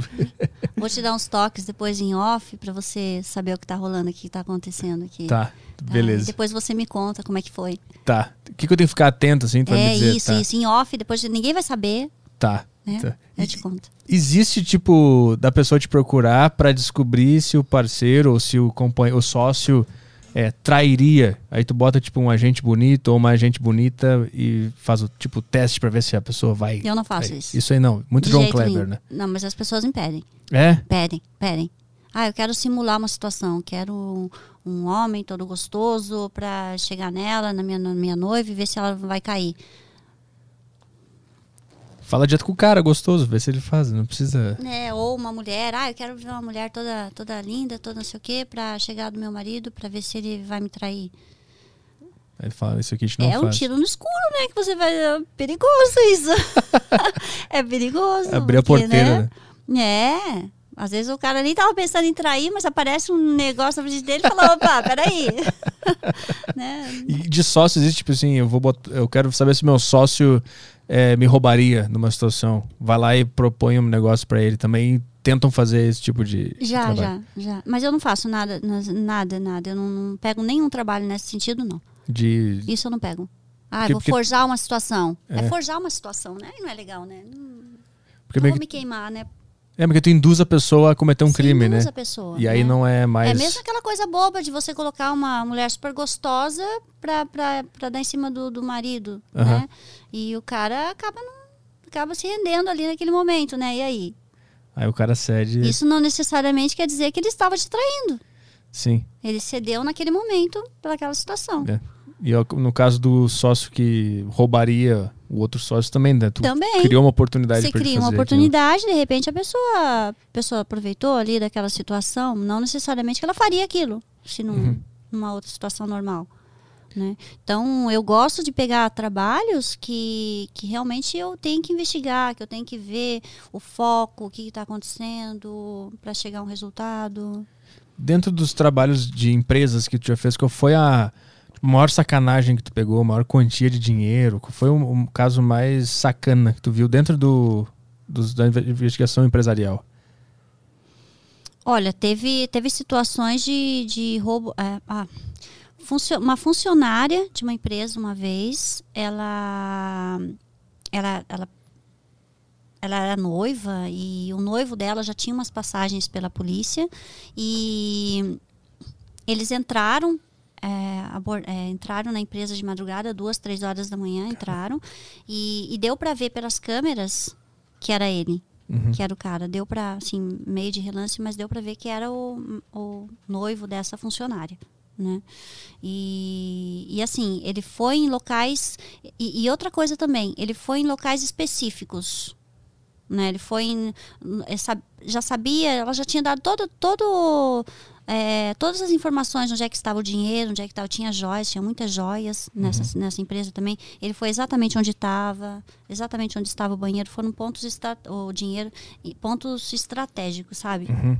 Vou te dar uns toques depois em off pra você saber o que tá rolando aqui, o que tá acontecendo aqui. Tá, E beleza. depois você me conta como é que foi. Tá. O que, que eu tenho que ficar atento, assim, pra me é dizer? isso, tá. isso. Em off, depois ninguém vai saber, Tá. né? tá. Eu te conto. Existe, tipo, da pessoa te procurar pra descobrir se o parceiro ou se o companheiro, o sócio é, trairia. Aí tu bota, tipo, um agente bonito ou uma agente bonita e faz o, tipo, teste pra ver se a pessoa vai. Eu não faço trair. isso. Isso aí não. Muito De John Kleber, nenhum. né? Não, mas as pessoas me pedem. É? Pedem, pedem. Ah, eu quero simular uma situação. Quero um, um homem todo gostoso pra chegar nela, na minha, na minha noiva, e ver se ela vai cair. Fala direto com o cara, gostoso, vê se ele faz. Não precisa. né? Ou uma mulher, ah, eu quero ver uma mulher toda, toda linda, toda não sei o quê, pra chegar do meu marido, pra ver se ele vai me trair. Aí ele fala, isso aqui a gente não é um faz. tiro no escuro, né? Que você vai. É perigoso isso. <laughs> <laughs> é perigoso. Abrir a porteira, né? É. Às vezes o cara nem tava pensando em trair, mas aparece um negócio na frente dele e fala, opa, peraí. <laughs> né? E de sócio existe, tipo assim, eu vou botar, eu quero saber se meu sócio é, me roubaria numa situação. Vai lá e propõe um negócio pra ele também. Tentam fazer esse tipo de Já, trabalho. já, já. Mas eu não faço nada, nada, nada. Eu não, não pego nenhum trabalho nesse sentido, não. De Isso eu não pego. Ah, Porque- vou porque- forjar uma situação. É. É. forjar uma situação, né? Não é legal, né? Não, porque não vou que, me queimar, né? É porque tu induz a pessoa a cometer um Você crime, né? induz a pessoa, E aí né? não é mais É mesmo aquela coisa boba de você colocar uma mulher super gostosa pra, pra, pra dar em cima do, do marido, né? E o cara acaba, não, acaba se rendendo ali naquele momento, né? E aí? Aí o cara cede. Isso não necessariamente quer dizer que ele estava te traindo. Sim. Ele cedeu naquele momento pelaquela situação. É. E no caso do sócio que roubaria o outro sócio também, né? Tu Também. criou uma oportunidade Você cria uma oportunidade, de repente a pessoa, a pessoa aproveitou ali daquela situação, não necessariamente que ela faria aquilo, se não, Uhum. numa outra situação normal. Né? Então, eu gosto de pegar trabalhos que, que realmente eu tenho que investigar, que eu tenho que ver o foco, o que está acontecendo, para chegar a um resultado. aquilo. Dentro dos trabalhos de empresas que tu já fez, qual foi a maior sacanagem que tu pegou, maior quantia de dinheiro? Qual foi o, o caso mais sacana que tu viu dentro do, dos- da investigação empresarial? Olha, teve, teve situações de, de roubo. é, ah, funcio- uma funcionária de uma empresa, uma vez, ela, ela, ela, ela era noiva e o noivo dela já tinha umas passagens pela polícia e eles entraram. É, é, entraram na empresa de madrugada, duas, três horas da manhã, entraram e, e deu para ver pelas câmeras que era ele Uhum. que era o cara. Deu para assim, meio de relance, mas deu para ver que era o, o noivo dessa funcionária. Né? E, e assim, ele foi em locais. E, e outra coisa também, ele foi em locais específicos. Né? Ele foi em. Já sabia, ela já tinha dado todo. todo eh, todas as informações de onde é que estava o dinheiro, onde é que estava. Tinha joias, tinha muitas joias nessa, nessa empresa também. Ele foi exatamente onde estava, exatamente onde estava o banheiro. Foram pontos estra- o dinheiro, pontos estratégicos, sabe? Uhum.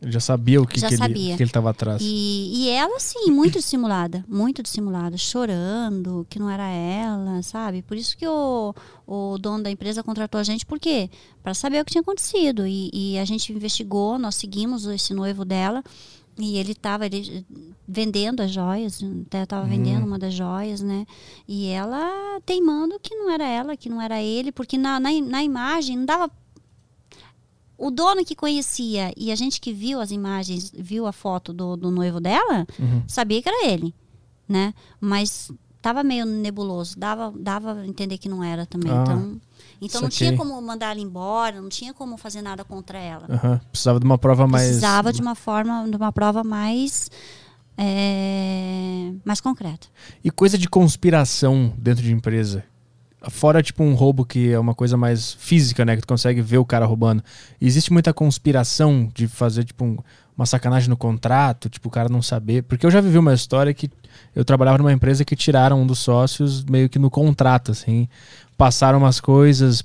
Ele já sabia o que, Já que, sabia. ele tava atrás. E, e ela, sim, muito dissimulada, muito dissimulada, chorando, que não era ela, sabe? Por isso que o, o dono da empresa contratou a gente, por quê? Para saber o que tinha acontecido. E, e a gente investigou, nós seguimos esse noivo dela. E ele estava ele, vendendo as joias, até estava vendendo uma das joias, né? E ela teimando que não era ela, que não era ele, porque na, na, na imagem não dava o dono que conhecia e a gente que viu as imagens, viu a foto do, do noivo dela, Uhum. sabia que era ele, né? Mas tava meio nebuloso, dava, dava a entender que não era também. Ah, então, então não saquei. tinha como mandar ela embora, não tinha como fazer nada contra ela. Aham. Precisava de uma prova mais. Precisava de uma forma, de uma prova mais é, mais concreta. E coisa de conspiração dentro de empresa. Fora, tipo, um roubo que é uma coisa mais física, né? Que tu consegue ver o cara roubando. Existe muita conspiração de fazer, tipo, um- uma sacanagem no contrato, tipo, o cara não saber. Porque eu já vivi uma história que eu trabalhava numa empresa que tiraram um dos sócios meio que no contrato, assim. Passaram umas coisas.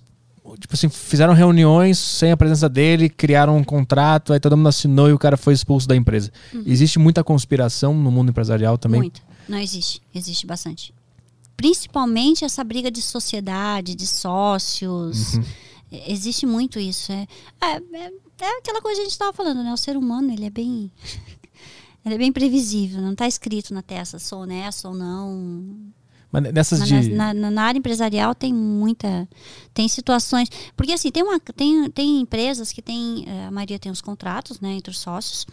Tipo assim, fizeram reuniões sem a presença dele, criaram um contrato, aí todo mundo assinou e o cara foi expulso da empresa. Existe muita conspiração no mundo empresarial também. Muito. Não existe. Existe bastante. Principalmente essa briga de sociedade, de sócios. Uhum. Existe muito isso. É, é, é- é aquela coisa que a gente estava falando, né? O ser humano, ele é bem. <laughs> ele é bem previsível. Não está escrito na testa, sou honesto ou não. Mas nessas Na, de. na- na- na área empresarial tem muita. Tem situações. Porque assim, tem, uma, tem, tem empresas que tem. eh, A maioria tem os contratos, né, entre os sócios.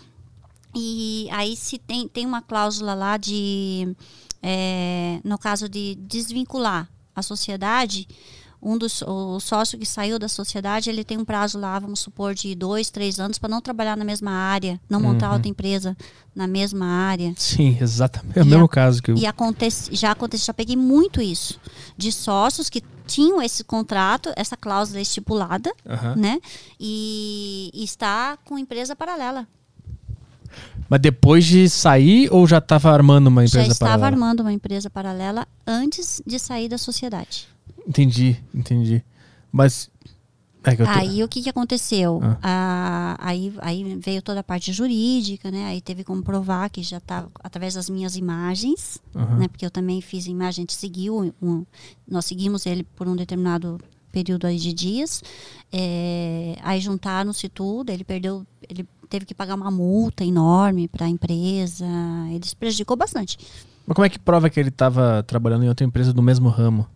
E aí se tem, tem uma cláusula lá de. eh, no caso de desvincular a sociedade. Um dos, o sócio que saiu da sociedade, ele tem um prazo lá, vamos supor, de dois, três anos para não trabalhar na mesma área, não montar Uhum. outra empresa na mesma área. Sim, exatamente. É o mesmo caso que eu. E acontece, já aconteceu, já peguei muito isso. De sócios que tinham esse contrato, essa cláusula estipulada, Aham. né? E, e está com empresa paralela. Mas depois de sair ou já estava armando uma empresa Já estava paralela? armando uma empresa paralela antes de sair da sociedade. Entendi, entendi. Mas. É que eu tô... Aí o que, que aconteceu? Ah. Ah, aí, aí veio toda a parte jurídica, né? Aí teve como provar que já estava através das minhas imagens, Aham. né? Porque eu também fiz imagem, a gente seguiu, um- nós seguimos ele por um determinado período aí de dias. É, aí juntaram-se tudo, ele perdeu, ele teve que pagar uma multa enorme para a empresa, ele se prejudicou bastante. Mas como é que prova que ele estava trabalhando em outra empresa do mesmo ramo?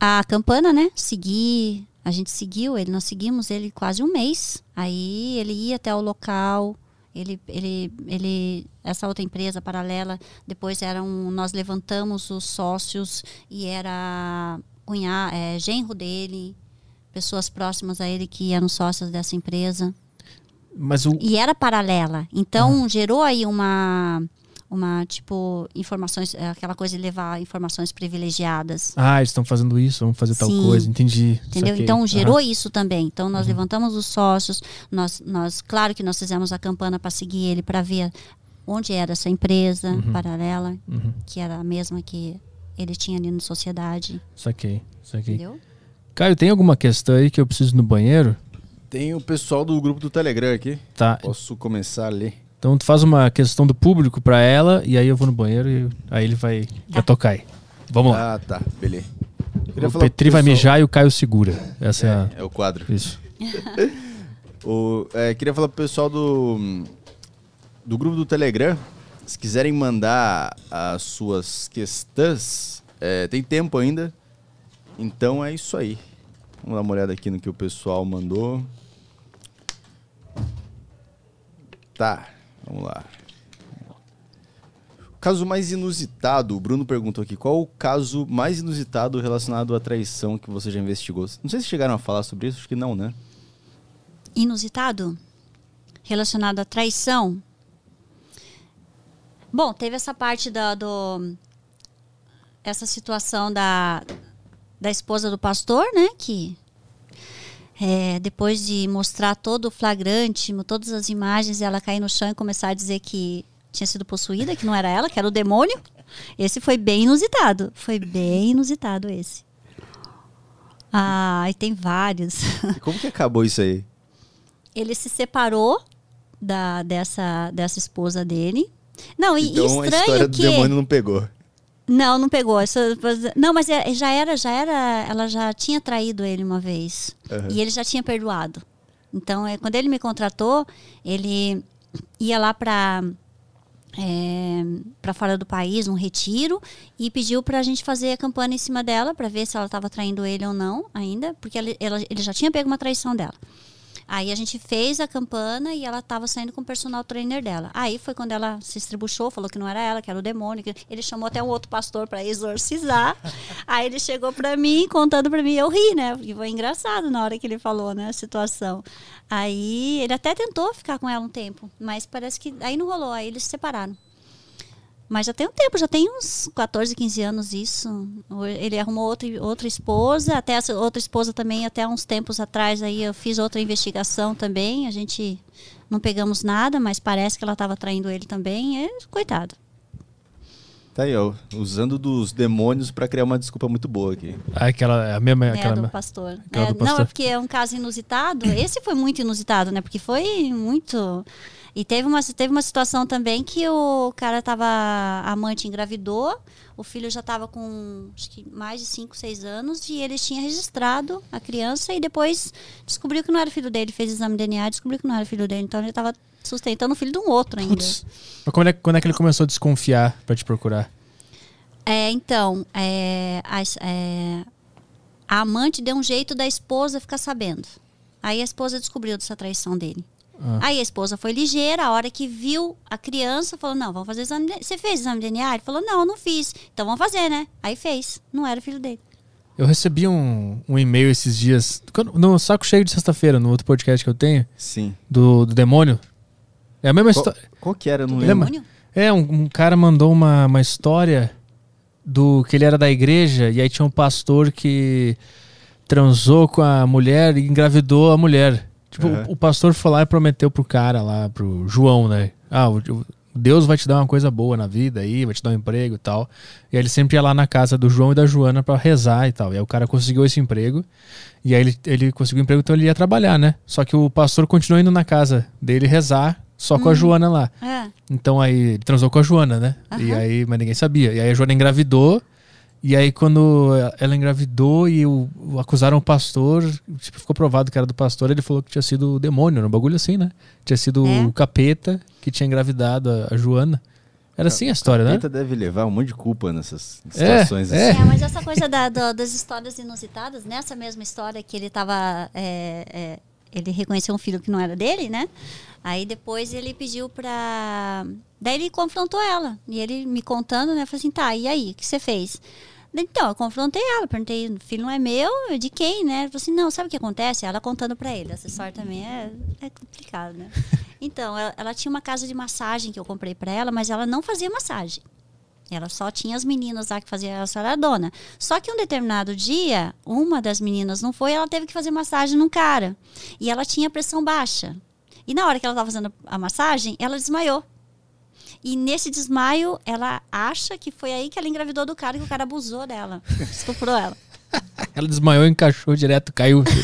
A campana, né? Seguir, a gente seguiu ele, nós seguimos ele quase um mês. Aí ele ia até o local, ele, ele, ele, essa outra empresa paralela, depois eram, nós levantamos os sócios e era cunhar, é, genro dele, pessoas próximas a ele que eram sócios dessa empresa. Mas o. E era paralela. Então gerou aí uma, uma tipo, informações, é, aquela coisa de levar informações privilegiadas. Ah, eles estão fazendo isso, vamos fazer tal Sim. coisa, entendi. Entendeu? saquei. Então gerou Aham. isso também. Então nós levantamos os sócios, nós, nós, claro que nós fizemos a campana para seguir ele para ver onde era essa empresa paralela, Uhum. que era a mesma que ele tinha ali na sociedade, Saquei, saquei. entendeu? Caio, tem alguma questão aí que eu preciso ir no banheiro? Tem o pessoal do grupo do Telegram aqui. Tá. Posso começar a ler? Então tu faz uma questão do público pra ela e aí eu vou no banheiro e aí ele vai, vai tocar aí. Vamos lá. Ah, tá. Beleza. O Petri vai pessoal- mijar e o Caio segura. Essa é, a... É, é o quadro. Isso. <laughs> O, é, queria falar pro pessoal do, do grupo do Telegram. Se quiserem mandar as suas questões, é, tem tempo ainda. Então é isso aí. Vamos dar uma olhada aqui no que o pessoal mandou. Tá, vamos lá. Caso mais inusitado, o Bruno perguntou aqui, qual o caso mais inusitado relacionado à traição que você já investigou? Não sei se chegaram a falar sobre isso, acho que não, né? Inusitado relacionado à traição. Bom, teve essa parte da do essa situação da da esposa do pastor, né, que é, depois de mostrar todo o flagrante, todas as imagens, ela cair no chão e começar a dizer que tinha sido possuída, que não era ela, que era o demônio. Esse foi bem inusitado. Foi bem inusitado esse. Ah, e tem vários. E como que acabou isso aí? Ele se separou da, dessa, dessa esposa dele. Não, e então a estranho história do que... demônio não pegou. Não, não pegou. Não, mas é- já era, já era. Ela já tinha traído ele uma vez. Aham. E ele já tinha perdoado. Então, é, quando ele me contratou, ele ia lá para para fora do país, um retiro, e pediu para a gente fazer a campanha em cima dela para ver se ela estava traindo ele ou não ainda, porque ela, ela- ele já tinha pego uma traição dela. Aí a gente fez a campana e ela estava saindo com o personal trainer dela. Aí foi quando ela se estribuchou, falou que não era ela, que era o demônio. que- Ele chamou até um outro pastor para exorcizar. <laughs> Aí ele chegou para mim, contando para mim, eu ri, né? Porque foi engraçado na hora que ele falou, né? A situação. Aí ele até tentou ficar com ela um tempo, mas parece que aí não rolou. Aí eles se separaram. Mas já tem um tempo, já tem uns 14, 15 anos isso. Ele arrumou outra, outra esposa, até essa outra esposa também, até uns tempos atrás aí eu fiz outra investigação também. A gente não pegamos nada, mas parece que ela estava traindo ele também. É, coitado. Tá aí, ó. Usando dos demônios pra criar uma desculpa muito boa aqui. Ah, aquela, a mesma, É, aquela do mesma- pastor. aquela É, do Não, pastor. é porque é um caso inusitado. Esse foi muito inusitado, né? Porque foi muito. E teve uma, teve uma situação também que o cara tava. A amante engravidou, o filho já estava com acho que mais de 5, 6 anos, e eles tinham registrado a criança e depois descobriu que não era filho dele, fez exame de DNA, descobriu que não era filho dele. Então ele estava sustentando o filho de um outro ainda. Putz. Mas quando é, quando é que ele começou a desconfiar pra te procurar? É, então, é, as- é, a amante deu um jeito da esposa ficar sabendo. Aí a esposa descobriu dessa traição dele. Ah. Aí a esposa foi ligeira, a hora que viu a criança, falou: Não, vamos fazer exame. de- Você fez exame de DNA? Ele falou: Não, não fiz. Então vamos fazer, né? Aí fez. Não era filho dele. Eu recebi um, um e-mail esses dias, no Saco Cheio de Sexta-feira, no outro podcast que eu tenho, Sim. do, do demônio. É a mesma história. qual que era? Eu não Do lembro. demônio? É, um, um cara mandou uma, uma história do que ele era da igreja e aí tinha um pastor que transou com a mulher e engravidou a mulher. Tipo, Uhum. o pastor foi lá e prometeu pro cara lá, pro João, né? Ah, o- o Deus vai te dar uma coisa boa na vida aí, vai te dar um emprego e tal. E aí ele sempre ia lá na casa do João e da Joana pra rezar e tal. E aí o cara conseguiu esse emprego. E aí ele, ele conseguiu o emprego, então ele ia trabalhar, né? Só que o pastor continuou indo na casa dele rezar, só com a Joana lá. É. Então aí ele transou com a Joana, né? E Aham. aí, mas ninguém sabia. E aí a Joana engravidou. E aí quando ela engravidou e o, o- acusaram o pastor, tipo, ficou provado que era do pastor, ele falou que tinha sido o demônio, um bagulho assim, né? Tinha sido É. o capeta que tinha engravidado a, a Joana. Era assim a história, né? Tenta deve levar um monte de culpa nessas É, situações é. assim. É, mas essa coisa da- do- das histórias inusitadas, nessa mesma história que ele tava. é, é, ele reconheceu um filho que não era dele, né? Aí depois ele pediu pra. Daí ele confrontou ela. E ele me contando, né? Falei assim: tá, e aí? O que você fez? Então, eu confrontei ela, perguntei, o filho não é meu, é de quem, né? Ela falou assim, não, sabe o que acontece? Ela contando pra ele, história também é, é complicado, né? <laughs> Então, ela, ela tinha uma casa de massagem que eu comprei pra ela, mas ela não fazia massagem. Ela só tinha as meninas lá que faziam, ela só era a dona. Só que um determinado dia, uma das meninas não foi, ela teve que fazer massagem num cara. E ela tinha pressão baixa. E na hora que ela estava fazendo a massagem, ela desmaiou. E nesse desmaio, ela acha que foi aí que ela engravidou do cara, que o cara abusou dela, <laughs> estuprou ela. Ela desmaiou, encaixou direto, caiu. <laughs>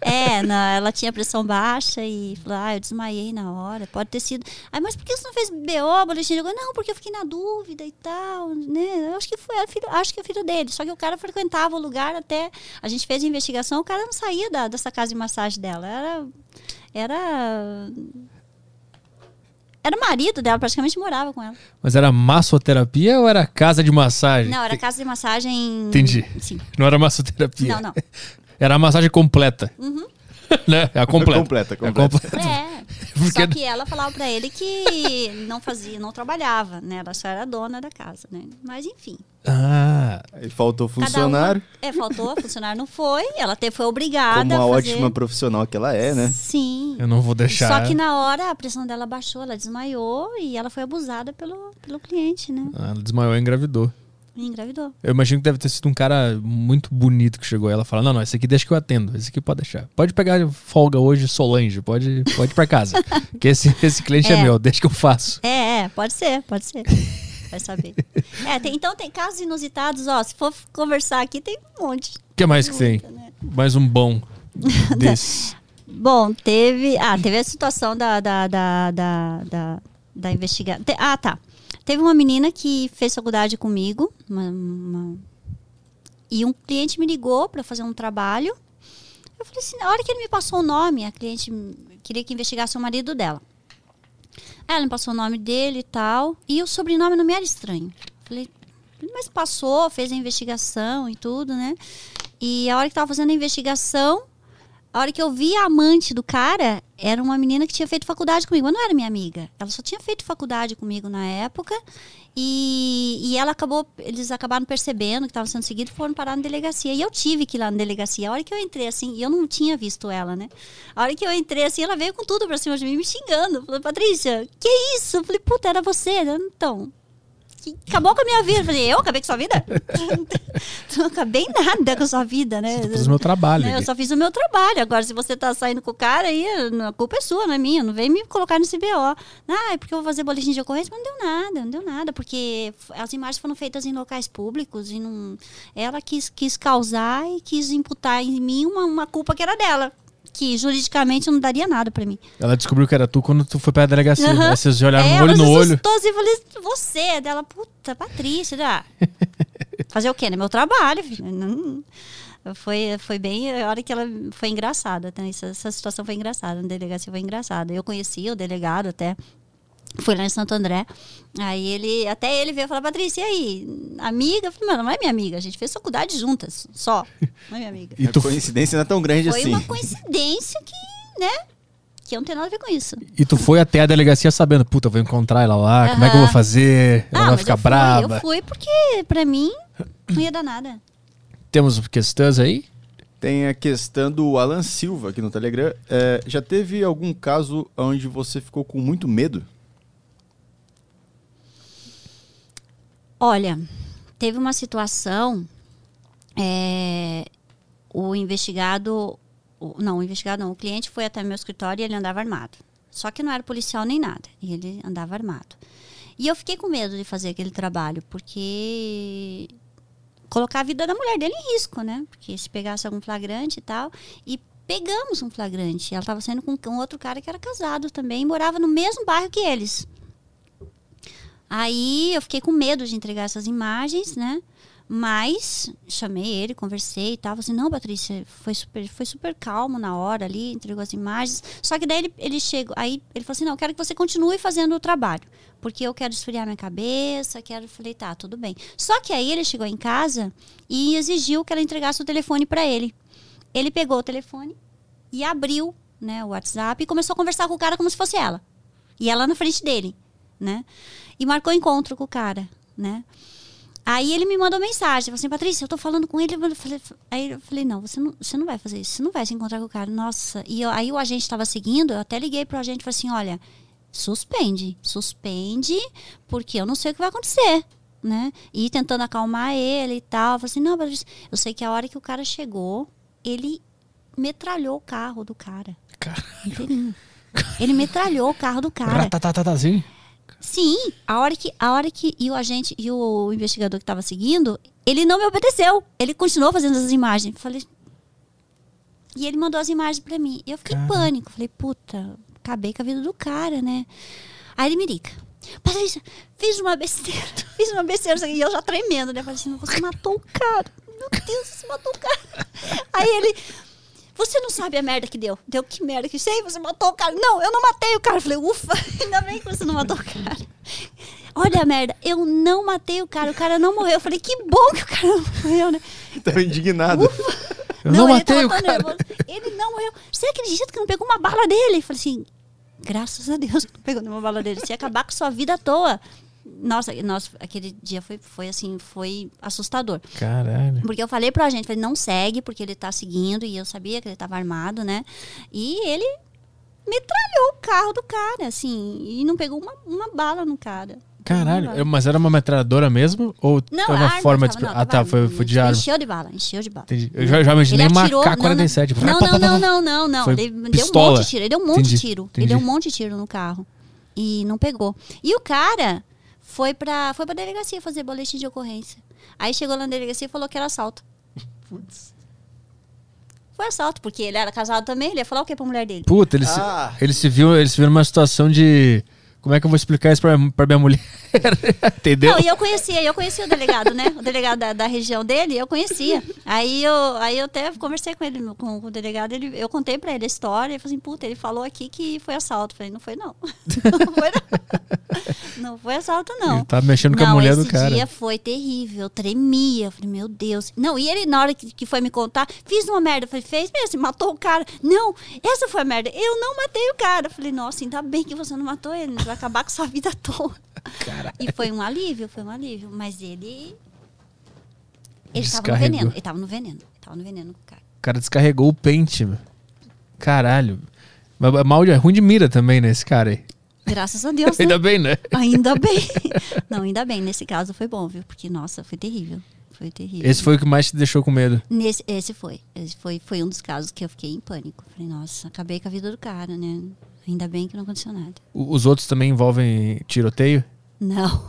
É, não, ela tinha pressão baixa e falou, ah, eu desmaiei na hora, pode ter sido. Aí, mas por que você não fez BO, boletim? Não, porque eu fiquei na dúvida e tal, né? Eu acho que foi, era filho, acho que é filho dele. Só que o cara frequentava o lugar até. A gente fez a investigação, o cara não saía da, dessa casa de massagem dela. Era. Era. Era o marido dela, praticamente morava com ela. Mas era massoterapia ou era casa de massagem? Não, era casa de massagem. Entendi. Sim. Não era massoterapia. Não, não. Era a massagem completa. <laughs> né? É a completa. Completa, É a completa. completa. É. Porque- Só que ela falava pra ele que não fazia, não trabalhava, né? Ela só era dona da casa, né? Mas enfim. Ah, Aí faltou funcionário, uma- é, faltou, funcionário não foi, ela até foi obrigada como a a fazer. ótima profissional que ela é, né? Sim. eu não vou deixar. Só que na hora a pressão dela baixou, ela desmaiou e ela foi abusada pelo, pelo cliente, né? Ah, ela desmaiou e engravidou. E engravidou. Eu imagino que deve ter sido um cara muito bonito que chegou. Ela fala: Não, não, esse aqui deixa que eu atendo. Esse aqui pode deixar. Pode pegar folga hoje, Solange. Pode, pode ir pra casa. <laughs> que esse, esse cliente é. É. meu, deixa que eu faço. É, é, pode ser, pode ser. Vai saber. <laughs> É, tem- então tem casos inusitados, ó. Se for conversar aqui, tem um monte. O que mais que tem? Né? Mais um bom <laughs> desse. Bom, teve. Ah, teve a situação da, da, da, da, da, da investigação. Ah, tá. Teve uma menina que fez faculdade comigo. uma- uma- e um cliente me ligou para fazer um trabalho. Eu falei assim, na hora que ele me passou o nome, a cliente queria que investigasse o marido dela. Ela me passou o nome dele e tal. E o sobrenome não me era estranho. Falei, mas passou, fez a investigação e tudo, né? E a hora que tava fazendo a investigação, a hora que eu vi a amante do cara, era uma menina que tinha feito faculdade comigo. Mas não era minha amiga. Ela só tinha feito faculdade comigo na época. E, e ela acabou, eles acabaram percebendo que estava sendo seguido e foram parar na delegacia. E eu tive que ir lá na delegacia. A hora que eu entrei assim, e eu não tinha visto ela, né? A hora que eu entrei assim, ela veio com tudo pra cima de mim, me xingando. Falei, Patrícia, que isso? Eu falei, puta, era você? Ela, Então, que acabou com a minha vida. Eu falei, eu acabei com a sua vida? <laughs> não acabei nada com a sua vida, né? Eu fiz o meu trabalho. Né, Eu só fiz o meu trabalho. Agora, se você tá saindo com o cara, aí a culpa é sua, não é minha. Não vem me colocar nesse BO. Ah, é porque eu vou fazer boletim de ocorrência, mas não deu nada, não deu nada. Porque as imagens foram feitas em locais públicos e não. Ela quis, quis causar e quis imputar em mim uma, uma culpa que era dela. Que juridicamente não daria nada pra mim. Ela descobriu que era tu quando tu foi pra delegacia. Aham. Aí vocês olharam É, no olho no se olho. assim, eu falei, você é dela, puta, Patrícia, <laughs> fazer o quê? É meu trabalho, filho. Foi, foi bem, a hora que ela foi engraçada, tá? essa, essa situação foi engraçada, na delegacia foi engraçada. Eu conhecia o delegado até, fui lá em Santo André, aí ele, até ele veio falar, Patrícia, e aí, amiga? Eu falei, mano, não é minha amiga, a gente fez faculdade juntas, só, não é minha amiga. E A tu, coincidência não é tão grande Foi assim. uma coincidência que, né, que eu não tenho nada a ver com isso. e tu foi até a delegacia sabendo, puta, eu vou encontrar ela lá, como é que eu vou fazer? Ela Ah, vai ficar eu fui, brava. Eu fui porque, pra mim, não ia dar nada. Temos questões aí? Tem a questão do Alan Silva aqui no Telegram. É, já teve algum caso onde você ficou com muito medo? Olha, teve uma situação, é, o investigado não, o investigado não, o cliente foi até meu escritório e ele andava armado. Só que não era policial nem nada, e ele andava armado. E eu fiquei com medo de fazer aquele trabalho, porque colocar a vida da mulher dele em risco, né? Porque se pegasse algum flagrante e tal. E pegamos um flagrante. Ela estava saindo com um outro cara que era casado também, e morava no mesmo bairro que eles. Aí eu fiquei com medo de entregar essas imagens, né? Mas chamei ele, conversei e tal. Falei assim, não, Patrícia, foi super, foi super calmo na hora ali, entregou as imagens. Só que daí ele, ele chegou, aí ele falou assim, não, eu quero que você continue fazendo o trabalho. Porque eu quero esfriar minha cabeça, quero. Falei, tá, tudo bem. Só que aí ele chegou em casa e exigiu que ela entregasse o telefone para ele. Ele pegou o telefone e abriu né, o WhatsApp e começou a conversar com o cara como se fosse ela. E ela na frente dele, né? E marcou encontro com o cara, né? Aí ele me mandou mensagem, falou assim, Patrícia, eu tô falando com ele. Eu falei- aí eu falei, não, você não, você não vai fazer isso, você não vai se encontrar com o cara. Nossa, e eu- aí o agente estava seguindo, eu até liguei pro agente e falei assim, olha, suspende, suspende, porque eu não sei o que vai acontecer, né? E tentando acalmar ele e tal. Eu falei assim, não, Patrícia, eu sei que a hora que o cara chegou, ele metralhou o carro do cara. Inteirinho. Ele metralhou o carro do cara. Ratatatata, assim? Sim, a hora que a hora que e o agente e o investigador que estava seguindo, ele não me obedeceu. Ele continuou fazendo as imagens. Falei E ele mandou as imagens para mim. Eu fiquei em Cara. pânico. Falei, puta, acabei com a vida do cara, né? Aí ele me liga. Patrícia, fiz uma besteira. <laughs> Fiz uma besteira. E eu já tremendo, né? Falei assim, você matou o cara. Meu Deus, você matou o cara. Aí ele, você não sabe a merda que deu. Deu que merda que sei, você matou o cara. Não, eu não matei o cara. Eu falei, ufa, <laughs> ainda bem que você não matou o cara. Olha a merda, eu não matei o cara, o cara não morreu. Eu falei, que bom que o cara não morreu, né? Tava indignado. Eu não, ele matei tava o cara. nervoso. Ele não morreu. Você acredita que não pegou uma bala dele? Eu falei assim, graças a Deus que não pegou nenhuma bala dele. Se ia acabar com sua vida à toa. Nossa, nossa aquele dia foi, foi assim, foi assustador. Caralho. Porque eu falei pra gente, falei, não segue, porque ele tá seguindo, e eu sabia que ele tava armado, né? E ele metralhou o carro do cara, assim, e não pegou uma, uma bala no cara. Caralho. Mas era uma metralhadora mesmo? Ou Não, era uma arma, forma tava- de. não, ah, tá. Foi, foi de arma. Encheu de bala, encheu de bala. Entendi. Eu já, já imaginei Ele uma atirou- K-47. Não, não, não, não, não, não. Ele deu um monte de tiro. Ele deu um monte de tiro. Ele deu um monte de tiro no carro. E não pegou. E o cara foi pra, foi pra delegacia fazer boletim de ocorrência. Aí chegou lá na delegacia e falou que era assalto. Foi assalto, porque ele era casado também. Ele ia falar o que pra mulher dele? Puta, ele, se, Ah. ele se viu, ele se viu numa situação de. Como é que eu vou explicar isso pra, pra minha mulher? <laughs> Entendeu? Não, e eu conhecia, eu conhecia o delegado, né? O delegado da, da região dele, eu conhecia. Aí eu, aí eu até conversei com ele, com, com o delegado, ele, eu contei pra ele a história, ele falou assim, puta, ele falou aqui que foi assalto. Eu falei, não foi não. <laughs> Não foi não. Não foi assalto, não. Ele tá mexendo com a Não, mulher do esse cara. dia foi terrível, eu tremia. Eu falei, meu Deus. Não, e ele, na hora que, que foi me contar, fiz uma merda. Eu falei, fez mesmo, matou o cara. Não, essa foi a merda. Eu não matei o cara. Eu falei, nossa, ainda bem que você não matou ele, vai acabar com sua vida à toa. E foi um alívio, foi um alívio. Mas ele. Ele tava no veneno. Ele tava no veneno. Ele tava no veneno com o cara. O cara descarregou o pente, meu. Caralho. Mas é mal de, é ruim de mira também, né, esse cara aí. Graças a Deus. <laughs> né? Ainda bem, né? Ainda bem. <laughs> Não, ainda bem. Nesse caso foi bom, viu? Porque, nossa, foi terrível. Foi terrível. Esse foi o que mais te deixou com medo. Nesse, esse foi. Esse foi, foi um dos casos que eu fiquei em pânico. Falei, nossa, acabei com a vida do cara, né? Ainda bem que não aconteceu nada. O- Os outros também envolvem tiroteio? Não.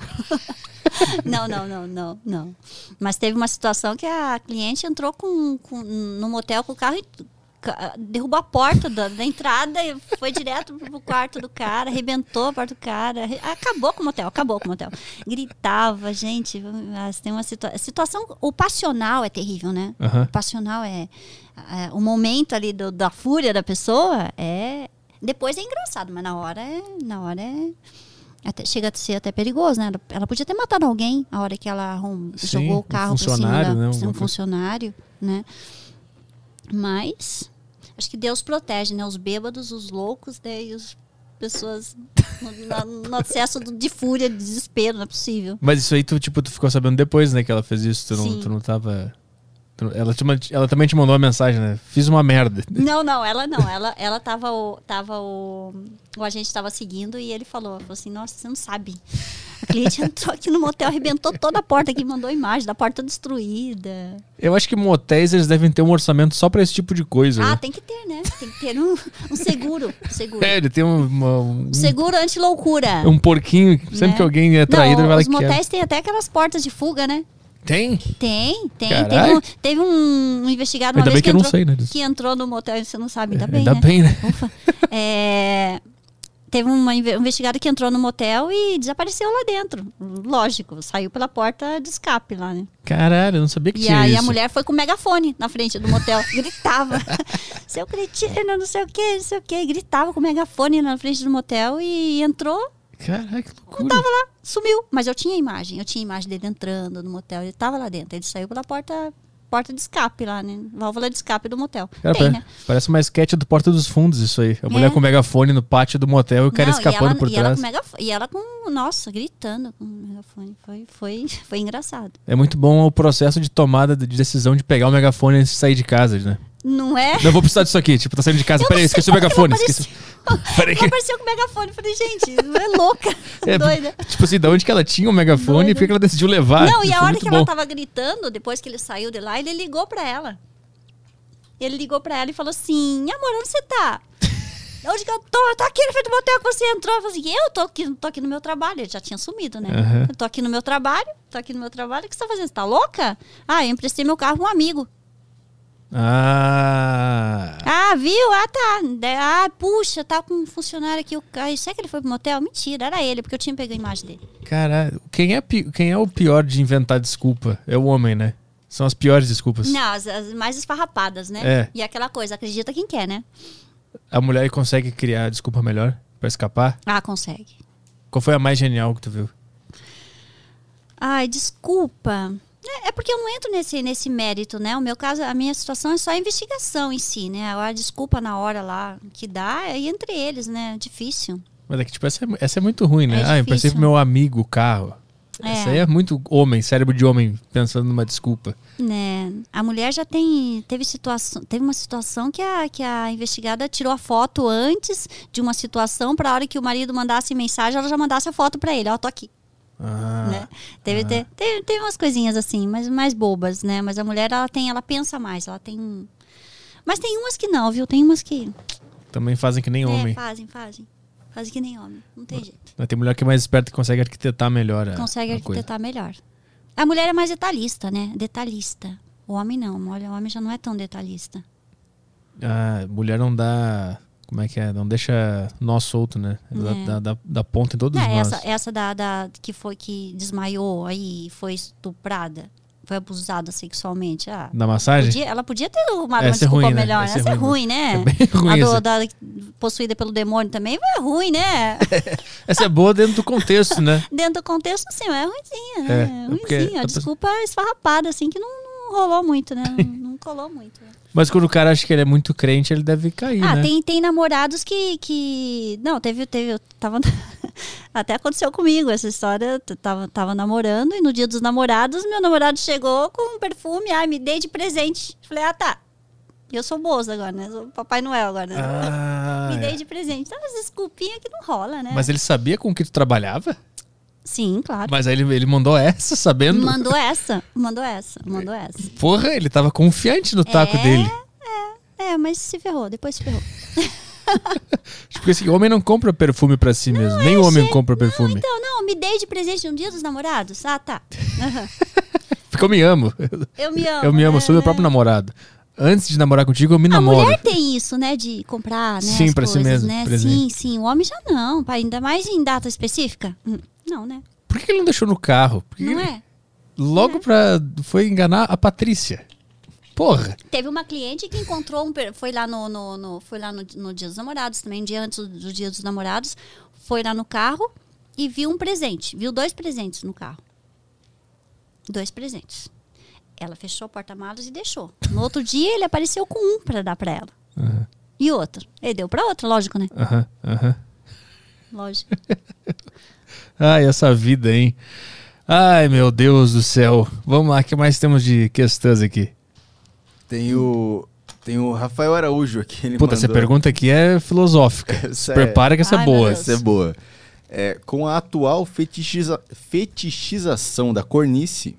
<laughs> não, não, não, não, não. Mas teve uma situação que a cliente entrou com, com, no motel com o carro e derrubou a porta da, da entrada e foi direto pro quarto do cara, arrebentou a porta do cara, acabou com o motel, acabou com o motel. Gritava, gente, tem uma situa situação. O passional é terrível, né? Aham. O passional é, é, o momento ali do- da fúria da pessoa é depois é engraçado, mas na hora é, na hora é até, chega a ser até perigoso, né? Ela, ela podia ter matado alguém a hora que ela arrum, Sim, jogou um o carro pra cima funcionário, da, né? um funcionário, né? Mas acho que Deus protege, né? Os bêbados, os loucos, né? E as pessoas no, no acesso de fúria, de desespero, não é possível. Mas isso aí tu, tipo, tu ficou sabendo depois, né, que ela fez isso. Tu não, tu não tava. Ela, te ela também te mandou uma mensagem, né? Fiz uma merda. <laughs> Não, não, ela não. Ela, ela tava, o, tava o, o agente estava seguindo e ele falou, falou assim, nossa, você não sabe A cliente entrou aqui no motel, arrebentou toda a porta aqui, mandou imagem da porta destruída. Eu acho que motéis eles devem ter um orçamento só pra esse tipo de coisa. Ah, né? tem que ter, né? Tem que ter um, um seguro. um seguro. É, ele tem um, uma- um, Um seguro anti-loucura. um porquinho. Sempre né? que alguém é traído, ele Não, vai lá os motéis têm até aquelas portas de fuga, né? Tem? Tem, tem. Teve um, teve um investigado uma Ainda vez bem que eu não entrou, sei, né, que entrou no motel, você não sabe, ainda bem, Ainda né? bem, né? Ufa. É, teve uma um investigado que entrou no motel e desapareceu lá dentro. Lógico, saiu pela porta de escape lá, né? Caralho, eu não sabia que E tinha aí isso. a mulher foi com o megafone na frente do motel, <laughs> gritava. Seu cretino, não sei o que, não sei o que. Gritava com o megafone na frente do motel e entrou, Caralho, que loucura. tava lá, sumiu. Mas eu tinha imagem, eu tinha imagem dele entrando no motel, ele tava lá dentro. Ele saiu pela porta, porta de escape lá, né? Válvula de escape do motel. Cara, Tem, pare- né? Parece uma sketch do Porta dos Fundos, isso aí. A mulher É. com megafone no pátio do motel e o cara Não, escapando ela, por e ela trás. megafone, e ela com, nossa, gritando com o megafone. Foi, foi, <laughs> foi engraçado. É muito bom o processo de tomada de decisão de pegar o megafone antes de sair de casa, né? Não é? Não, vou precisar disso aqui. Tipo, tá saindo de casa. Peraí, não esqueci o que megafone. não Esqueci. Ela que... apareceu com o megafone. Falei, gente, não é louca, <laughs> É, doida. Tipo assim, da onde que ela tinha o megafone e por que ela decidiu levar? Não, e a hora que bom. ela tava gritando, depois que ele saiu de lá, ele ligou pra ela. Ele ligou pra ela e falou assim: Amor, onde você tá? <laughs> Onde que eu tô? Eu tô aqui no frente do motel que você entrou. Eu falei assim: Eu tô aqui, tô aqui no meu trabalho. Ele já tinha sumido, né? Aham. Eu tô aqui no meu trabalho, tô aqui no meu trabalho. O que você tá fazendo? Você tá louca? Ah, eu emprestei meu carro pra um amigo. Ah. Ah, viu? Ah, tá. Ah, puxa, tá com um funcionário aqui. O ca- Será que ele foi pro motel? Mentira, era ele, porque eu tinha pego a imagem dele. Caralho. Quem é, quem é o pior de inventar desculpa? É o homem, né? São as piores desculpas. Não, as, as mais esfarrapadas, né? É. E aquela coisa, acredita quem quer, né? A mulher consegue criar desculpa melhor pra escapar? Ah, consegue. Qual foi a mais genial que tu viu? Ai, desculpa. É, é porque eu não entro nesse, nesse mérito, né? O meu caso, a minha situação é só a investigação em si, né? A desculpa na hora lá que dá é entre eles, né? Difícil. Mas é que, tipo, essa é, essa é muito ruim, né? É ah, eu pensei pro meu amigo o carro. É. Essa aí é muito homem, cérebro de homem, pensando numa desculpa. Né? A mulher já tem teve situação, teve uma situação que a, que a investigada tirou a foto antes de uma situação para a hora que o marido mandasse mensagem, ela já mandasse a foto para ele, ó, tô aqui, Ah, né? Teve, te- teve, teve umas coisinhas assim, mas mais bobas, né? Mas a mulher ela tem, ela pensa mais, ela tem Mas tem umas que não, viu? Tem umas que Também fazem que nem é, homem. fazem, fazem. Fazem que nem homem, não tem jeito. Mas Tem mulher que é mais esperta que consegue arquitetar melhor. Consegue a coisa. arquitetar melhor. A mulher é mais detalhista, né? Detalhista. O homem não, olha, o homem já não é tão detalhista. A mulher não dá. Como é que é? Não deixa nó solto, né? Ela É. dá, dá- dá ponta em todos os É, nós. essa, essa da, da- que foi que desmaiou aí, foi estuprada, foi abusada sexualmente. Ah, Da massagem? podia- ela podia ter arrumado Essa uma é desculpa ruim, né? melhor. Essa é Essa é ruim, ruim, né? É bem ruim A do- da, possuída pelo demônio também é ruim, né? <laughs> Essa é boa dentro do contexto, né? <laughs> Dentro do contexto, sim, mas é ruimzinha, É, né? é ruimzinha. a desculpa esfarrapada, assim, que não, não rolou muito, né? <laughs> Não, não colou muito. né? Mas quando o cara acha que ele é muito crente, ele deve cair, Ah, né? tem, tem namorados que, que. Não, teve. teve eu tava... <laughs> Até aconteceu comigo essa história. Eu tava, tava namorando e no dia dos namorados, meu namorado chegou com um perfume, ai, me dei de presente. Falei, ah, tá. Eu sou moça agora, né? Sou Papai Noel agora, né? Ah, me é. dei de presente. Tá, mas desculpinha que não rola, né? Mas ele sabia com que tu trabalhava? Sim, claro. Mas aí ele, ele mandou essa, sabendo? Mandou essa, mandou essa, mandou essa. Porra, ele tava confiante no taco É, dele. É, mas se ferrou, depois se ferrou. <laughs> Porque assim, homem não compra perfume pra si mesmo. Nem o homem gente, compra perfume. Então, não, me dei de presente no dia dos namorados. Ah, tá. <laughs> Porque eu me amo. Eu me amo. Eu me amo, né, sou meu né? próprio namorado. Antes de namorar contigo, eu me A namoro. mulher tem isso, né? De comprar, né? Sim, pra si coisas, mesmo, Né? presente. Sim, sim. O homem já não, pai, ainda mais em data específica. Hum, Não, né? Por que ele não deixou no carro? Porque Não ele- é? Logo pra. Foi enganar a Patrícia. Porra. Teve uma cliente que encontrou um. Foi lá no, no, no- foi lá no, no Dia dos Namorados, também, um dia antes do, do Dia dos Namorados. Foi lá no carro e viu um presente. Viu dois presentes no carro. Dois presentes. Ela fechou o porta-malas e deixou. No outro dia, ele apareceu com um para dar para ela. Aham, E outro. Ele deu para outra, lógico, né? aham, aham. Lógico. <laughs> Ai, essa vida, hein? Ai, meu Deus do céu. Vamos lá, o que mais temos de questões aqui? Tem o. Tem o Rafael Araújo aqui. Ele Puta, essa mandou- pergunta aqui é filosófica. Se <laughs> Essa é- prepara que essa é Ai, meu boa. Essa é boa. É, com a atual fetichiza- fetichização da cornice,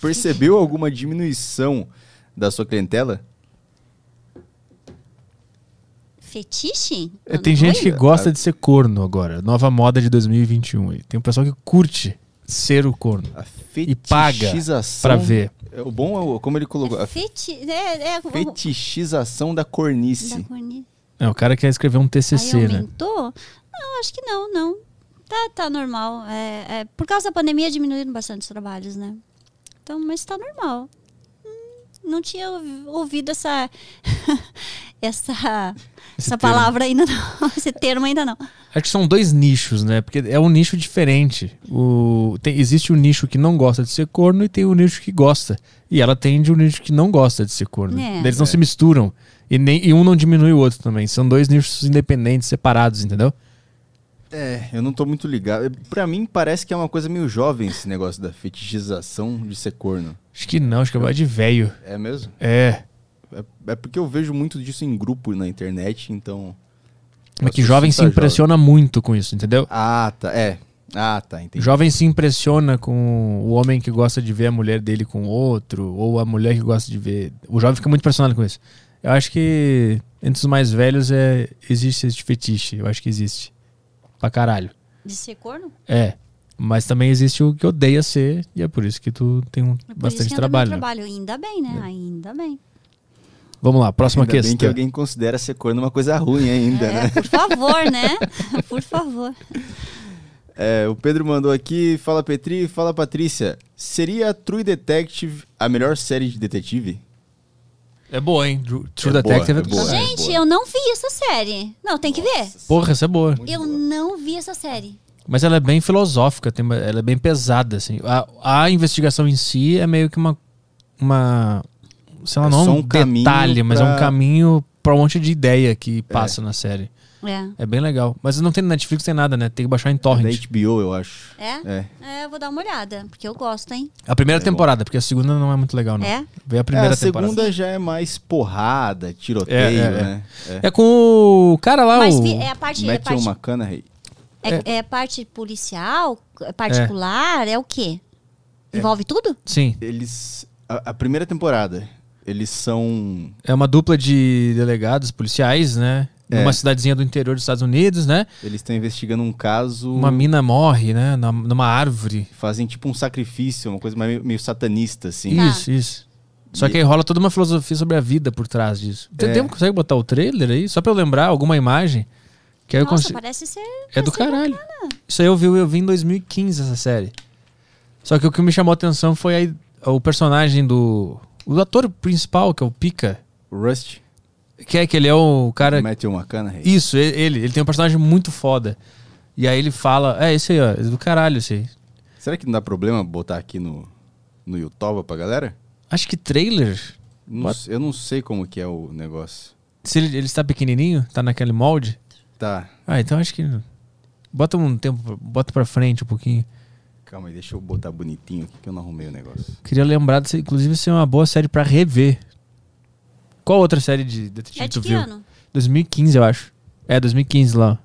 percebeu alguma diminuição da sua clientela? Fetiche? É, tem gente vou- que gosta de ser corno agora. Nova moda de 2021. aí. Tem um pessoal que curte ser o corno A E paga pra ver. É, O bom é o- como ele colocou. A Feti... É, é, fetichização da da cornice. cornice. É, o cara quer escrever um Aí TCC, né? aumentou? Não, acho que não, não. Tá, tá normal. É, é, por causa da pandemia diminuíram bastante os trabalhos, né? Então, mas tá normal. Hum, Não tinha ouvi- ouvido essa <laughs> essa Esse essa termo. palavra ainda não, <laughs> esse termo ainda não. Acho que são dois nichos, né? Porque é um nicho diferente. O, tem- existe o nicho que não gosta de ser corno e tem o nicho que gosta. E ela atende o nicho que não gosta de ser corno. É. Eles não É. se misturam. E, nem, e um não diminui o outro também. São dois nichos independentes, separados, entendeu? É, eu não tô muito ligado. Pra mim parece que é uma coisa meio jovem esse negócio da fetichização de ser corno. Acho que não, acho que é mais de velho. É mesmo? É. É, é porque eu vejo muito disso em grupo na internet, então. Mas que Assusta jovem se jovem. impressiona muito com isso, entendeu? Ah, tá. É. Ah, tá. Entendi. Jovem se impressiona com o homem que gosta de ver a mulher dele com outro, ou a mulher que gosta de ver. O jovem fica muito impressionado com isso. Eu acho que entre os mais velhos é, existe esse fetiche. Eu acho que existe. Pra caralho. De ser corno? É. Mas também existe o que odeia ser, e é por isso que tu tem um, É por isso bastante que trabalho. né? trabalho. Ainda bem, né? Ainda bem. Vamos lá, próxima Ainda bem que questão. alguém considera ser corno uma coisa ruim ainda, É, né? por favor, né? <laughs> Por favor. É, o Pedro mandou aqui, fala Petri, fala Patrícia. Seria True Detective a melhor série de detetive? É boa, hein? True True É boa, Detective é boa. Gente, boa. eu não vi essa série. Não, tem que ver. Porra, essa é boa. Eu não vi essa série. Mas ela é bem filosófica, tem, uma- ela é bem pesada, assim. A, a investigação em si é meio que uma. uma sei lá, É não só um um caminho detalhe, mas é um pra- caminho pra um monte de ideia que passa na série. É. É bem legal. Mas não tem no Netflix, tem nada, né? Tem que baixar em Da torrent. HBO, eu acho. É? É. É, eu vou dar uma olhada, porque eu gosto, hein? A primeira É bom. temporada, porque a segunda não é muito legal, não. É? Vê a É, primeira a temporada. segunda já é mais porrada, tiroteio, É, é, é. né? É. É com o cara lá, Mas o... é a parte, é, Matthew parte, McConaughey. é, é parte policial, é particular, é, o quê? Envolve tudo? Sim. Eles. A, a primeira temporada, eles são. É uma dupla de delegados policiais, né? É. Numa cidadezinha do interior dos Estados Unidos, né? Eles estão investigando um caso. Uma mina morre, né? na- numa árvore. Fazem tipo um sacrifício, uma coisa meio, meio satanista, assim. Tá. Isso, isso. Só E- que aí rola toda uma filosofia sobre a vida por trás disso. Tem É. tempo consegue botar o trailer aí? Só pra eu lembrar alguma imagem? Que aí eu Nossa, consigo. parece ser. É do caralho. bacana. Isso aí eu vi, eu vi em 2015 essa série. Só que o que me chamou a atenção foi aí o personagem do. O ator principal, que é o Pika. Rust, Que é que ele é o cara. Matthew McConaughey. Isso, ele. Ele tem um personagem muito foda. E aí ele fala. É, esse aí, ó. É do caralho esse aí. Será que não dá problema botar aqui no, no YouTube pra galera? Acho que trailer. Não eu não sei como que é o negócio. Se ele, ele está pequenininho, tá naquele molde. Tá, Ah, então acho que. Bota um tempo. Bota pra frente um pouquinho. Calma aí, deixa eu botar bonitinho aqui que eu não arrumei o negócio. Queria lembrar, de ser, inclusive, ser uma boa série pra rever. Qual outra série de detetive É tu de que viu? ano? 2015, eu acho. É, 2015 lá.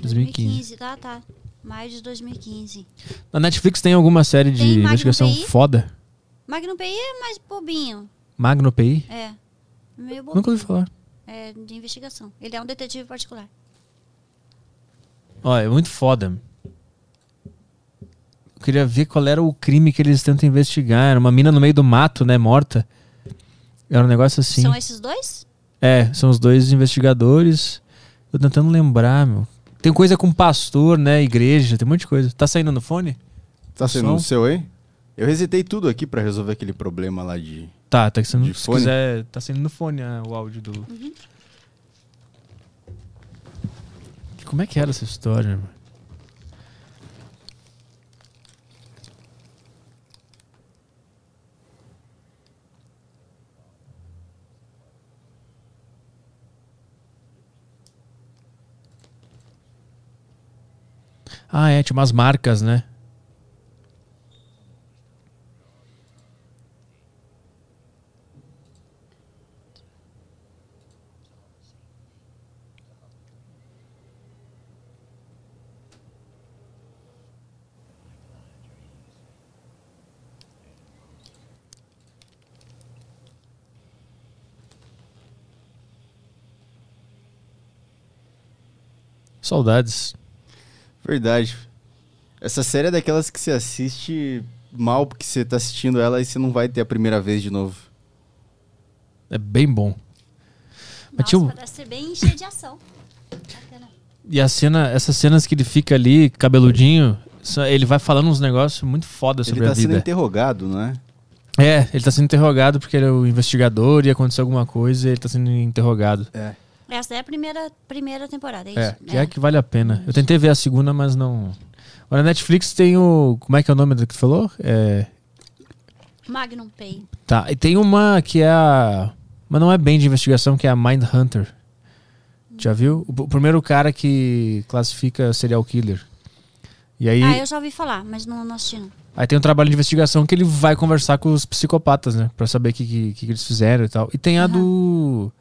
2015. tá, tá. Maio de 2015. Na Netflix tem alguma série de Tem investigação PI? foda? Magnum PI é mais bobinho. Magno PI? É. Meio bobinho. Nunca ouvi falar. É de investigação. Ele é um detetive particular. Ó, é muito foda. Eu queria ver qual era o crime que eles tentam investigar. Era uma mina no meio do mato, né, morta. Era um negócio assim. São esses dois? É, são os dois investigadores. Tô tentando lembrar, meu. Tem coisa com pastor, né? Igreja, tem um monte de coisa. Tá saindo no fone? Tá O sendo som? no seu aí? Eu resetei tudo aqui pra resolver aquele problema lá de. Tá, tá saindo. De Se fone? quiser, tá saindo no fone ah, o áudio do. Como é que era essa história, mano? Ah, é, tinha umas marcas, né? Saudades. Verdade. Essa série é daquelas que você assiste mal porque você tá assistindo ela e você não vai ter a primeira vez de novo. É bem bom. Mas Nossa, tinha um- parece ser bem cheio de ação. Bacana. E a cena, essas cenas que ele fica ali, cabeludinho, só- ele vai falando uns negócios muito foda Ele sobre tá a sendo vida. interrogado, não é? É, ele tá sendo interrogado porque ele é o investigador e aconteceu alguma coisa e ele tá sendo interrogado. É. Essa é a primeira, primeira temporada, é isso? É, que é. que vale a pena. Eu tentei ver a segunda, mas não. Agora, na Netflix tem o. Como é que é o nome do que tu falou? É. Magnum Pay. Tá, e tem uma que é a. Mas não é bem de investigação, que é a Mind Hunter. Já viu? O, primeiro cara que classifica serial killer. E aí, Ah, eu já ouvi falar, mas não, não assisti não. aí tem um trabalho de investigação que ele vai conversar com os psicopatas, né? Pra saber o que, que, que eles fizeram e tal. E tem a Aham. do.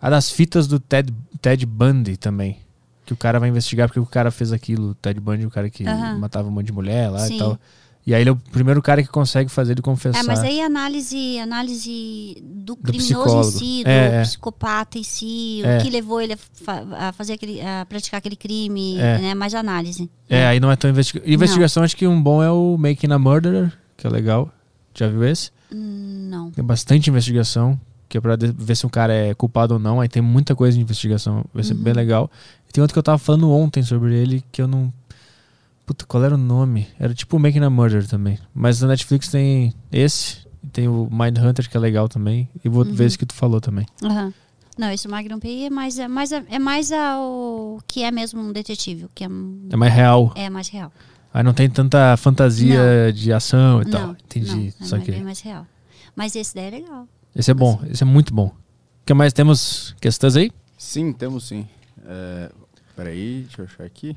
A das fitas do Ted, Ted Bundy também. Que o cara vai investigar porque o cara fez aquilo. O Ted Bundy, o cara que Aham. matava um monte de mulher lá Sim. e tal. E aí ele é o primeiro cara que consegue fazer ele confessar. É, mas aí análise, análise do Do criminoso psicólogo. em si, do É, é. psicopata em si, É. o que levou ele a, a fazer aquele, a praticar aquele crime, É. né? Mais análise. É, aí não é tão investigação. Investigação, acho que um bom é o Making a Murderer, que é legal. Já viu esse? Hum, Não. Tem bastante investigação, que é pra ver se um cara é culpado ou não. Aí tem muita coisa de investigação. Vai ser Uhum. bem legal. E tem outro que eu tava falando ontem sobre ele, que eu não. Puta, qual era o nome? Era tipo o Making a Murder também. Mas na Netflix tem esse, tem o Mind Hunter, que é legal também. E vou Uhum. ver esse que tu falou também. Aham. Não, esse Magnum Pay é mais, é mais, é mais o que é mesmo um detetive, que é, É mais real. é mais real. Aí não tem tanta fantasia de ação e tal. Não, Entendi. não, é Só mais- que bem mais real. Mas esse daí é legal. Esse é bom, esse é muito bom. O que mais temos questões aí? Sim, temos sim. É... Peraí, deixa eu achar aqui.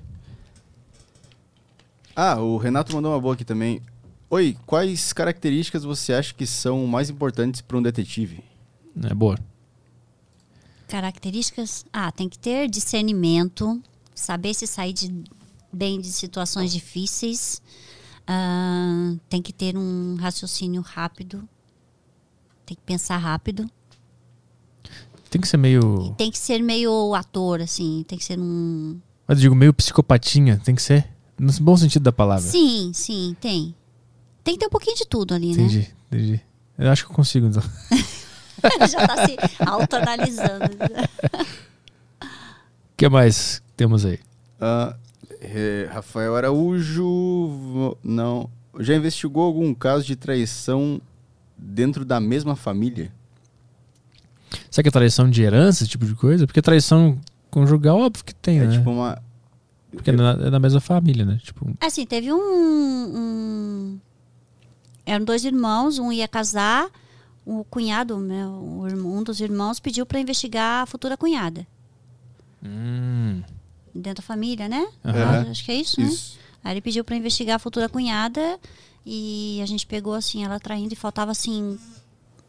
Ah, o Renato mandou uma boa aqui também. Oi, quais características você acha que são mais importantes para um detetive? É boa. Características? Ah, tem que ter discernimento, saber se sair de- bem de situações difíceis, ah, tem que ter um raciocínio rápido, tem que pensar rápido, Tem que ser meio. tem que ser meio ator, assim, tem que ser um. Mas eu digo meio psicopatinha, tem que ser. No bom sentido da palavra. Sim, sim, tem. Tem que ter um pouquinho de tudo ali, Entendi, entendi. Eu acho que eu consigo, então. né? <laughs> Já tá se autoanalisando. O <laughs> que mais temos aí? É, Rafael Araújo. Não. Já investigou algum caso de traição dentro da mesma família? Será que é traição de herança, esse tipo de coisa? Porque traição conjugal, óbvio que tem, É né? tipo uma. Porque é na- é da mesma família, né? Tipo, Assim, teve um, um- Eram dois irmãos, um ia casar, o cunhado, meu, o irmão- um dos irmãos, pediu para investigar a futura cunhada. hum, Dentro da família, né? Aham. Acho que é isso, né? Isso. Aí ele pediu para investigar a futura cunhada e a gente pegou assim, ela traindo e faltava assim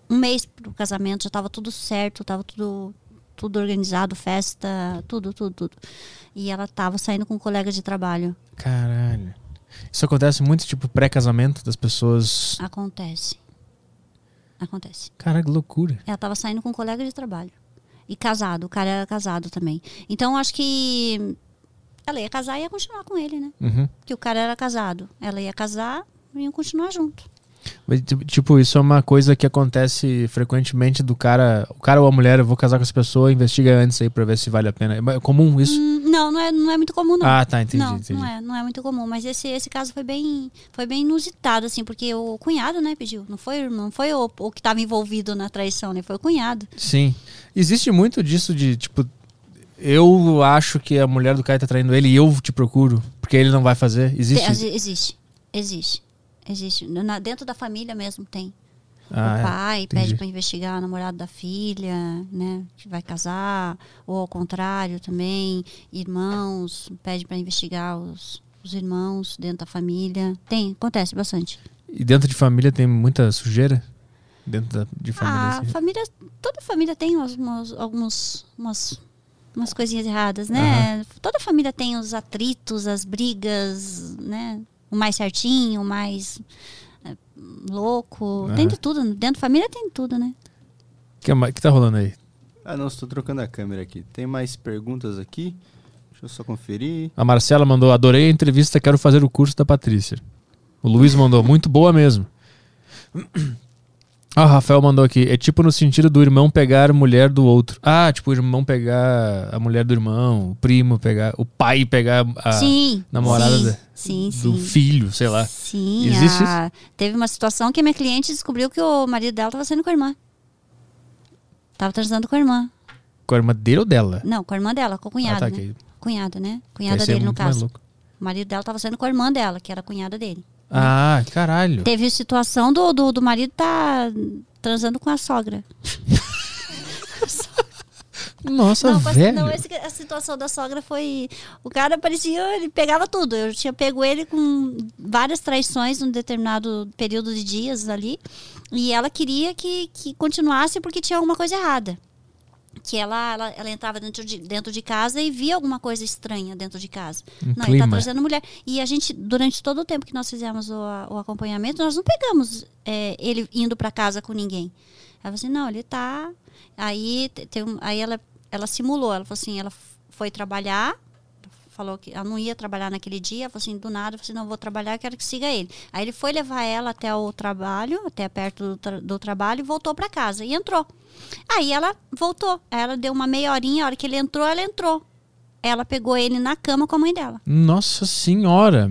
um mês pro casamento, já tava tudo certo, tava tudo tudo organizado, festa, tudo, tudo, tudo. E ela tava saindo com um colega de trabalho. caralho. Isso acontece muito, tipo, pré-casamento das pessoas. Acontece. Acontece. Cara, que loucura. Ela tava saindo com um colega de trabalho. E casado, o cara era casado também. Então acho que ela ia casar e ia continuar com ele, né? Uhum. Porque o cara era casado. Ela ia casar iam continuar junto. Mas, tipo- isso é uma coisa que acontece frequentemente do cara. O cara ou a mulher, eu vou casar com essa pessoa, investiga antes aí pra ver se vale a pena. É comum isso? Hum, não, não é, não é muito comum, não. Ah, tá, entendi, não, entendi. não é, não é muito comum. Mas esse, esse caso foi bem, foi bem inusitado, assim, porque o cunhado, né, pediu. Não foi, não foi o, o que estava envolvido na traição, né? Foi o cunhado. Sim. Existe muito disso de, tipo, eu acho que a mulher do cara tá traindo ele e eu te procuro, porque ele não vai fazer. Existe? Existe. Existe. Existe. Na- dentro da família mesmo tem. Ah, o é. pai entendi. pede para investigar o namorado da filha, né? Que vai casar, ou ao contrário também, irmãos, pede para investigar os, os irmãos dentro da família. Tem, acontece bastante. E dentro de família tem muita sujeira? Dentro da, de família, A assim. família, toda família tem umas, umas, alguns, umas, umas coisinhas erradas, né? Toda família tem os atritos, as brigas, né? O mais certinho, o mais é, louco. Tem Aham. de tudo. Dentro da família tem de tudo, né? O que, que tá rolando aí? Ah, não, estou trocando a câmera aqui. Tem mais perguntas aqui? Deixa eu só conferir. A Marcela mandou: adorei a entrevista, quero fazer o curso da Patrícia. O Luiz mandou: muito boa mesmo. Ah, o Rafael mandou aqui. É tipo no sentido do irmão pegar mulher do outro. Ah, tipo, o irmão pegar a mulher do irmão, o primo pegar, o pai pegar a sim, namorada sim, da- sim, do filho, sei lá. Sim, Existe a- teve uma situação que a minha cliente descobriu que o marido dela estava saindo com a irmã. Tava transando com a irmã. Com a irmã dele ou dela? Não, com a irmã dela, com a cunhada, ah, tá, né? que, Cunhada, né? Cunhada é dele, no caso. O marido dela tava saindo com a irmã dela, que era a cunhada dele. Ah, caralho. Teve situação do, do, do marido tá transando com a sogra. Nossa, não, velho. não, esse- a situação da sogra foi. O cara parecia, ele pegava tudo. Eu tinha pego ele com várias traições num determinado período de dias ali. E ela queria que, que continuasse porque tinha alguma coisa errada. Que ela, ela, ela entrava dentro de, dentro de casa e via alguma coisa estranha dentro de casa. Um não, ele tá clima. trazendo mulher. E a gente, durante todo o tempo que nós fizemos o, o acompanhamento, nós não pegamos é, ele indo para casa com ninguém. Ela falou assim, não, ele tá. Aí, te- tem aí ela, ela simulou, ela falou assim, ela foi trabalhar, falou que ela não ia trabalhar naquele dia, falou assim, do nada, eu falei assim, não, vou trabalhar, quero que siga ele. Aí ele foi levar ela até o trabalho, até perto do, tra- do trabalho, e voltou para casa, e entrou. Aí ela voltou, aí ela deu uma meia horinha, a hora que ele entrou, ela entrou. Ela pegou ele na cama com a mãe dela. Nossa senhora.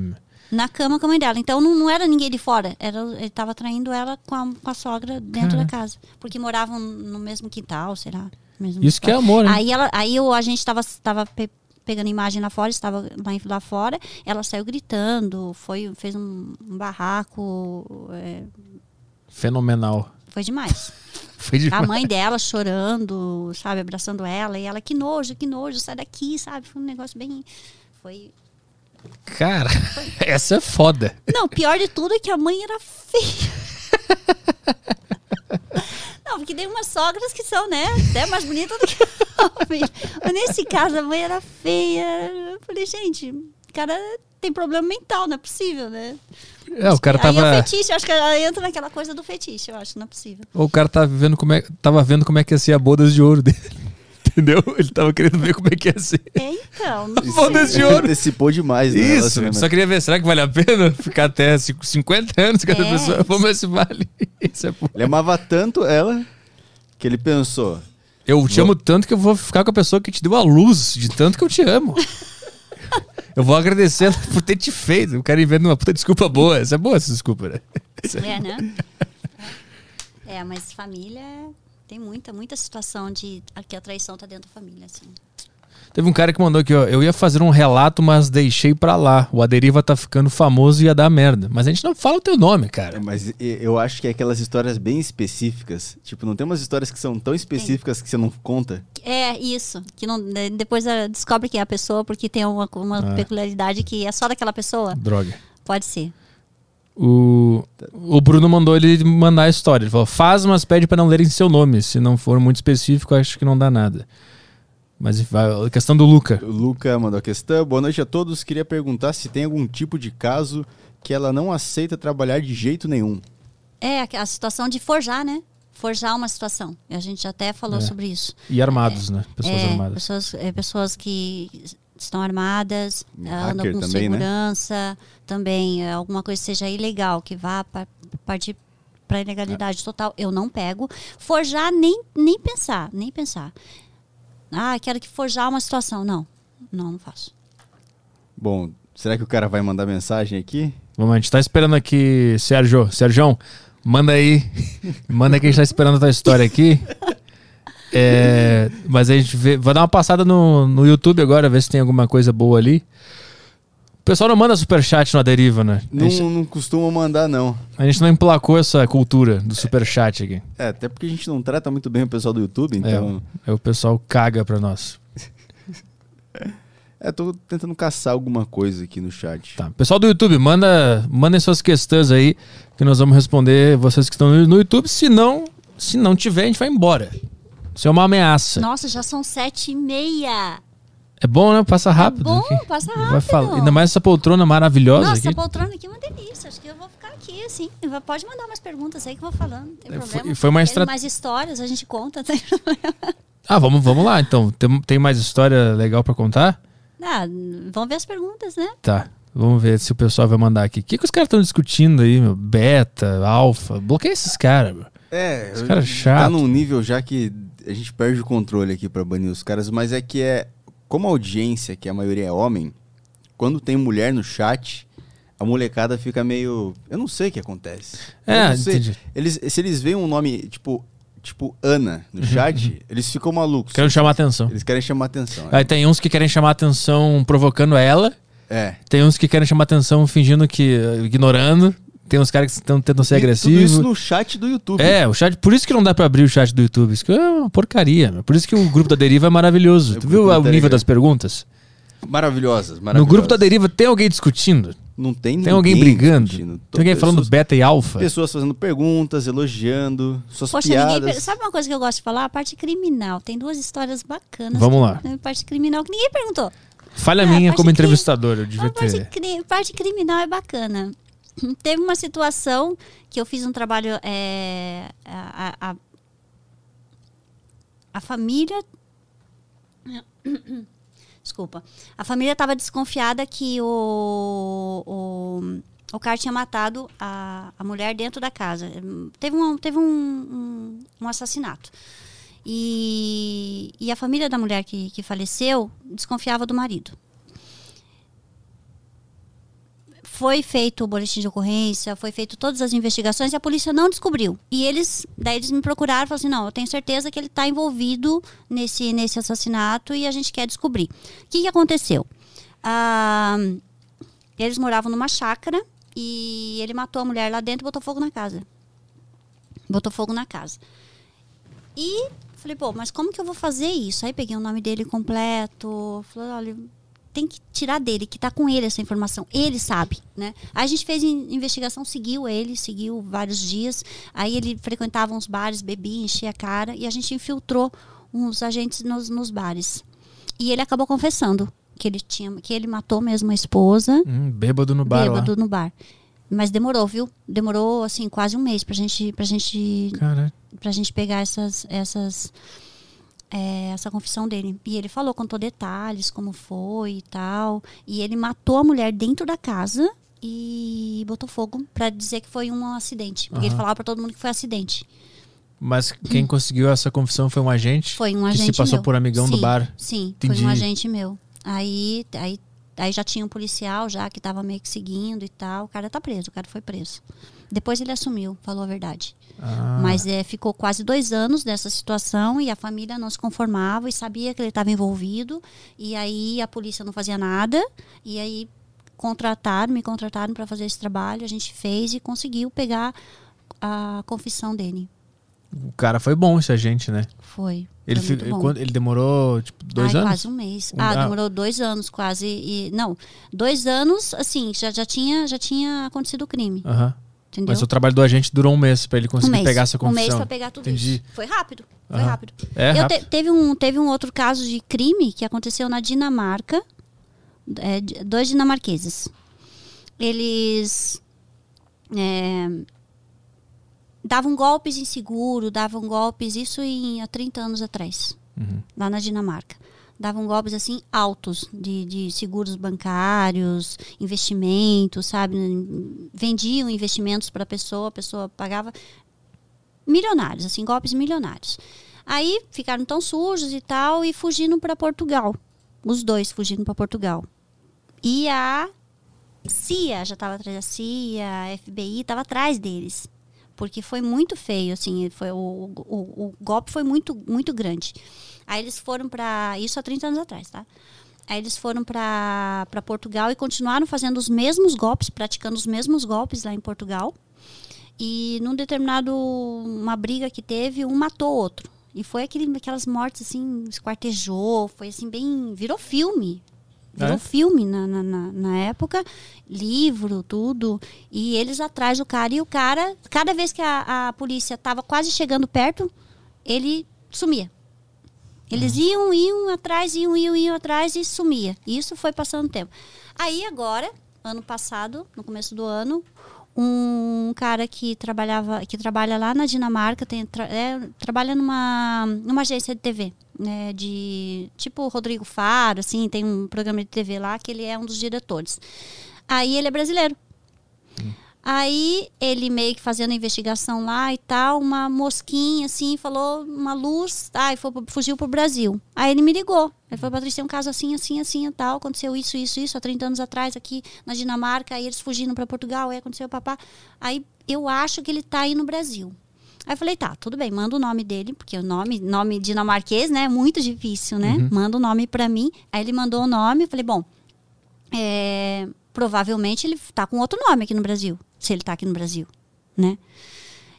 Na cama com a mãe dela. Então não, não era ninguém de fora. Era, ele estava traindo ela com a, com a sogra dentro da casa. Porque moravam no mesmo quintal, será? Mesmo Isso que é amor, hein? Aí, ela, aí a gente estava tava pe- pegando imagem lá fora, estava lá, fora. Ela saiu gritando, foi, fez um, um barraco. é, Fenomenal. foi demais. <laughs> Foi demais. A mãe dela chorando, sabe, abraçando ela. E ela, que nojo, que nojo, sai daqui, sabe? Foi um negócio bem. Foi. Cara, <laughs> essa é foda. Não, pior de tudo é que a mãe era feia. <laughs> Não, porque tem umas sogras que são, né? Até mais bonitas do que. Mas nesse caso, a mãe era feia. Eu falei, gente, o cara tem problema mental, não é possível, né? É, o cara Aí é tava. fetiche, acho que ela entra naquela coisa do fetiche, eu acho, não é possível. O cara tava vendo como é, tava vendo como é que ia ser a bodas de ouro dele. Entendeu? Ele tava querendo ver como é que ia ser. É, então, não <laughs> de ouro. Antecipou demais, né? Isso, relacionamento. só queria ver, será que vale a pena ficar até cinco- 50 anos com essa É. pessoa? Vamos ver se vale. <laughs> Isso é bom. Ele amava tanto ela que ele pensou. Eu te amo tanto que eu vou ficar com a pessoa que te deu a luz, de tanto que eu te amo. <laughs> Eu vou agradecer ela por ter te feito. Eu quero ir vendo uma puta desculpa boa. Essa é boa essa desculpa, né? É, né? É, mas família tem muita, muita situação de que a traição tá dentro da família, assim. Teve um cara que mandou aqui, ó. Eu ia fazer um relato, mas deixei pra lá. O Aderiva tá ficando famoso e ia dar merda. Mas a gente não fala o teu nome, É, cara. Mas e- eu acho que é aquelas histórias bem específicas. Tipo, não tem umas histórias que são tão específicas que você não conta. É, isso. Que não, né, depois ah, descobre que é a pessoa porque tem uma, uma Ah. peculiaridade que é só daquela pessoa. Droga. Pode ser. O, o Bruno mandou ele mandar a história. Ele falou: faz, mas pede pra não lerem seu nome. Se não for muito específico, acho que não dá nada. Mas vai, a questão do Luca. O Luca mandou a questão. Boa noite a todos. Queria perguntar se tem algum tipo de caso que ela não aceita trabalhar de jeito nenhum. É a, a situação de forjar, né? Forjar uma situação. A gente até falou É. sobre isso. E armados, né? Pessoas é, armadas. Pessoas, é, pessoas que estão armadas, Um ah, andam com também, né? Também é, alguma coisa que seja ilegal, que vá pa- partir para ilegalidade total, eu não pego. Forjar, nem, nem pensar, nem pensar. Ah, quero que forjar uma situação. Não, não, não faço. Bom, será que o cara vai mandar mensagem aqui? Vamos, a gente tá esperando aqui, Sérgio. Sérgio, manda aí. <laughs> manda que a gente tá esperando a tua história aqui. É, mas a gente vê, vai dar uma passada no, no YouTube agora, ver se tem alguma coisa boa ali. O pessoal não manda superchat na deriva, né? Não, gente, não costuma mandar, não. a gente não emplacou essa cultura do superchat aqui. É, até porque a gente não trata muito bem o pessoal do YouTube, então. É, o pessoal caga pra nós. <laughs> É, tô tentando caçar alguma coisa aqui no chat. Tá. Pessoal do YouTube, manda, mandem suas questões aí que nós vamos responder vocês que estão no- no YouTube. Se não, se não tiver, a gente vai embora. Isso é uma ameaça. Nossa, já são sete e meia. É bom, né? Passa rápido. bom, aqui. passa Vai rápido. falar- Ainda mais essa poltrona maravilhosa Nossa, aqui. essa poltrona aqui é uma delícia. Acho que eu vou ficar aqui, assim. Pode mandar mais perguntas aí que eu vou falando. Não tem É, Foi- problema. foi uma Tem estra- mais histórias, a gente conta. <laughs> tem problema. Ah, vamos, vamos lá então. Tem, tem mais história legal pra contar? Ah, vamos ver as perguntas, né? Tá. Vamos ver se o pessoal vai mandar aqui. O que, que os caras estão discutindo aí, meu? Beta, alfa. Bloqueia esses caras, meu. É, Os caras tá chato. num nível já que a gente perde o controle aqui pra banir os caras, mas é que é. Como a audiência, que a maioria é homem, quando tem mulher no chat, a molecada fica meio. Eu não sei o que acontece. É, entendi. Eles, se eles veem um nome, tipo, tipo Ana no chat, eles ficam malucos. Quero chamar atenção. Eles querem chamar atenção. Aí tem uns que querem chamar atenção provocando ela. É. Tem uns que querem chamar atenção fingindo que. ignorando. Tem uns caras que estão tentando ser E Tudo agressivos. isso no chat do YouTube. É, o chat. Por isso que não dá pra abrir o chat do YouTube. Isso que é uma porcaria. meu. Por isso que o grupo da Deriva é maravilhoso. É, tu viu o da nível Deriva. das perguntas? Maravilhosas, No maravilhosas. grupo da Deriva tem alguém discutindo? Não tem Tem alguém brigando? discutindo. Tem alguém falando Pessoas- beta e alfa? Pessoas fazendo perguntas, elogiando, suas Poxa, piadas. ninguém. Sabe uma coisa que eu gosto de falar? A parte criminal. Tem duas histórias bacanas. Vamos que- lá. né, Parte criminal que ninguém perguntou. Falha É, minha como entrevistador, eu devia A parte, ter. cri- parte criminal é bacana. <clears throat> Teve uma situação que eu fiz um trabalho. é, a, a, a- família. <clears throat> Desculpa. A família estava desconfiada que o, o, o cara tinha matado a, a mulher dentro da casa. Teve um, teve um, um, um assassinato. E, e a família da mulher que, que faleceu desconfiava do marido. Foi feito o boletim de ocorrência, foi feito todas as investigações e a polícia não descobriu. E eles, daí eles me procuraram e falaram assim: não, eu tenho certeza que ele está envolvido nesse, nesse assassinato e a gente quer descobrir. O que, que aconteceu? Ah, eles moravam numa chácara e ele matou a mulher lá dentro e botou fogo na casa. Botou fogo na casa. E falei, pô, mas como que eu vou fazer isso? Aí peguei o nome dele completo, falei, olha, tem que tirar dele, que tá com ele essa informação. Ele sabe, né? Aí a gente fez in- investigação, seguiu ele, seguiu vários dias. Aí ele frequentava uns bares, bebia, enchia a cara e a gente infiltrou uns agentes nos, nos bares. E ele acabou confessando que ele tinha, que ele matou mesmo a esposa, Hum, bêbado no bar bêbado no bar. Mas demorou, viu? Demorou assim quase um mês pra gente, pra gente lá. Cara, pra gente pegar essas, essas é, essa confissão dele. E ele falou, contou detalhes, como foi e tal. E ele matou a mulher dentro da casa e botou fogo pra dizer que foi um acidente. Porque ele Aham. falava pra todo mundo que foi acidente. mas quem conseguiu essa confissão foi um agente? Foi um que agente se passou meu. por amigão do Sim, bar. Sim, Entendi. foi um agente meu. Aí, aí, aí já tinha um policial já que tava meio que seguindo e tal. O cara tá preso, o cara foi preso. Depois ele assumiu, falou a verdade. Ah, Mas é, ficou quase dois anos dessa situação e a família não se conformava e sabia que ele estava envolvido. E aí a polícia não fazia nada. E aí contrataram, me contrataram para fazer esse trabalho. A gente fez e conseguiu pegar a confissão dele. o cara foi bom, esse agente, né? Foi. Ele, foi fi- quando- ele demorou, tipo, dois Ai, anos? Quase um mês. Um- Ah, ah. demorou dois anos quase. E, não, dois anos, assim, já, já, tinha, já tinha acontecido o crime. Aham. Entendeu? Mas o trabalho do agente durou um mês pra ele um conseguir mês. pegar essa um confissão. mês para pegar tudo Entendi. isso. Foi rápido. Foi Aham. rápido. É, Eu rápido. te- teve, um, teve um outro caso de crime que aconteceu na Dinamarca. É, dois dinamarqueses. Eles é, davam golpes em seguro, davam golpes, isso em, há 30 anos atrás, Uhum. lá na Dinamarca. Davam golpes assim altos de, de seguros bancários, investimentos, sabe? Vendiam investimentos para a pessoa, a pessoa pagava milionários, assim, golpes milionários. Aí ficaram tão sujos e tal e fugiram para Portugal. Os dois fugiram para Portugal. E a CIA já estava atrás da CIA, a FBI estava atrás deles. Porque foi muito feio, assim, foi, o, o, o golpe foi muito, muito grande. Aí eles foram para. Isso há 30 anos atrás, tá? Aí eles foram para Portugal e continuaram fazendo os mesmos golpes, praticando os mesmos golpes lá em Portugal. E num determinado uma briga que teve, um matou o outro. E foi aquele, aquelas mortes assim, esquartejou, foi assim bem, virou filme. Virou É? filme na, na, na, época, livro, tudo. E eles atrás do cara. E o cara, cada vez que a, a polícia estava quase chegando perto, ele sumia. Eles iam, iam atrás, iam, iam, iam atrás e sumia. E isso foi passando tempo. Aí agora, ano passado, no começo do ano, um cara que trabalhava, que trabalha lá na Dinamarca, tem, tra, é, trabalha numa, numa agência de TV, né, de tipo Rodrigo Faro, assim, tem um programa de TV lá que ele é um dos diretores. Aí ele é brasileiro. Aí ele meio que fazendo a investigação lá e tal, uma mosquinha assim, falou uma luz, ai, foi, fugiu pro Brasil. Aí ele me ligou. Ele falou, Patrícia, tem um caso assim, assim, assim e tal, aconteceu isso, isso, isso, há 30 anos atrás aqui na Dinamarca, aí eles fugindo para Portugal, aí aconteceu papá. Aí eu acho que ele tá aí no Brasil. Aí eu falei, tá, tudo bem, manda o nome dele, porque o nome, nome dinamarquês, né, é muito difícil, né? Uhum. Manda o nome para mim. Aí ele mandou o nome, eu falei, bom, é, provavelmente ele tá com outro nome aqui no Brasil, se ele tá aqui no Brasil, né?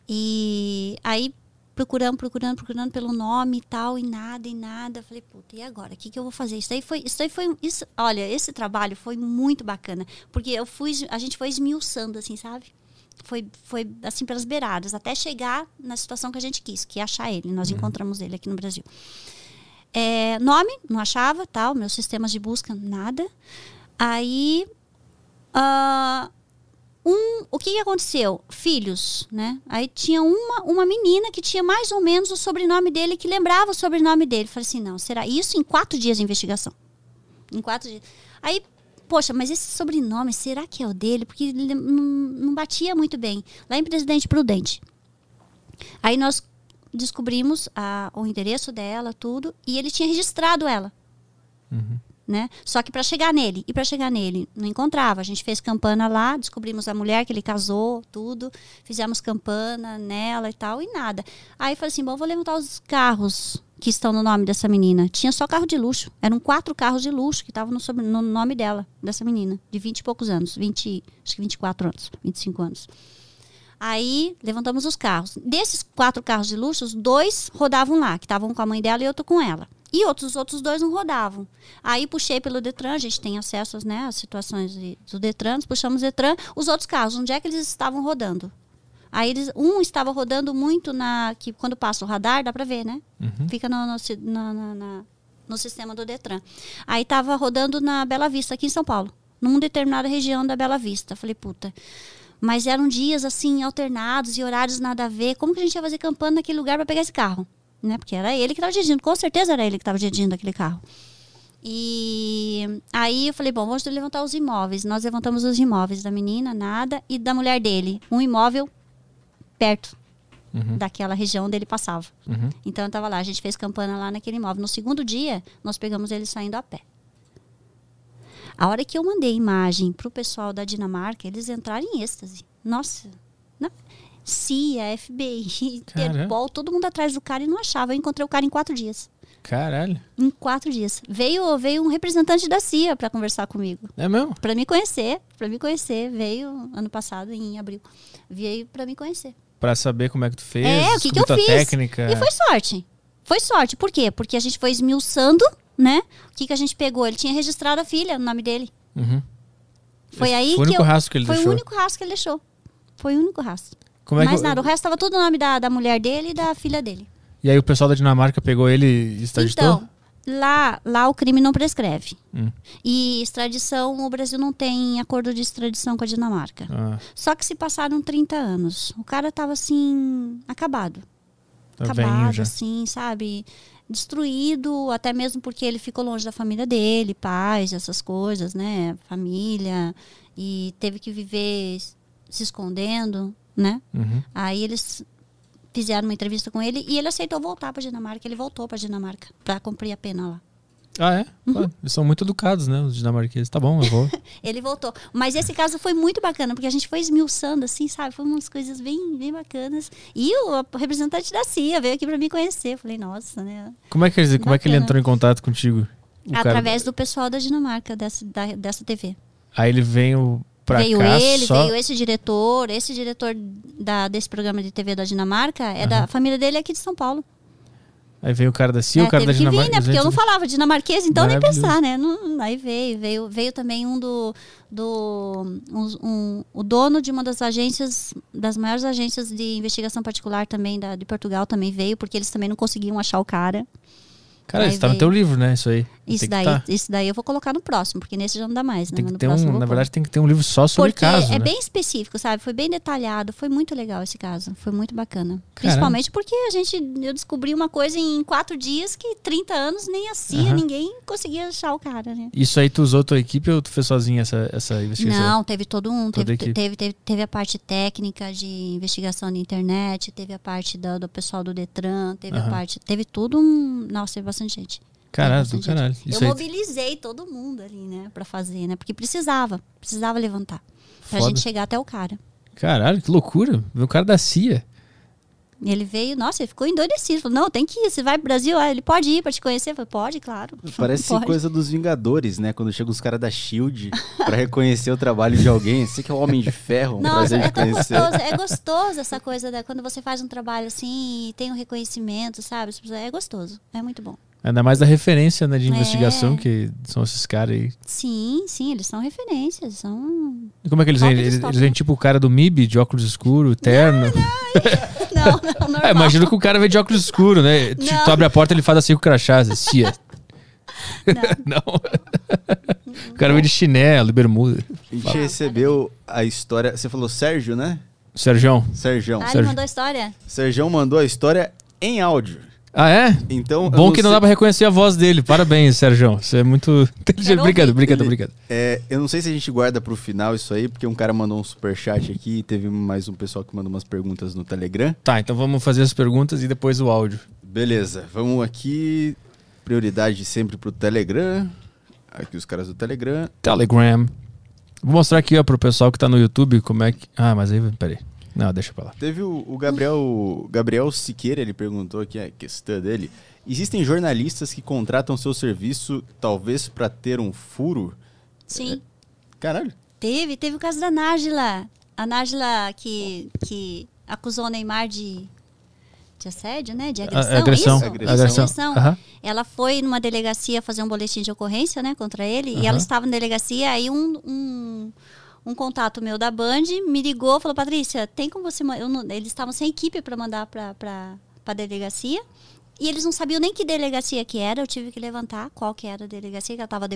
E aí procurando, procurando, procurando pelo nome e tal, e nada, e nada. Falei, puta, e agora? O que, que eu vou fazer? Isso aí foi, isso aí foi, isso, olha, esse trabalho foi muito bacana, porque eu fui, a gente foi esmiuçando, assim, sabe? Foi, foi assim pelas beiradas, até chegar na situação que a gente quis, que é achar ele. Nós encontramos ele aqui no Brasil. É, nome, não achava, tal, meus sistemas de busca, nada. Aí, ah, um, o que, aconteceu? Filhos, né? Aí tinha uma, uma menina que tinha mais ou menos o sobrenome dele, que lembrava o sobrenome dele. Falei assim, não, será isso em quatro dias de investigação? Em quatro dias. Aí, poxa, mas esse sobrenome, será que é o dele? Porque ele não, não batia muito bem. Lá em Presidente Prudente. Aí nós descobrimos a, o endereço dela, tudo, e ele tinha registrado ela. Né? Só que para chegar nele, e para chegar nele, não encontrava. A gente fez campana lá, descobrimos a mulher que ele casou, tudo, fizemos campana nela e tal, e nada. Aí falei assim: bom, vou levantar os carros que estão no nome dessa menina. Tinha só carro de luxo. Eram quatro carros de luxo que estavam no, no nome dela, dessa menina, de 20 e poucos anos, 20, acho que 24 anos, 25 anos. Aí levantamos os carros. Desses quatro carros de luxo, os dois rodavam lá, que estavam com a mãe dela e outro com ela. E outros, os outros dois não rodavam. Aí puxei pelo Detran, a gente tem acesso né, às situações de- do Detran, puxamos o Detran, os outros carros, onde é que eles estavam rodando? Aí eles, um estava rodando muito na. que quando passa o radar, dá pra ver, né? Fica no, no, na- na- no sistema do Detran. Aí estava rodando na Bela Vista, aqui em São Paulo, numa determinada região da Bela Vista. Falei, puta. Mas eram dias assim, alternados e horários nada a ver. Como que a gente ia fazer campanha naquele lugar para pegar esse carro? Né? Porque era ele que estava dirigindo, com certeza era ele que estava dirigindo aquele carro. E aí eu falei, bom, vamos levantar os imóveis. Nós levantamos os imóveis da menina, nada, e da mulher dele. Um imóvel perto daquela região onde ele passava. Uhum. Então eu tava lá, a gente fez campana lá naquele imóvel. No segundo dia, nós pegamos ele saindo a pé. A hora que eu mandei imagem pro pessoal da Dinamarca, eles entraram em êxtase. Nossa, CIA, FBI, Caramba. Interpol, todo mundo atrás do cara e não achava. Eu encontrei o cara em quatro dias. Caralho. Em quatro dias. Veio, veio um representante da CIA para conversar comigo. É mesmo? Para me conhecer, para me conhecer. Veio ano passado, em abril. Veio para me conhecer. Pra saber como é que tu fez. É, o que, que eu fiz. técnica. E foi sorte. Foi sorte. Por quê? Porque a gente foi esmiuçando, né? O que, que a gente pegou? Ele tinha registrado a filha no nome dele. Uhum. Foi Esse aí foi o que único eu... rastro que ele Foi deixou. o único rastro que ele deixou. Foi o único rastro. Como é Mais que... nada. O resto tava tudo no nome da, da mulher dele e da filha dele. E aí o pessoal da Dinamarca pegou ele e extraditou? Então, lá, lá o crime não prescreve. Hum. E extradição, o Brasil não tem acordo de extradição com a Dinamarca. Ah, Só que se passaram 30 anos. O cara tava assim, acabado. tá acabado, assim, sabe? Destruído, até mesmo porque ele ficou longe da família dele, pais, essas coisas, né? Família. E teve que viver se escondendo, né? Uhum. Aí eles fizeram uma entrevista com ele e ele aceitou voltar para Dinamarca. Ele voltou para Dinamarca para cumprir a pena lá. Ah, é? Uhum. Eles são muito educados, né? Os dinamarqueses. Tá bom, eu vou. <laughs> Ele voltou. Mas esse caso foi muito bacana, porque a gente foi esmiuçando, assim, sabe? Foi umas coisas bem, bem bacanas. E o representante da CIA veio aqui para me conhecer. Falei, nossa, né? Como é que, eles, como é que ele entrou em contato contigo? O cara- Através do pessoal da Dinamarca, dessa, da- dessa TV. Aí ele veio pra veio cá ele, só... veio esse diretor. Esse diretor da, desse programa de TV da Dinamarca é da a família dele é aqui de São Paulo. Aí veio o cara da CIA, É, o cara da teve que vir, Dinamarca. né? Porque eu não falava dinamarquês, então nem pensar, né? Não- aí veio, veio, veio também um do, do um, um- o dono de uma das agências, das maiores agências de investigação particular também da, de Portugal também veio, porque eles também não conseguiam achar o cara. Cara, isso tá no teu livro, né? Isso aí. Isso daí, tá. isso daí eu vou colocar no próximo, porque nesse já não dá mais, né? Tem que ter um, na verdade, tem que ter um livro só sobre Porque caso, é né? bem específico, sabe? Foi bem detalhado, foi muito legal esse caso. Foi muito bacana. Caramba. Principalmente porque a gente, eu descobri uma coisa em quatro dias que 30 anos nem a CIA, Aham. ninguém conseguia achar o cara, né? Isso aí tu usou tua equipe ou tu fez sozinha essa, essa investigação? Não, teve todo um. Teve, teve, teve, teve a parte técnica de investigação na internet, teve a parte do, do pessoal do Detran, teve Aham. a parte. Teve tudo um. Nossa, teve bastante gente. Caralho, do caralho. gente. Isso Eu aí, mobilizei todo mundo ali, né, pra fazer, né? Porque precisava. Precisava levantar. Pra Foda. gente chegar até o cara. Caralho, que loucura. O cara da CIA. E ele veio, nossa, ele ficou endoidecido. Falou, não, tem que ir. Você vai pro Brasil? Ah, ele pode ir pra te conhecer? Eu falei, pode, claro. <laughs> Parece Pode. coisa dos Vingadores, né? Quando chegam os caras da Shield <laughs> pra reconhecer o trabalho de alguém. Você que é o Homem de Ferro, um Nossa, prazer é de conhecer. gostoso, é gostoso essa coisa da quando você faz um trabalho assim e tem um reconhecimento, sabe? É gostoso, é muito bom. Ainda mais da referência né, de É. investigação, que são esses caras aí. Sim, sim, eles são referências, são. E como é que eles vêm? Eles, eles vêm tipo o cara do MIB, de óculos escuro, terno. <laughs> Não, não, normal. É, imagino que o cara vem de óculos escuro, né? Não. Tu abre a porta ele faz assim com o crachá, assim, CIA. <laughs> Não. o cara vem de chinelo, bermuda. A gente recebeu a história. Você falou Sérgio, né? Sérgio. Sergião. Ah, ele Sérgio. mandou a história? Sergião mandou a história em áudio. Ah, é? Então. Bom que não sei- dá pra reconhecer a voz dele. Parabéns, Sérgio. Você é muito <laughs> inteligente. Obrigado, obrigado, obrigado. É, eu não sei se a gente guarda pro final isso aí, porque um cara mandou um superchat aqui e teve mais um pessoal que mandou umas perguntas no Telegram. Tá, então vamos fazer as perguntas e depois o áudio. Beleza, vamos aqui. Prioridade sempre pro Telegram. Aqui os caras do Telegram. Telegram. Vou mostrar aqui, ó, pro pessoal que tá no YouTube como é que. Ah, mas aí, peraí. Não, deixa pra lá. Teve o, o Gabriel, o Gabriel Siqueira, ele perguntou aqui a questão dele. Existem jornalistas que contratam seu serviço talvez pra ter um furo? Sim. Caralho. Teve, teve o caso da Nájila. A Nájila que, que acusou o Neymar de, de assédio, né? De agressão. A- agressão. Isso? Agressão. Isso, Agressão. Ela foi numa delegacia fazer um boletim de ocorrência, né, contra ele. E ela estava na delegacia, aí um, um, um contato meu da Band me ligou, falou, Patrícia, tem como você... não- eles estavam sem equipe para mandar para a delegacia. E eles não sabiam nem que delegacia que era, eu tive que levantar qual que era a delegacia, que ela estava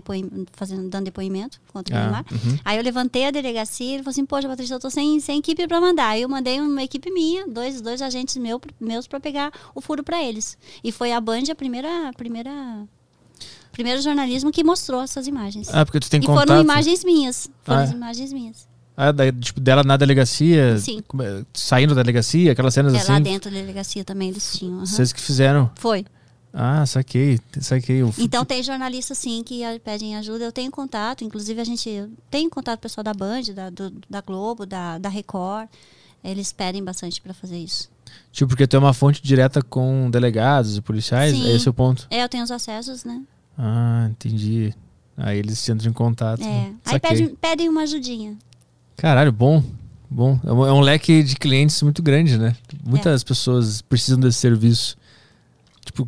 fazendo, dando depoimento contra o Ah, Neymar. uhum. Aí eu levantei a delegacia e ele falou assim, poxa, Patrícia, eu tô sem, sem equipe para mandar. Aí eu mandei uma equipe minha, dois, dois agentes meu, meus para pegar o furo para eles. E foi a Band a primeira, a primeira, primeiro jornalismo que mostrou essas imagens. Ah, porque tu tem e contato. foram imagens minhas. Foram Ah, as é? imagens minhas. Ah, da, tipo, dela na delegacia. Sim. é, Saindo da delegacia, aquelas cenas É, assim. lá dentro da delegacia também eles tinham. aham. Vocês que fizeram. Foi. Ah, saquei. Saquei. O Então tem jornalistas sim que pedem ajuda. Eu tenho contato, inclusive a gente eu tenho contato com o pessoal da Band, da, do- da Globo, da, da Record. Eles pedem bastante para fazer isso. Tipo, porque tem uma fonte direta com delegados e policiais. Sim. É esse o ponto. É, eu tenho os acessos, né? Ah, entendi. Aí eles entram em contato. É. Aí Saquei. pedem, pedem uma ajudinha. Caralho, bom. Bom. É um, é um leque de clientes muito grande, né? Muitas pessoas precisam desse serviço. Tipo,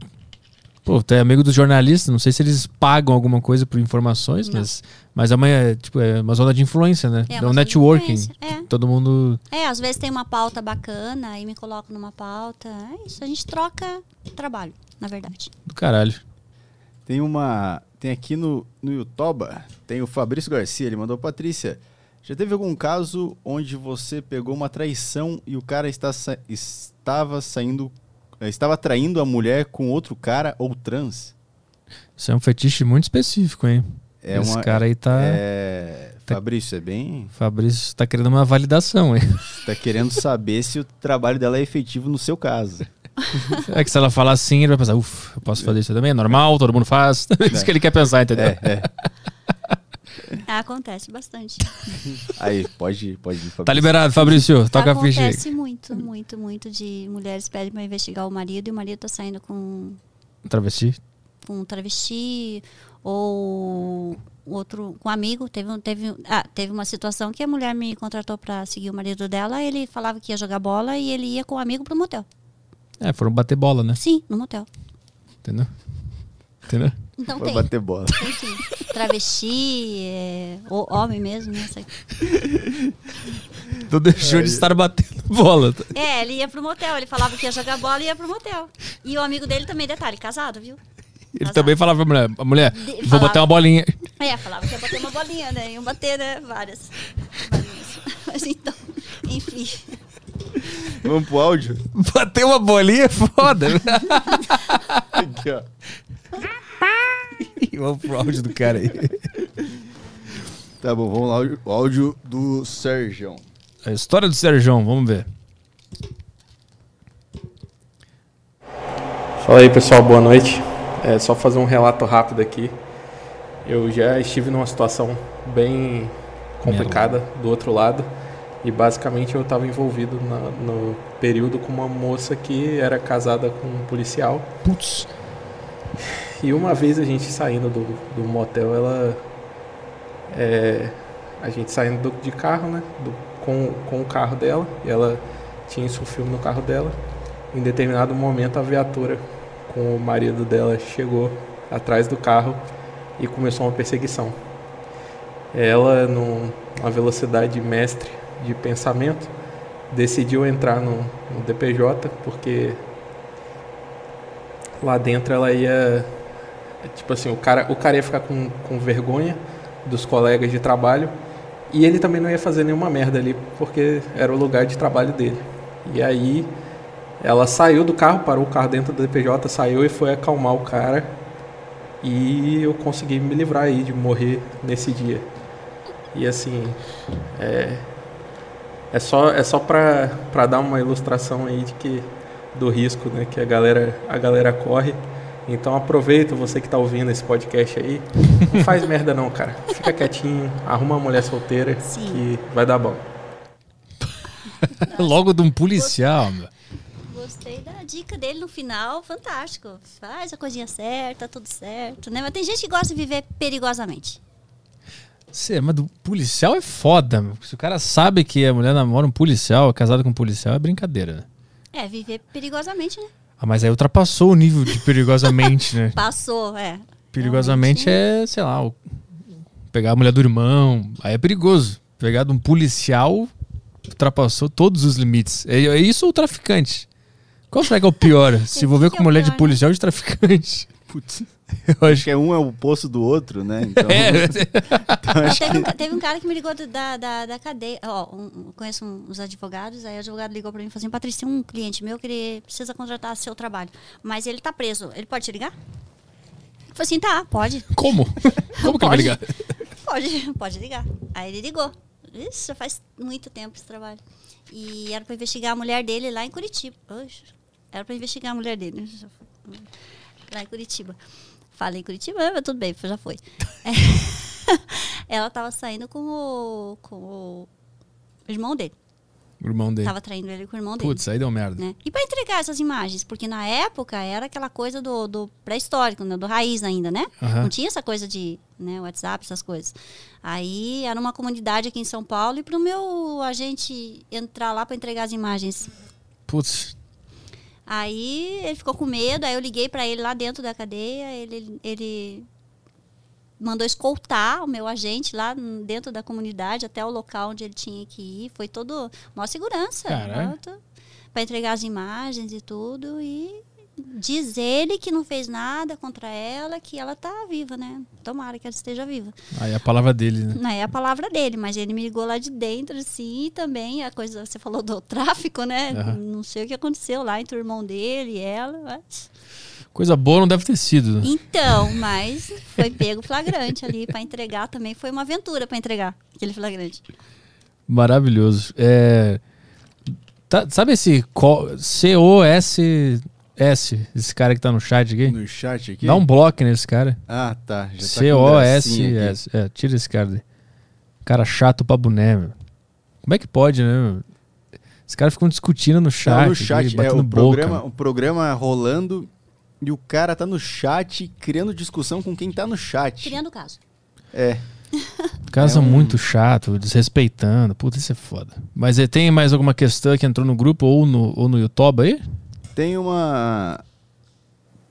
pô, tu é amigo dos jornalistas, não sei se eles pagam alguma coisa por informações, Não. mas, mas é, uma, é, tipo, é uma zona de influência, né? É É, um networking. influência, é. Todo mundo. É, às vezes tem uma pauta bacana, aí me coloco numa pauta. É isso, a gente troca trabalho, na verdade. Do caralho. Tem uma. Tem aqui no, no Yutoba, tem o Fabrício Garcia, ele mandou, Patrícia, já teve algum caso onde você pegou uma traição e o cara está, estava saindo. eh, Estava traindo a mulher com outro cara ou trans? Isso é um fetiche muito específico, hein? É Esse uma, cara aí tá. É, tá- Fabrício, é bem. Fabrício tá querendo uma validação, hein? Tá querendo saber se o trabalho dela é efetivo no seu caso. <laughs> É que se ela falar assim, ele vai pensar, ufa, eu posso fazer isso também, é normal, todo mundo faz. <laughs> É isso que ele quer pensar, entendeu? É, é. É, acontece bastante. <laughs> Aí, pode, pode ir, Fabrício. Tá liberado, Fabrício. Toca a ficha acontece muito, muito, muito de mulheres pedem para investigar o marido e o marido tá saindo com, Travesti. com um travesti ou outro com um amigo. Teve, um- teve, ah, teve uma situação que a mulher me contratou para seguir o marido dela. Ele falava que ia jogar bola e ele ia com o amigo pro motel. É, foram bater bola, né? Sim, no motel. Entendeu? Entendeu? Então Foi tem. bater bola. Tem sim. Travesti, é, ou homem mesmo, né? Sei. Tu deixou de estar batendo bola. É, ele ia pro motel. Ele falava que ia jogar bola e ia pro motel. E o amigo dele também, detalhe, casado, viu? Ele Azar. também falava pra mulher, a mulher, De- vou falava. bater uma bolinha. É, falava que ia bater uma bolinha, né? Iam bater, né? Várias. Mas então, enfim. Vamos pro áudio? Bater uma bolinha é foda. Aqui, ó. Vamos pro áudio do cara aí. Tá bom, vamos lá. O áudio do Sérgio. A história do Sérgio, vamos ver. Fala aí pessoal, boa noite. É só fazer um relato rápido aqui. Eu já estive numa situação bem complicada do outro lado e basicamente eu estava envolvido na- no período com uma moça que era casada com um policial Putz. e uma vez a gente saindo do, do motel, ela. é, a gente saindo do- de carro, né? do- com, com o carro dela, e ela tinha isso filme no carro dela. Em determinado momento, a viatura com o marido dela chegou atrás do carro e começou uma perseguição. Ela, num- numa velocidade mestre de pensamento, decidiu entrar no, no DPJ porque lá dentro ela ia tipo assim o cara o cara ia ficar com, com vergonha dos colegas de trabalho e ele também não ia fazer nenhuma merda ali porque era o lugar de trabalho dele. E aí ela saiu do carro parou o carro dentro do DPJ saiu e foi acalmar o cara e eu consegui me livrar aí de morrer nesse dia. E assim é é só é só para para dar uma ilustração aí de que do risco, né, que a galera a galera corre. Então aproveita você que tá ouvindo esse podcast aí. Não <laughs> faz merda não, cara. Fica quietinho, arruma uma mulher solteira Sim. que vai dar bom. <laughs> Logo de um policial, meu. Gostei da dica dele no final, fantástico. Faz a coisinha certa, tudo certo, né? Mas tem gente que gosta de viver perigosamente. Cê, mas do policial é foda, meu. Se o cara sabe que a mulher namora um policial, é casada com um policial, é brincadeira, né? É, viver perigosamente, né? Ah, mas aí ultrapassou o nível de perigosamente, né? <laughs> Passou, é. Perigosamente é, sei lá, o- pegar a mulher do irmão. Aí é perigoso. Pegar de um policial ultrapassou todos os limites. É, é isso ou o traficante? Qual será que é o pior? <laughs> Se envolver com é o mulher pior, de né? policial ou de traficante? Putz. Eu Acho que é um é o poço do outro, né? <laughs> Então, É, então acho Teve um, que... ca- teve um cara que me ligou da, da, da cadeia. Ó, um- um- conheço um- uns advogados, aí o advogado ligou pra mim e falou assim: Patrícia, tem um cliente meu que ele precisa contratar seu trabalho, mas ele tá preso. Ele pode te ligar? Eu falei assim: tá, pode. como? <laughs> Como que ele vai ligar? Pode, pode ligar. Aí ele ligou. Isso já faz muito tempo esse trabalho. E era pra investigar a mulher dele lá em Curitiba. Oxe, era pra investigar a mulher dele. Lá em Curitiba. Falei em Curitiba, mas tudo bem, já foi. É. <laughs> Ela tava saindo com o, com o irmão dele. O irmão dele. Tava traindo ele com o irmão dele. Putz, aí deu merda. Né? E para entregar essas imagens, porque na época era aquela coisa do, do pré-histórico, né? do raiz ainda, né? Aham. Não tinha essa coisa de né, WhatsApp, essas coisas. Aí era uma comunidade aqui em São Paulo e para o meu agente entrar lá para entregar as imagens. Putz, Aí ele ficou com medo, aí eu liguei para ele lá dentro da cadeia, ele, ele mandou escoltar o meu agente lá dentro da comunidade até o local onde ele tinha que ir. Foi todo maior segurança. Para entregar as imagens e tudo. E diz ele que não fez nada contra ela, que ela tá viva, né? Tomara que ela esteja viva. aí é a palavra dele, né? Não é a palavra dele, mas ele me ligou lá de dentro, assim, e também a coisa, você falou do tráfico, né? Aham. Não sei o que aconteceu lá entre o irmão dele e ela. Mas... Coisa boa não deve ter sido. né? Então, <laughs> mas foi pego flagrante ali para entregar também. Foi uma aventura para entregar aquele flagrante. Maravilhoso. É, tá- sabe esse co- C-O-S-S, esse cara que tá no chat aqui? No chat aqui? Dá um bloco nesse cara. Ah, tá. Já tá aqui. C-O-S-S. É, tira esse cara daí. Cara chato pra boné, meu. Como é que pode, né, meu? Os caras ficam discutindo no chat. Não, no aqui, chat, é batendo o boca. programa, o programa rolando e o cara tá no chat criando discussão com quem tá no chat. Criando caso. É. <laughs> Caras É um- muito chatos, desrespeitando. Puta, isso é foda. Mas eh, tem mais alguma questão que entrou no grupo ou no, ou no YouTube aí? Tem uma.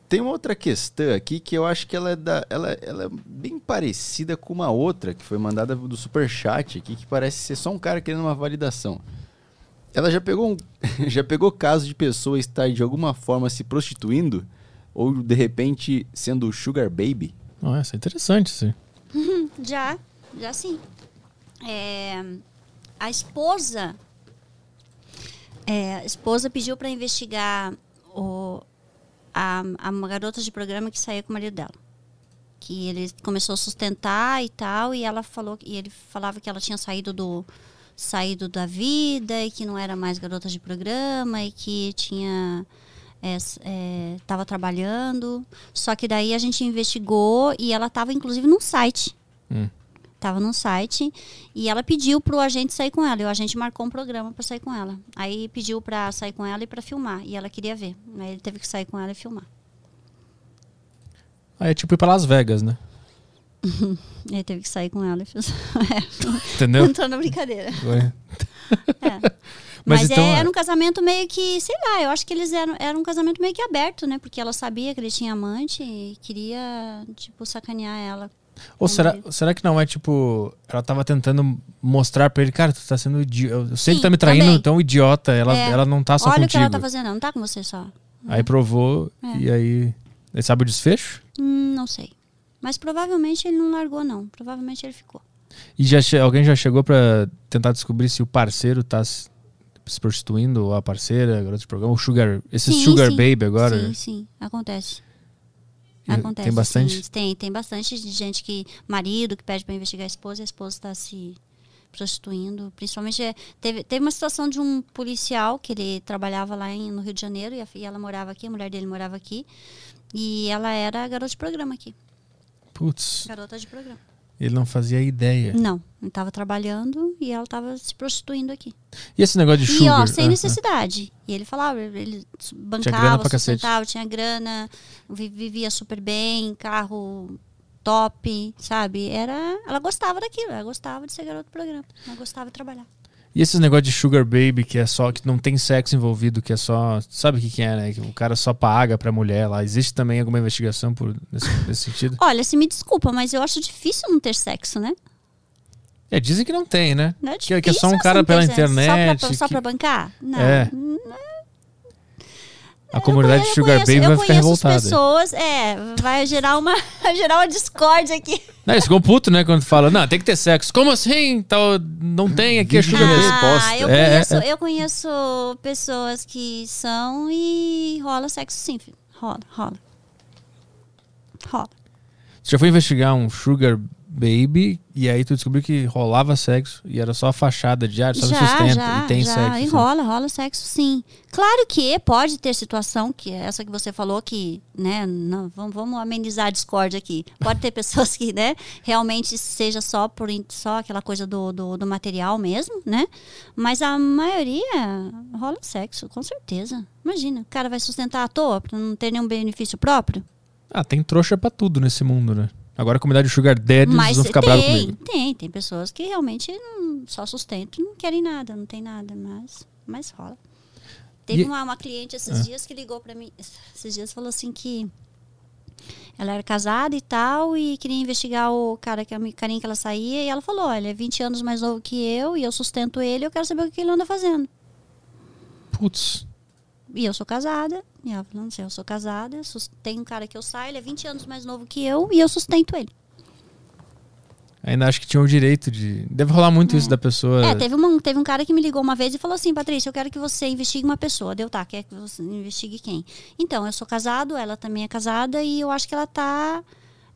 Tem uma outra questão aqui que eu acho que ela é, da, ela, ela é bem parecida com uma outra que foi mandada do Superchat aqui, que parece ser só um cara querendo uma validação. Ela já pegou, um, <laughs> já pegou caso de pessoa estar de alguma forma se prostituindo Ou de repente sendo o Sugar Baby? Nossa, interessante isso. <laughs> Já, já sim. É, a esposa, é, a esposa pediu para investigar o, a, a uma garota de programa que saía com o marido dela. Que ele começou a sustentar e tal, e ela falou e ele falava que ela tinha saído do saído da vida e que não era mais garota de programa e que tinha estava é, trabalhando. Só que daí a gente investigou e ela estava inclusive num site. Hum. Tava num site e ela pediu pro agente sair com ela. E o agente marcou um programa para sair com ela. Aí pediu para sair com ela e para filmar. E ela queria ver. Aí ele teve que sair com ela e filmar. Aí é tipo ir pra Las Vegas, né? <laughs> ele teve que sair com ela e fez. <laughs> Entendeu? Entrou na brincadeira. É. <laughs> Mas, Mas então, é, era um casamento meio que, sei lá, eu acho que eles eram, era um casamento meio que aberto, né? Porque ela sabia que ele tinha amante e queria, tipo, sacanear ela. Ou será, será que não é tipo. Ela tava tentando mostrar pra ele, cara, tu tá sendo idiota. Eu sei que Sim, tá me traindo, também. tão idiota. Ela, É. ela não tá só Olha o que contigo. ela tá fazendo, ela não tá com você só. Aí provou É. e aí. Ele sabe o desfecho? Hum, não sei. Mas provavelmente ele não largou, não. Provavelmente ele ficou. E já alguém já chegou pra tentar descobrir se o parceiro tá se, prostituindo, ou a parceira, garota de programa, o Sugar. Esse Sim, Sugar sim. Baby agora. Sim, sim, acontece. Acontece. Tem bastante. sim. Tem, tem bastante de gente que. Marido que pede para investigar a esposa e a esposa está se prostituindo. Principalmente. é, Teve, teve uma situação de um policial que ele trabalhava lá em, no Rio de Janeiro e, a, e ela morava aqui, a mulher dele morava aqui. E ela era garota de programa aqui. Putz, Garota de programa. Ele não fazia ideia. Não, ele estava trabalhando e ela estava se prostituindo aqui. E esse negócio de E Sugar? ó, sem ah, ah. necessidade. E ele falava, ele bancava, cacete. sustentava, tinha grana, vi- vivia super bem, carro top, sabe? Era, ela gostava daquilo, ela gostava de ser garota do programa, ela gostava de trabalhar. E esses negócio de Sugar Baby, que é só, que não tem sexo envolvido, que é só. Sabe o que, que é, né? Que o cara só paga pra mulher lá. Existe também alguma investigação por, nesse, nesse sentido? <laughs> Olha, se me desculpa, mas eu acho difícil não ter sexo, né? É, dizem que não tem, né? Não é Que- que é só um difícil cara pela não internet, Só pra, só que- pra bancar? Não. É. Hum, A comunidade eu Sugar conheço- Baby vai ficar conheço as revoltada. pessoas, é, vai gerar uma, <laughs> vai gerar uma discórdia aqui. Não, eles ficam puto, né? Quando fala, não, tem que ter sexo. Como assim? Tal, não tem aqui é Sugar de resposta. Ah, eu, É, conheço, é. eu conheço pessoas que são e rola sexo sim, filho. Rola, rola. Rola. Você já foi investigar um Sugar Baby e aí tu descobriu que rolava sexo e era só a fachada de ar, só já, sustenta já, e tem já. sexo. E sim. rola, rola sexo sim. Claro que pode ter situação, que é essa que você falou, que, né, não, vamos, vamos amenizar a discórdia aqui. Pode ter <laughs> pessoas que, né, realmente seja só por só aquela coisa do, do, do material mesmo, né? Mas a maioria rola sexo, com certeza. Imagina, o cara vai sustentar à toa pra não ter nenhum benefício próprio. Ah, tem trouxa pra tudo nesse mundo, né? Agora a comunidade Sugar Daddies Mas vão ficar bravos tem, comigo. tem, tem pessoas que realmente não, só sustentam, não querem nada, não tem nada, mas, mas rola. Teve E- uma, uma cliente esses Ah. dias que ligou pra mim, esses dias falou assim que ela era casada e tal e queria investigar o cara que o carinha que ela saía e ela falou, olha, é 20 anos mais novo que eu e eu sustento ele, eu quero saber o que ele anda fazendo. Putz. E eu sou casada, e ela falou, não sei, eu sou casada, tem um cara que eu saio, ele é 20 anos mais novo que eu e eu sustento ele. Ainda acho que tinha o direito de. Deve rolar muito isso da pessoa. É, teve, uma, teve um cara que me ligou uma vez e falou assim, Patrícia, eu quero que você investigue uma pessoa. Deu, tá, quer que você investigue quem? Então, eu sou casado, ela também é casada e eu acho que ela tá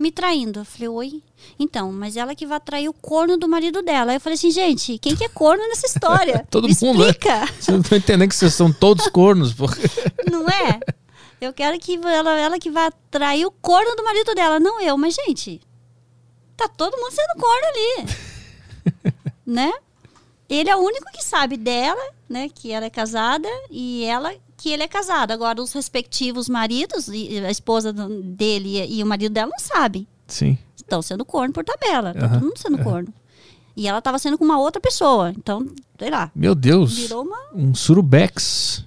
me traindo. Eu falei, oi? Então, mas ela que vai trair o corno do marido dela. Aí eu falei assim, gente, quem que é corno nessa história? <laughs> Todo me mundo, né? explica, Vocês não estão entendendo que vocês são todos cornos, porra. <laughs> não é? Eu quero que ela, ela que vai trair o corno do marido dela, não eu. Mas, gente, tá todo mundo sendo corno ali. <laughs> né? Ele é o único que sabe dela, né? Que ela é casada e ela que ele é casado. Agora, os respectivos maridos, e a esposa dele e, o marido dela não sabem. Sim. Estão sendo corno por tabela. Tá todo mundo sendo corno. E ela tava sendo com uma outra pessoa. Então, sei lá. Meu Deus. Virou uma. Um surubex.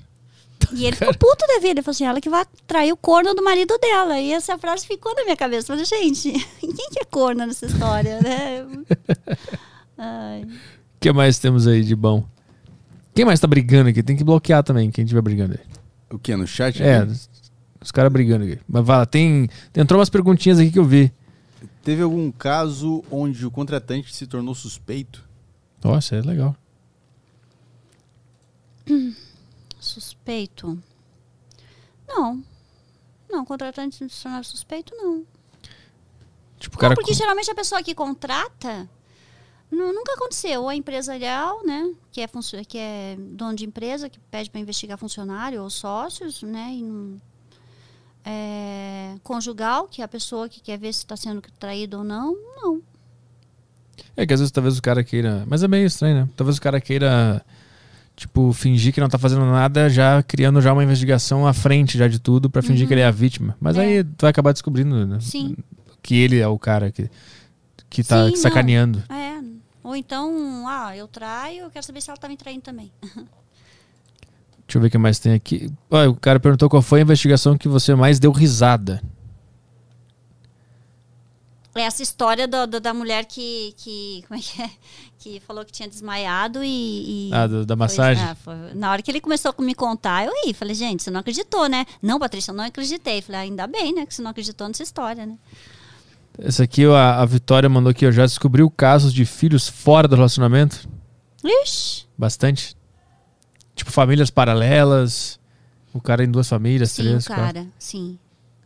E ele <laughs> ficou puto da vida. Ele falou assim: ela que vai trair o corno do marido dela. E essa frase ficou na minha cabeça. Eu falei, gente, <laughs> quem que é corno nessa história, né? <laughs> O que mais temos aí de bom? Quem mais tá brigando aqui? Tem que bloquear também, quem estiver brigando aí. O que? No chat? É, aqui? Os caras brigando aqui. Mas vai lá, tem. Entrou umas perguntinhas aqui que eu vi. Teve algum caso onde o contratante se tornou suspeito? Nossa, é legal. Suspeito? Não. Não, contratante se tornar suspeito, não. Tipo, o cara. Não, porque geralmente a pessoa que contrata nunca aconteceu. Ou a empresarial, né? Que é, que é dono de empresa, que pede para investigar funcionário ou sócios, né? E não- é, conjugal, que é a pessoa que quer ver se está sendo traído ou não. Não. É que às vezes talvez o cara queira. Mas é meio estranho, né? Talvez o cara queira, tipo, fingir que não tá fazendo nada, já criando já uma investigação à frente já de tudo pra fingir que ele é a vítima. Mas É. aí tu vai acabar descobrindo né? Sim. que ele é o cara que, que tá Sim, sacaneando. É. Ou então, ah, eu traio, eu quero saber se ela tá me traindo também. Deixa eu ver o que mais tem aqui. Ó, o cara perguntou qual foi a investigação que você mais deu risada. Essa história do- do- da mulher que, que. Como é que é? Que falou que tinha desmaiado e. e- Ah, do- da foi- massagem? ah, foi- na hora que ele começou a me contar, eu ri. Falei, gente, você não acreditou, né? Não, Patrícia, eu não acreditei. Falei, ah, ainda bem, né? Que você não acreditou nessa história, né? Essa aqui a, a Vitória mandou aqui, ó. Já descobriu casos de filhos fora do relacionamento? Ixi. Bastante. Tipo, famílias paralelas. O cara em duas famílias, Sim, três, quatro. cara, sim.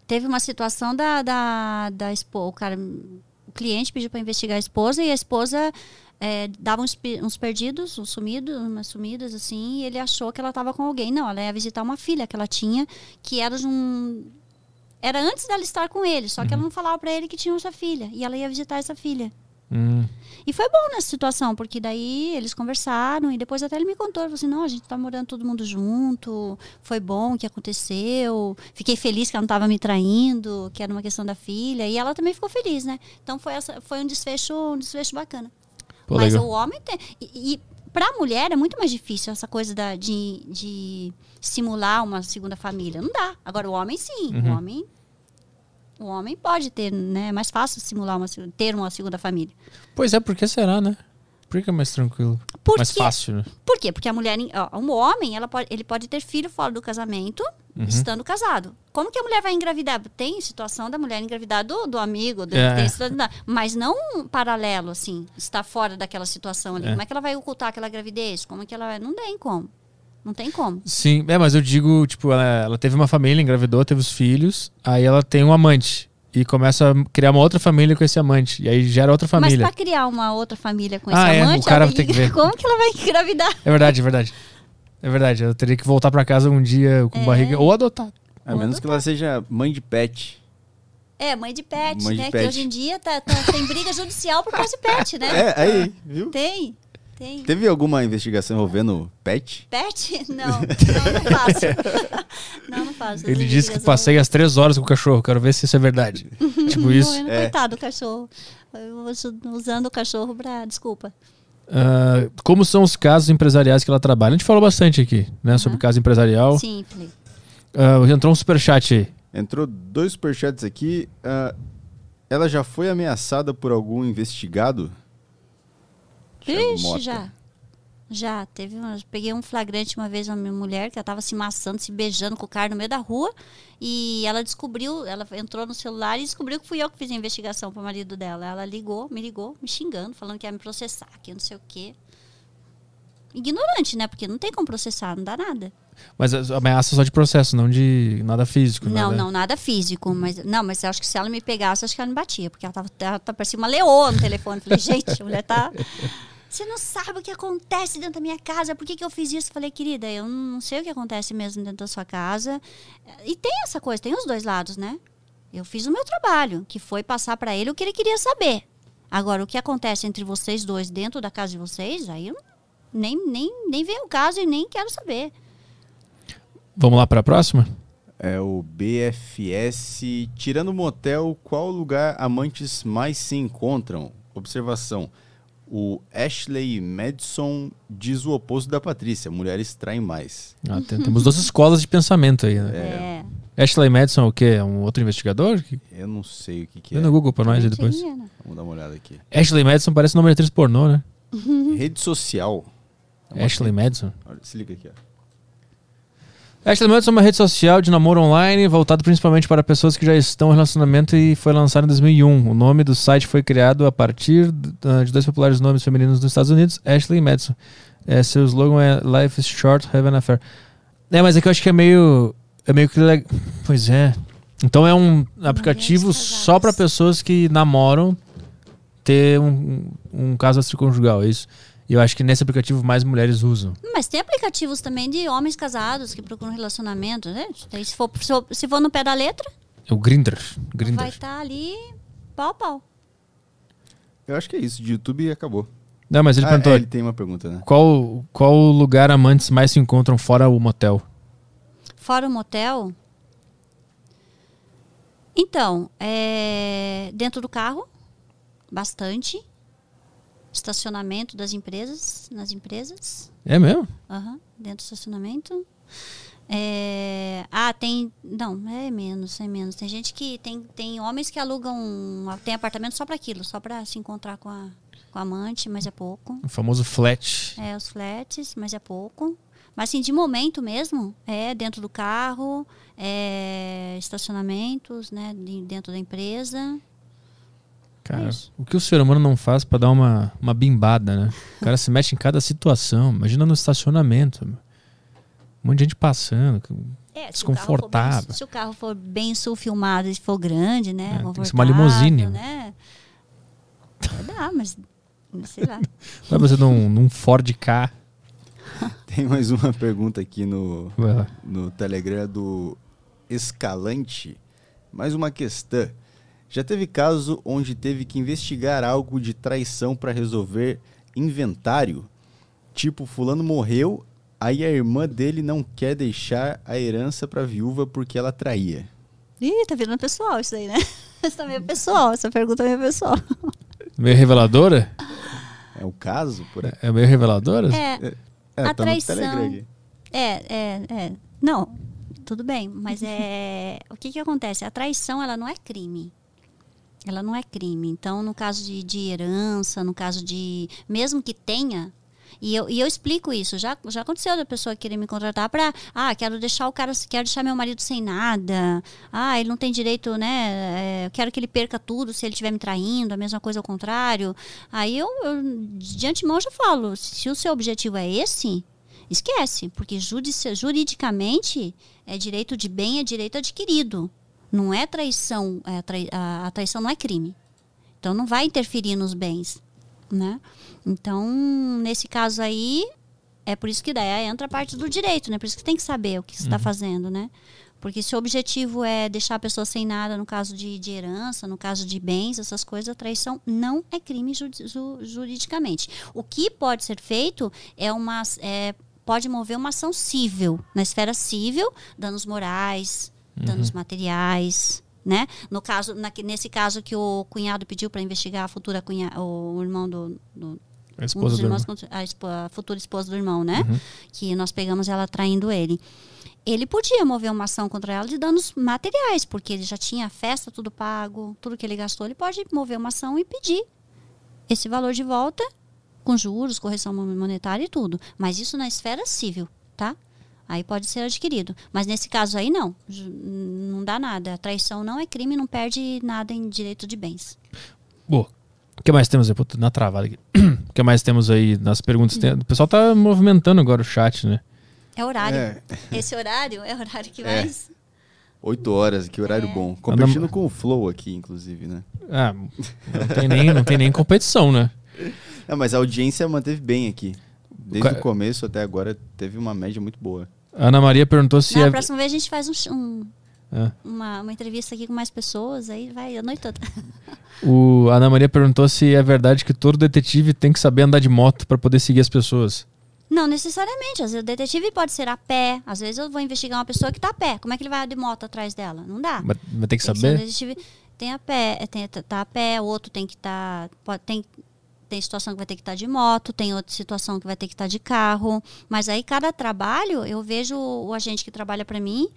Teve uma situação da, da, da esposa. O cara, o cliente pediu para investigar a esposa e a esposa é, dava uns, uns perdidos, uns sumidos, umas sumidas assim, e ele achou que ela estava com alguém. Não, ela ia visitar uma filha que ela tinha, que era de um. Era antes dela estar com ele, só que ela não falava para ele que tinha essa filha. E ela ia visitar essa filha. Hum. E foi bom nessa situação, porque daí eles conversaram e depois até ele me contou. Ele falou assim: não, a gente tá morando todo mundo junto, foi bom o que aconteceu, fiquei feliz que ela não estava me traindo, que era uma questão da filha. E ela também ficou feliz, né? Então foi, essa, foi um desfecho, um desfecho bacana. Pô, Mas legal. o homem tem. E, e para a mulher é muito mais difícil essa coisa da, de, de simular uma segunda família. Não dá. Agora o homem sim. Uhum. O homem. O homem pode ter, né? É mais fácil simular uma, ter uma segunda família. Pois é, por que será, né? Por que é mais tranquilo? Por mais fácil, né? Por quê? Porque a mulher, ó, um homem, ela pode, ele pode ter filho fora do casamento, Uhum. estando casado. Como que a mulher vai engravidar? Tem situação da mulher engravidar do, do amigo, do, É. mas não um paralelo, assim, estar fora daquela situação ali. É. Como é que ela vai ocultar aquela gravidez? Como é que ela vai... Não tem como. Não tem como. Sim, é, mas eu digo, tipo, ela, ela teve uma família, engravidou, teve os filhos, aí ela tem um amante. E começa a criar uma outra família com esse amante. E aí gera outra Mas família. para criar uma outra família com Ah, esse é, amante, o cara ela- tem que ver. <laughs> como que ela vai engravidar? É verdade, é verdade. É verdade. Eu teria que voltar pra casa um dia com É. barriga. Ou adotar. A menos que ela seja mãe de pet. É, mãe de pet, Mãe de né? pet. Que hoje em dia tá- tá- tem briga judicial por causa de pet, né? É, aí, viu? Tem, tem. Teve alguma investigação envolvendo pet? Pet? Não, não, não faço. <laughs> não, não faço. Ele disse que passei as três horas com o cachorro. Quero ver se isso é verdade. <laughs> tipo eu- isso. Morrendo, É. Coitado do cachorro. Eu usando o cachorro pra. Desculpa. Ah, como são os casos empresariais que ela trabalha? A gente falou bastante aqui, né? Sobre caso empresarial. Sim, Felipe. Ah, entrou um superchat aí. Entrou dois superchats aqui. ah, ela já foi ameaçada por algum investigado? Mota. já. Já, teve uma, peguei um flagrante uma vez uma minha mulher que ela tava se maçando, se beijando com o cara no meio da rua e ela descobriu, ela entrou no celular e descobriu que fui eu que fiz a investigação pro marido dela. Ela ligou, me ligou, me xingando, falando que ia me processar, que não sei o quê. Ignorante, né? Porque não tem como processar, não dá nada. Mas ameaça só de processo, não de nada físico. Não, nada... não, nada físico, mas não, mas eu acho que se ela me pegasse, acho que ela me batia, porque ela tava, ela tá parecia uma leoa no telefone. Falei, <laughs> gente, a mulher tá Você não sabe o que acontece dentro da minha casa, por que, que eu fiz isso? Falei, querida, eu não sei o que acontece mesmo dentro da sua casa. E tem essa coisa, tem os dois lados, né? Eu fiz o meu trabalho, que foi passar para ele o que ele queria saber. Agora, o que acontece entre vocês dois dentro da casa de vocês, aí eu nem, nem, nem veio o caso e nem quero saber. Vamos lá pra próxima? É o BFS. Tirando o motel, qual lugar amantes mais se encontram? Observação. O Ashley Madison diz o oposto da Patrícia. Mulheres traem mais. Ah, tem- temos duas escolas de pensamento aí, né? É. Ashley Madison é o quê? É um outro investigador? Eu não sei o que, que Vê é. no Google pra nós aí depois. Né? Vamos dar uma olhada aqui. Ashley Madison parece nome de atriz pornô, né? Rede social. É Ashley Madison. Olha, se liga aqui, ó. Ashley Madison é uma rede social de namoro online voltado principalmente para pessoas que já estão em relacionamento e foi lançado em 2001. O nome do site foi criado a partir de dois populares nomes femininos dos Estados Unidos, Ashley e Madison. É, seu slogan é Life is short, have an affair. É, mas é que eu acho que é meio. É meio que. Pois é. Então é um aplicativo só para pessoas que namoram ter um, um caso extraconjugal, é isso? E eu acho que nesse aplicativo mais mulheres usam. Mas tem aplicativos também de homens casados que procuram relacionamento, né? Se for, se for no pé da letra. É o Grindr. Grindr. Vai estar tá ali pau pau. Eu acho que é isso. De YouTube acabou. Não, mas ele ah, perguntou. É, ele tem uma pergunta, né? Qual, qual lugar amantes mais se encontram fora o motel? Fora o motel? Então, é dentro do carro, bastante estacionamento das empresas, nas empresas. É mesmo? Uhum, dentro do estacionamento. É, ah, tem. Não, é menos, é menos. Tem gente que. Tem, tem homens que alugam. Tem apartamento só para aquilo, só para se encontrar com a, com a amante, mas é pouco. O famoso flat. É, os flats, mas é pouco. Mas assim, de momento mesmo, é dentro do carro, é estacionamentos, né? Dentro da empresa. Cara, é o que o ser humano não faz para dar uma, uma bimbada, né? O cara se mexe em cada situação. Imagina no estacionamento. Um monte de gente passando. É, desconfortável. Se o, bem, se o carro for bem sulfilmado e for grande, né? É, tem que ser uma limusine. Né? É, dá, mas sei lá. <laughs> Vai você num, num Ford K. <laughs> Tem mais uma pergunta aqui no, no Telegram do Escalante. Mais uma questão. Já teve caso onde teve que investigar algo de traição para resolver inventário? Tipo, fulano morreu, aí a irmã dele não quer deixar a herança para a viúva porque ela traía. Ih, tá virando pessoal isso aí, né? <laughs> Isso tá meio pessoal, essa pergunta é meio pessoal. Meio reveladora? É o caso? Por aí. É meio reveladora? É, é, é a tá traição. É, é, é. Não, tudo bem, mas é. o que que acontece? A traição, ela não é crime ela não é crime. Então, no caso de, de herança, no caso de. Mesmo que tenha, e eu, e eu explico isso. Já, já aconteceu da pessoa querer me contratar para. Ah, quero deixar o cara. Quero deixar meu marido sem nada. Ah, ele não tem direito, né? É, quero que ele perca tudo se ele estiver me traindo. A mesma coisa ao contrário. Aí eu, eu de antemão já falo: se o seu objetivo é esse, esquece. Porque judici, juridicamente é direito de bem, é direito adquirido. Não é traição, é trai, a, a, traição não é crime. Então não vai interferir nos bens, né? Então, nesse caso aí, é por isso que daí entra a parte do direito, né? Por isso que tem que saber o que você está uhum. fazendo, né? Porque se o objetivo é deixar a pessoa sem nada, no caso de, de herança, no caso de bens, essas coisas, a traição não é crime ju, ju, juridicamente. O que pode ser feito é uma. É, pode mover uma ação civil, na esfera civil, danos morais, danos uhum. materiais, né? No caso, na, nesse caso que o cunhado pediu para investigar a futura cunha, o irmão do, do a esposa um do irmãos, a, a, futura esposa do irmão, né? Uhum. Que nós pegamos ela traindo ele. Ele podia mover uma ação contra ela de danos materiais, porque ele já tinha a festa tudo pago, tudo que ele gastou, ele pode mover uma ação e pedir esse valor de volta com juros, correção monetária e tudo. Mas isso na esfera civil, tá? Aí pode ser adquirido. Mas nesse caso aí, não. Não dá nada. A traição não é crime, não perde nada em direito de bens. Boa. O que mais temos aí? Na travada aqui. <clears throat> O que mais temos aí nas perguntas? O pessoal tá movimentando agora o chat, né? É horário. É. Esse horário é horário que é. mais. Oito horas, que horário é. bom. Competindo com o Flow aqui, inclusive, né? Ah, não tem nem, não tem nem competição, né? <laughs> Não, mas a audiência manteve bem aqui. Desde o, o começo até agora teve uma média muito boa. Ana Maria perguntou se. Na é... próxima vez a gente faz um, um é. uma, uma entrevista aqui com mais pessoas, aí vai a noite toda. <laughs> O Ana Maria perguntou se é verdade que todo detetive tem que saber andar de moto para poder seguir as pessoas. Não necessariamente. Às vezes o detetive pode ser a pé. Às vezes eu vou investigar uma pessoa que está a pé. Como é que ele vai de moto atrás dela? Não dá. Mas, mas tem que tem saber. Que um detetive tem a pé, tem tá a pé, o outro tem que estar tá, tem tem situação que vai ter que estar de moto, tem outra situação que vai ter que estar de carro. Mas aí, cada trabalho, eu vejo o agente que trabalha para mim,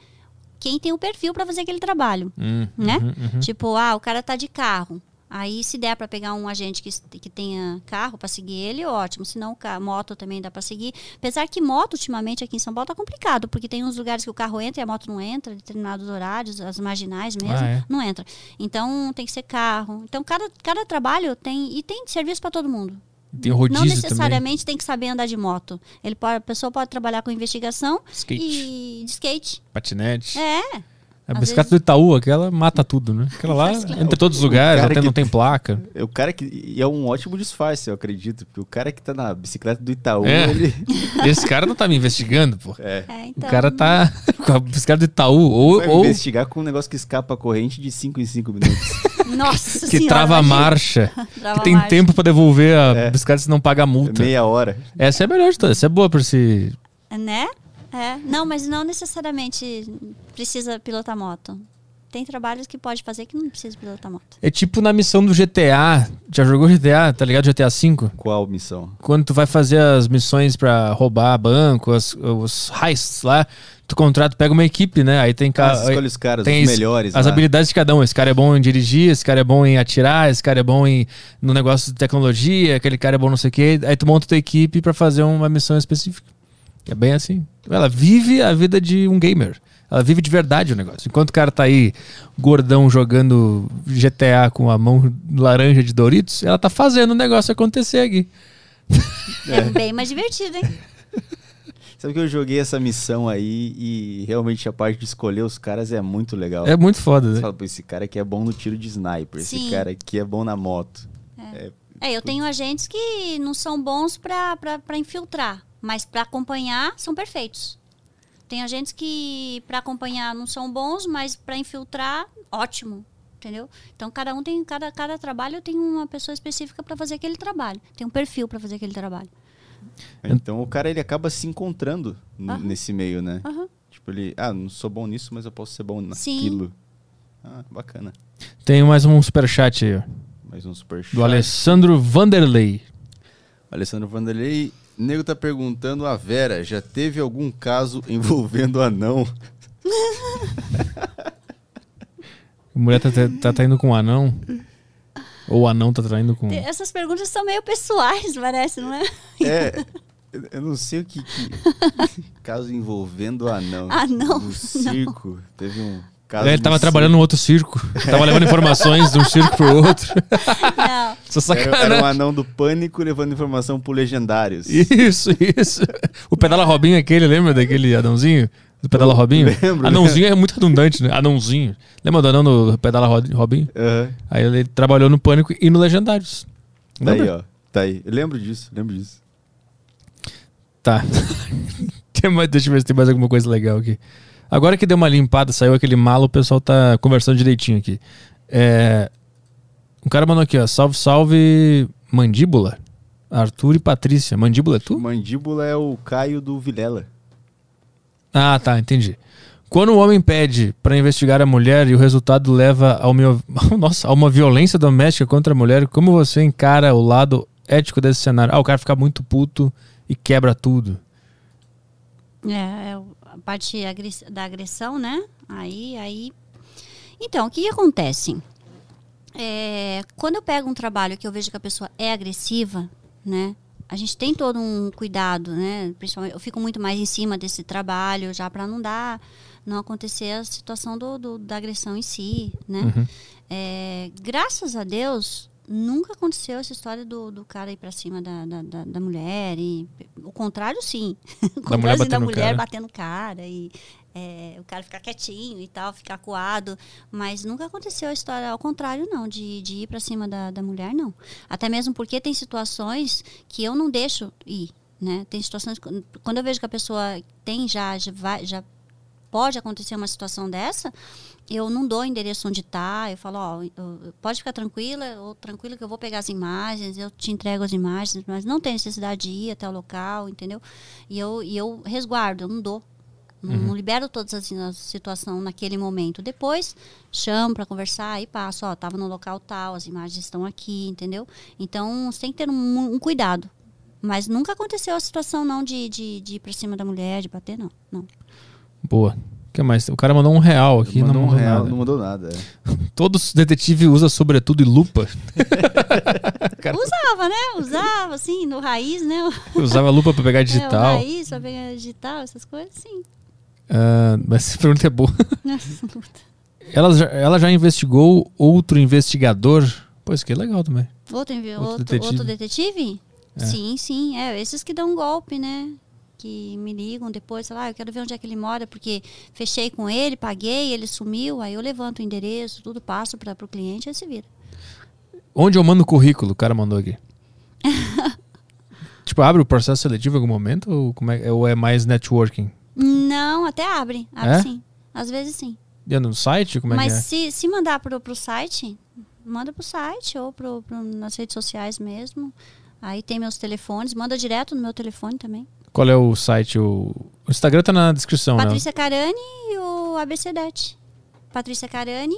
quem tem o perfil para fazer aquele trabalho, hum, né? Uhum, uhum. Tipo, ah, o cara tá de carro. Aí, se der para pegar um agente que, que tenha carro para seguir ele, ótimo. Se não, moto também dá para seguir. Apesar que moto, ultimamente, aqui em São Paulo, tá complicado, porque tem uns lugares que o carro entra e a moto não entra, determinados horários, as marginais mesmo, ah, é? não entra. Então, tem que ser carro. Então, cada, cada trabalho tem. E tem serviço para todo mundo. Tem rodízio Não necessariamente também. tem que saber andar de moto. Ele pode, a pessoa pode trabalhar com investigação skate. e de skate. Patinete. É. A bicicleta vezes... do Itaú, aquela mata tudo, né? Aquela lá <laughs> entra todos os lugares, até que... não tem placa. O cara que. E é um ótimo disfarce, eu acredito. Porque o cara que tá na bicicleta do Itaú, é. ele. <laughs> Esse cara não tá me investigando, pô. É. é então... O cara tá com a bicicleta do Itaú. Ou, Vai ou... investigar com um negócio que escapa a corrente de 5 em 5 minutos. <laughs> Nossa Que senhora, trava a marcha. trava que tem marcha. tempo pra devolver a é. bicicleta se não paga a multa. Meia hora. Essa é a melhor de todas. Essa é boa pra se. Né? É. Não, mas não necessariamente precisa pilotar moto. Tem trabalhos que pode fazer que não precisa pilotar moto. É tipo na missão do GTA. Já jogou GTA, tá ligado? GTA V? Qual missão? Quando tu vai fazer as missões para roubar banco, as, os heists lá, tu contrata, pega uma equipe, né? Aí tem cara. Ah, escolhe os caras, tem os melhores. As lá. habilidades de cada um. Esse cara é bom em dirigir, esse cara é bom em atirar, esse cara é bom em, no negócio de tecnologia, aquele cara é bom não sei o quê. Aí tu monta tua equipe para fazer uma missão específica. É bem assim. Ela vive a vida de um gamer. Ela vive de verdade o negócio. Enquanto o cara tá aí, gordão, jogando GTA com a mão laranja de Doritos, ela tá fazendo o negócio acontecer aqui. É bem mais divertido, hein? <laughs> Sabe que eu joguei essa missão aí e realmente a parte de escolher os caras é muito legal. É muito foda, Você né? fala, esse cara aqui é bom no tiro de sniper, Sim. esse cara aqui é bom na moto. É, é, é eu tenho agentes que não são bons pra, pra, pra infiltrar, mas para acompanhar são perfeitos. Tem agentes que para acompanhar não são bons, mas para infiltrar, ótimo. Entendeu? Então cada um tem cada cada trabalho tem uma pessoa específica para fazer aquele trabalho, tem um perfil para fazer aquele trabalho. Então o cara ele acaba se encontrando nesse meio, né? Tipo ele, ah, não sou bom nisso, mas eu posso ser bom naquilo. Sim. Ah, bacana. Tem mais um super chat aí, ó. Mais um super chat. Do Alessandro Vanderlei. Alessandro Vanderlei nego tá perguntando a Vera, já teve algum caso <laughs> envolvendo anão? A mulher tá, tá traindo com um anão? Ou o anão tá traindo com. Essas perguntas são meio pessoais, parece, não é? É. <laughs> Eu não sei o que. que... <laughs> caso envolvendo anão. Anão. No circo. Não. Teve um Caso ele estava trabalhando num outro circo. Tava levando informações de um circo pro outro. Não. <laughs> Só Era, era um anão do pânico levando informação pro Legendários. Isso, isso. O Pedala Robinho aquele, lembra daquele anãozinho? Do Pedala Robinho? Lembro. Anãozinho é muito redundante, né? Anãozinho. Lembra do anão do Pedala Robinho? Uhum. Aí ele trabalhou no Pânico e no Legendários. Lembra? Tá aí, ó. Tá aí. Eu lembro disso, lembro disso. Tá. <laughs> Deixa eu ver se tem mais alguma coisa legal aqui. Agora que deu uma limpada, saiu aquele malo, o pessoal tá conversando direitinho aqui. É... Um cara mandou aqui, ó. Salve, salve, Mandíbula. Arthur e Patrícia. Mandíbula é tu? Mandíbula é o Caio do Vilela. Ah, tá, entendi. Quando o homem pede para investigar a mulher e o resultado leva ao meu, <laughs> nossa, a uma violência doméstica contra a mulher, como você encara o lado ético desse cenário? Ah, o cara fica muito puto e quebra tudo. É, é a parte da agressão, né? Aí, aí. Então, o que, que acontece? É, quando eu pego um trabalho que eu vejo que a pessoa é agressiva, né? A gente tem todo um cuidado, né? Principalmente, eu fico muito mais em cima desse trabalho já para não dar, não acontecer a situação do, do da agressão em si, né? Uhum. É, graças a Deus, nunca aconteceu essa história do, do cara ir pra cima da, da, da, mulher. E, o contrário, sim. <laughs> O da mulher, batendo, da mulher cara. batendo cara. E é, o cara ficar quietinho e tal, ficar coado. Mas nunca aconteceu a história ao contrário, não, de, de ir pra cima da, da mulher, não. Até mesmo porque tem situações que eu não deixo ir. Né? Tem situações. Quando eu vejo que a pessoa tem já, já, já pode acontecer uma situação dessa, eu não dou endereço onde está, eu falo, ó, pode ficar tranquila, ou tranquila que eu vou pegar as imagens, eu te entrego as imagens, mas não tem necessidade de ir até o local, entendeu? E eu, e eu resguardo, eu não dou. Não, uhum. não libero todas as, situações naquele momento. Depois, chamo para conversar e passo, ó, tava no local tal, as imagens estão aqui, entendeu? Então, você tem que ter um, um cuidado. Mas nunca aconteceu a situação, não, de, de, de ir para cima da mulher, de bater, não. não. Boa. Que mais? O cara mandou um real aqui, mandou não um mandou real, nada. não mandou nada. é. <laughs> Todos detetive usa sobretudo e lupa. <laughs> Cara, Usava, né? Usava, assim, no raiz, né? usava lupa pra pegar É, o digital. raiz, pra pegar digital, essas coisas, sim. Ah, mas essa pergunta é boa. <laughs> Nossa, luta. Ela já, ela já investigou outro investigador? Pô, isso aqui é legal também. Outro, Outro outro, detetive. outro detetive? É. Sim, sim. É, esses que dão golpe, né? Que me ligam depois, sei lá, eu quero ver onde é que ele mora, porque fechei com ele, paguei, ele sumiu, aí eu levanto o endereço, tudo passo para o cliente, aí se vira. Onde eu mando o currículo? O cara mandou aqui. <laughs> tipo, abre o processo seletivo em algum momento? Ou, como é, ou é mais networking? Não, até abre. Abre É? sim. Às vezes sim. E é no site? Como é Mas que é? se, se mandar pro, pro site, manda pro site ou pro, pro- nas redes sociais mesmo. Aí tem meus telefones, manda direto no meu telefone também. Qual é o site? O, o Instagram tá na descrição, né? Patrícia Carani e o ABCDET. Patrícia Carani.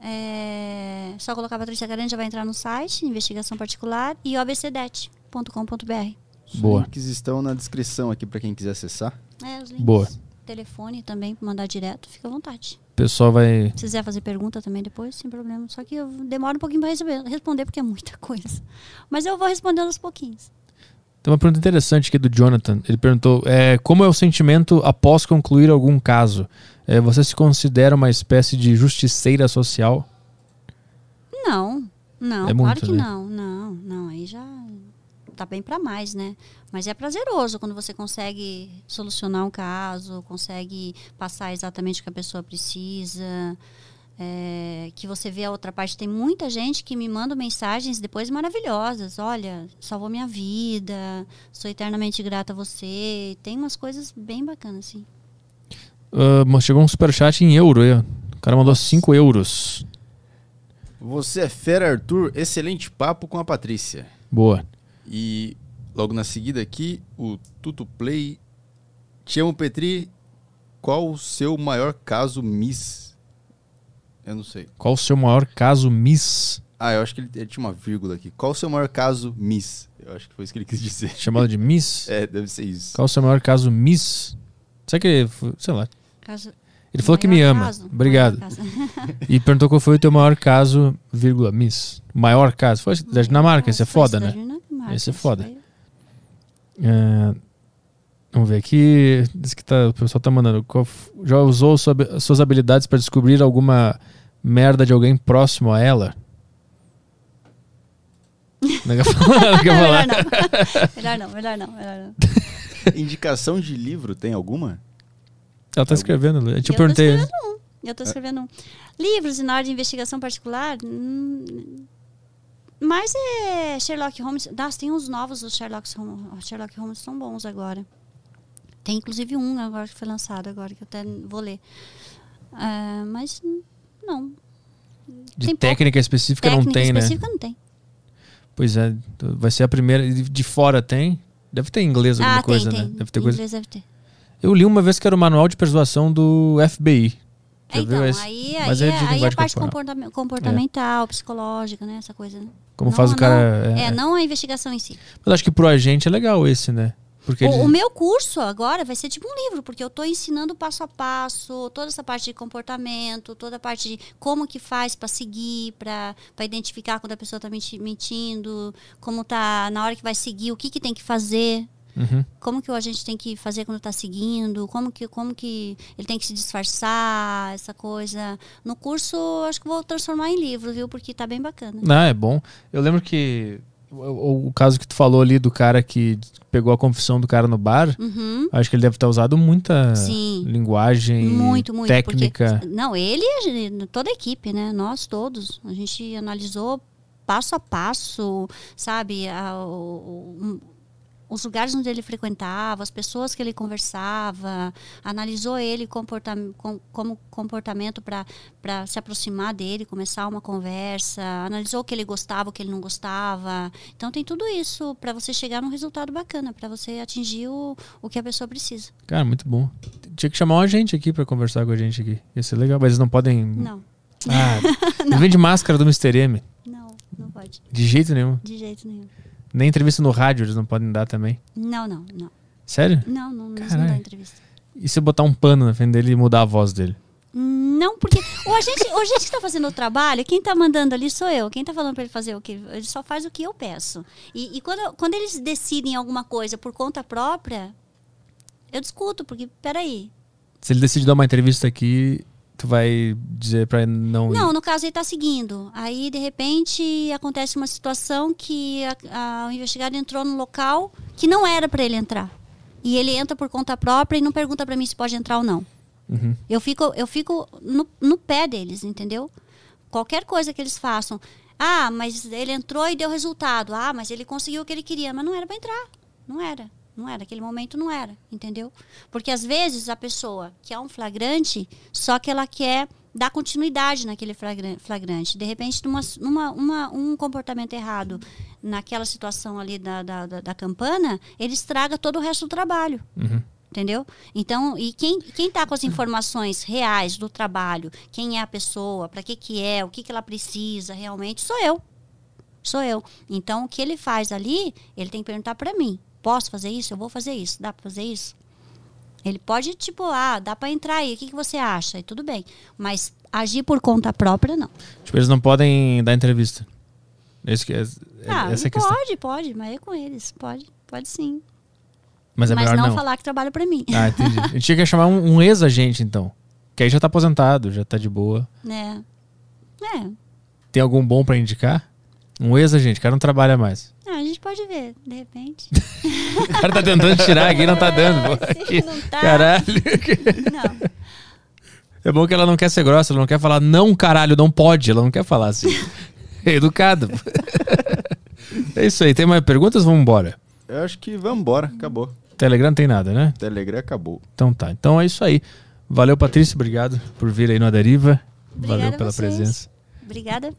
É, só colocar Patrícia Carani já vai entrar no site, investigação particular, e o abcdet.com.br. Boa. Os links estão na descrição aqui pra quem quiser acessar. É, os links. Boa. Telefone também, pra mandar direto, fica à vontade. O pessoal vai. Se quiser fazer pergunta também depois, sem problema. Só que eu demoro um pouquinho para responder, porque é muita <laughs> coisa. Mas eu vou respondendo aos pouquinhos. Tem uma pergunta interessante aqui do Jonathan. Ele perguntou: é, como é o sentimento após concluir algum caso? É, você se considera uma espécie de justiceira social? Não, não, É claro muito, que né? não, não, não. Aí já tá bem para mais, né? Mas é prazeroso quando você consegue solucionar um caso, consegue passar exatamente o que a pessoa precisa. É, que você vê a outra parte. Tem muita gente que me manda mensagens depois maravilhosas. Olha, salvou minha vida, sou eternamente grata a você. Tem umas coisas bem bacanas, assim. Ah, mas chegou um superchat em euro. O cara mandou 5 euros. Você é fera, Arthur. Excelente papo com a Patrícia. Boa. E logo na seguida aqui, o Tuto Play. Te amo, Petri. Qual o seu maior caso Miss? Eu não sei. Qual o seu maior caso Miss? Ah, eu acho que ele, ele tinha uma vírgula aqui. Qual o seu maior caso Miss? Eu acho que foi isso que ele quis dizer. Chamado de Miss? <laughs> É, deve ser isso. Qual o seu maior caso Miss? Será que ele. Sei lá. Caso- Ele falou que me ama. caso, Obrigado. E perguntou qual foi o teu maior caso, vírgula, Miss. Maior caso. Foi da Dinamarca, esse é foda, da né? Esse é foda. É, vamos ver aqui. Diz que tá, o pessoal tá mandando. Já usou suas habilidades para descobrir alguma merda de alguém próximo a ela? Não quer falar? Não quer <laughs> falar? melhor não. melhor não, melhor não, melhor não. <laughs> Indicação de livro, tem alguma? Ela tá escrevendo. Eu te Eu tô perguntei. escrevendo um. Eu tô escrevendo um. Livros na área de investigação particular. hum, mas é Sherlock Holmes. Nossa, tem uns novos dos Sherlock Holmes. Sherlock Holmes são bons agora. Tem inclusive um agora que foi lançado agora, que eu até vou ler. Ah, mas não. De Tem pouco. técnica específica Técnica não tem, né? específica não tem. Pois é. Vai ser a primeira. De fora tem? Deve ter em inglês alguma ah, coisa, tem, né? tem. Deve ter Em coisa. inglês deve ter. Eu li uma vez que era o manual de persuasão do FBI. Já É, viu então, esse? aí, Mas aí, é de aí a linguagem parte corporal. comportama- comportamental, psicológica, né? Essa coisa. né? Como Não- faz o não- cara. É, não a investigação em si. Mas acho que pro agente é legal esse, né? Porque O, ele- o meu curso agora vai ser tipo um livro, porque eu estou ensinando passo a passo, toda essa parte de comportamento, toda a parte de como que faz para seguir, para identificar quando a pessoa está mentindo, como tá na hora que vai seguir, o que, que tem que fazer, Uhum. como que o agente tem que fazer quando está seguindo, como que, como que ele tem que se disfarçar, essa coisa. No curso, acho que vou transformar em livro, viu? Porque tá bem bacana. Não, é bom. Eu lembro que o, o- caso que tu falou ali do cara que pegou a confissão do cara no bar, Uhum. acho que ele deve ter usado muita Sim. linguagem, Muito, muito. técnica. Porque, não, ele e toda a equipe, né? Nós todos. A gente analisou passo a passo, sabe? A- o- o- os lugares onde ele frequentava, as pessoas que ele conversava, analisou ele comporta com- como comportamento para se aproximar dele, começar uma conversa, analisou o que ele gostava, o que ele não gostava. Então tem tudo isso para você chegar num resultado bacana, para você atingir o, o que a pessoa precisa. Cara, muito bom. Tinha que chamar um agente aqui pra conversar com a gente aqui. Ia ser legal, mas eles não podem. Não, Ah, <laughs> não vende máscara do Mr. M. não, não pode. De jeito nenhum. De jeito nenhum. Nem entrevista no rádio eles não podem dar também. Não, não, não. Sério? Não, não, não, não dá entrevista. E se eu botar um pano na frente dele e mudar a voz dele? Não, porque o agente, o agente que tá fazendo o trabalho, quem tá mandando ali sou eu. Quem tá falando para ele fazer o que? Ele só faz o que eu peço. E, e quando, quando eles decidem alguma coisa por conta própria, eu discuto, porque, peraí. Se ele decide dar uma entrevista aqui, tu vai dizer pra ele não? Não, no caso ele tá seguindo. Aí, de repente, acontece uma situação que a, a, o investigado entrou no local que não era para ele entrar. E ele entra por conta própria e não pergunta para mim se pode entrar ou não. Uhum. Eu fico, eu fico no, no pé deles, entendeu? Qualquer coisa que eles façam. Ah, mas ele entrou e deu resultado. Ah, mas ele conseguiu o que ele queria. Mas não era para entrar. Não era. Não era. Naquele momento não era. Entendeu? Porque às vezes a pessoa quer um flagrante, só que ela quer dar continuidade naquele flagran- flagrante. De repente, numa, numa, uma- um comportamento errado naquela situação ali da, da, da, da campana, ele estraga todo o resto do trabalho. Uhum. Entendeu? Então, e quem quem está com as informações reais do trabalho, quem é a pessoa, para que que é, o que que ela precisa realmente, sou eu. Sou eu. Então, o que ele faz ali, ele tem que perguntar para mim. Posso fazer isso? Eu vou fazer isso. Dá para fazer isso? Ele pode, tipo, ah, dá para entrar aí. O que, que você acha? E tudo bem. Mas agir por conta própria, não. Tipo, eles não podem dar entrevista. Esse que é, é- ah, essa é a questão. pode, pode. Mas é com eles. Pode, pode sim. Mas é mas melhor não, não. falar que trabalha para mim. Ah, entendi. A gente tinha que chamar um, um ex-agente, então. Que aí já tá aposentado, já tá de boa. né? É. Tem algum bom pra indicar? Um ex-agente, o cara não trabalha mais. Ah, a gente pode ver, de repente. <laughs> O cara tá tentando tirar aqui, não tá dando. <laughs> pô. É, Aqui. não tá. Caralho. <laughs> Não. É bom que ela não quer ser grossa, ela não quer falar não, caralho, não pode. Ela não quer falar assim. É educada. pô. É isso aí. Tem mais perguntas? Vamos embora. Eu acho que vamos embora. Acabou. Telegram não tem nada, né? Telegram acabou. Então tá. Então é isso aí. Valeu, Patrícia. Obrigado por vir aí no Aderiva. Valeu Obrigada a pela vocês. presença. Obrigada.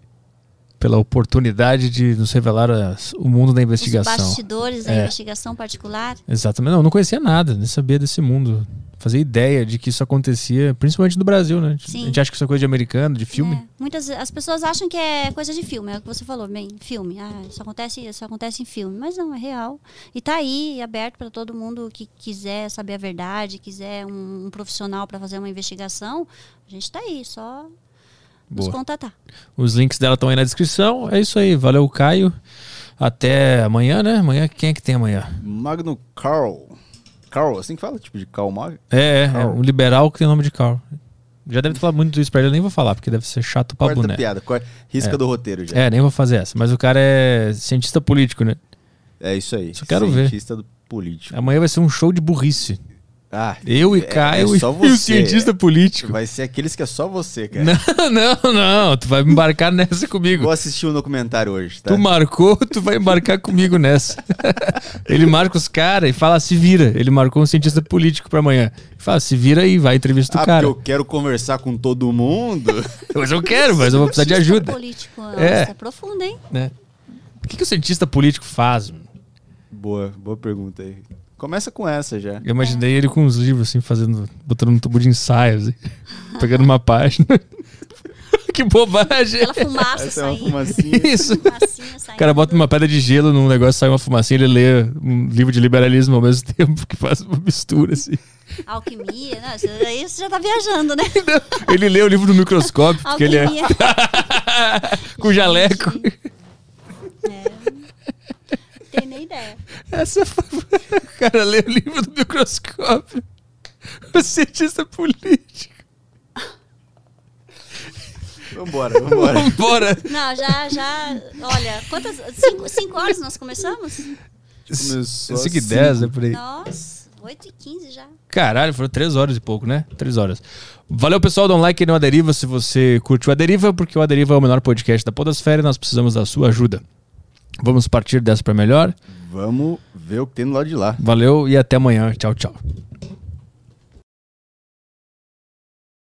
Pela oportunidade de nos revelar as- o mundo da Os investigação. bastidores da É. investigação particular. Exatamente. Não, eu não conhecia nada, nem sabia desse mundo. Fazia ideia de que isso acontecia, principalmente no Brasil, né? A gente- Sim. A gente acha que isso é coisa de americano, de filme. É. Muitas as pessoas acham que é coisa de filme, é o que você falou, bem, filme. Ah, isso acontece, isso acontece em filme, mas não, é real. E tá aí, aberto para todo mundo que quiser saber a verdade, quiser um, um profissional para fazer uma investigação, a gente tá aí, só nos Boa. contatar. Os links dela estão aí na descrição. É isso aí. Valeu, Caio. Até amanhã, né? Amanhã, quem é que tem amanhã? Magno Carl. Carl, assim que fala? Tipo de Karl Mag? É, é, é Carl. um liberal que tem nome de Carl. Já deve ter falado muito isso pra ele, eu nem vou falar, porque deve ser chato pra Quarta boné. piada. quar- Risca É. do roteiro já. É, nem vou fazer essa. Mas o cara é cientista político, né? É isso aí. Só quero ver. Cientista do político. Amanhã vai ser um show de burrice. Ah, Eu e é- Caio é e- só <laughs> e o cientista político. Vai ser aqueles que é só você, cara. Não, <laughs> não, não. Tu vai embarcar nessa comigo. Vou assistir um documentário hoje, tá? Tu marcou, tu vai embarcar comigo nessa. <laughs> Ele marca os caras e fala, se vira. Ele marcou um cientista político pra amanhã. Ele fala, se vira aí, vai entrevista ah, o cara. porque eu quero conversar com todo mundo. Mas eu quero, mas eu vou precisar de Cientista ajuda. político, É. nossa, é profundo, hein? Né? O que, que o cientista político faz? mano? boa, boa pergunta aí. Começa com essa já. Eu imaginei ele com uns livros assim, fazendo, botando um tubo de ensaio, assim, <laughs> pegando uma página. <laughs> que bobagem! Aquela fumaça Essa é uma fumacinha. Isso. fumacinha O cara bota uma pedra de gelo num negócio, sai uma fumacinha, ele lê um livro de liberalismo ao mesmo <laughs> tempo, que faz uma mistura, assim. Alquimia, não, isso aí você já tá viajando, né? Ele lê o livro do microscópio, porque ele é Alquimia. com jaleco. É. Tem nem ideia. Essa foi... <laughs> O cara lê o livro do microscópio. O cientista político. Vambora, vambora. Vambora. Não, já, já. Olha, quantas. Cinco, cinco horas nós começamos? Começou 5 e às 10, cinco. é por aí. Nossa, 8 e 15 já. Caralho, foram 3 horas e pouco, né? 3 horas. Valeu, pessoal. Dá um like aí no Aderiva se você curtiu a Deriva, porque o Aderiva é o menor podcast da Podosfera e nós precisamos da sua ajuda. Vamos partir dessa para melhor. Vamos ver o que tem do lado de lá. Valeu e até amanhã. Tchau, tchau.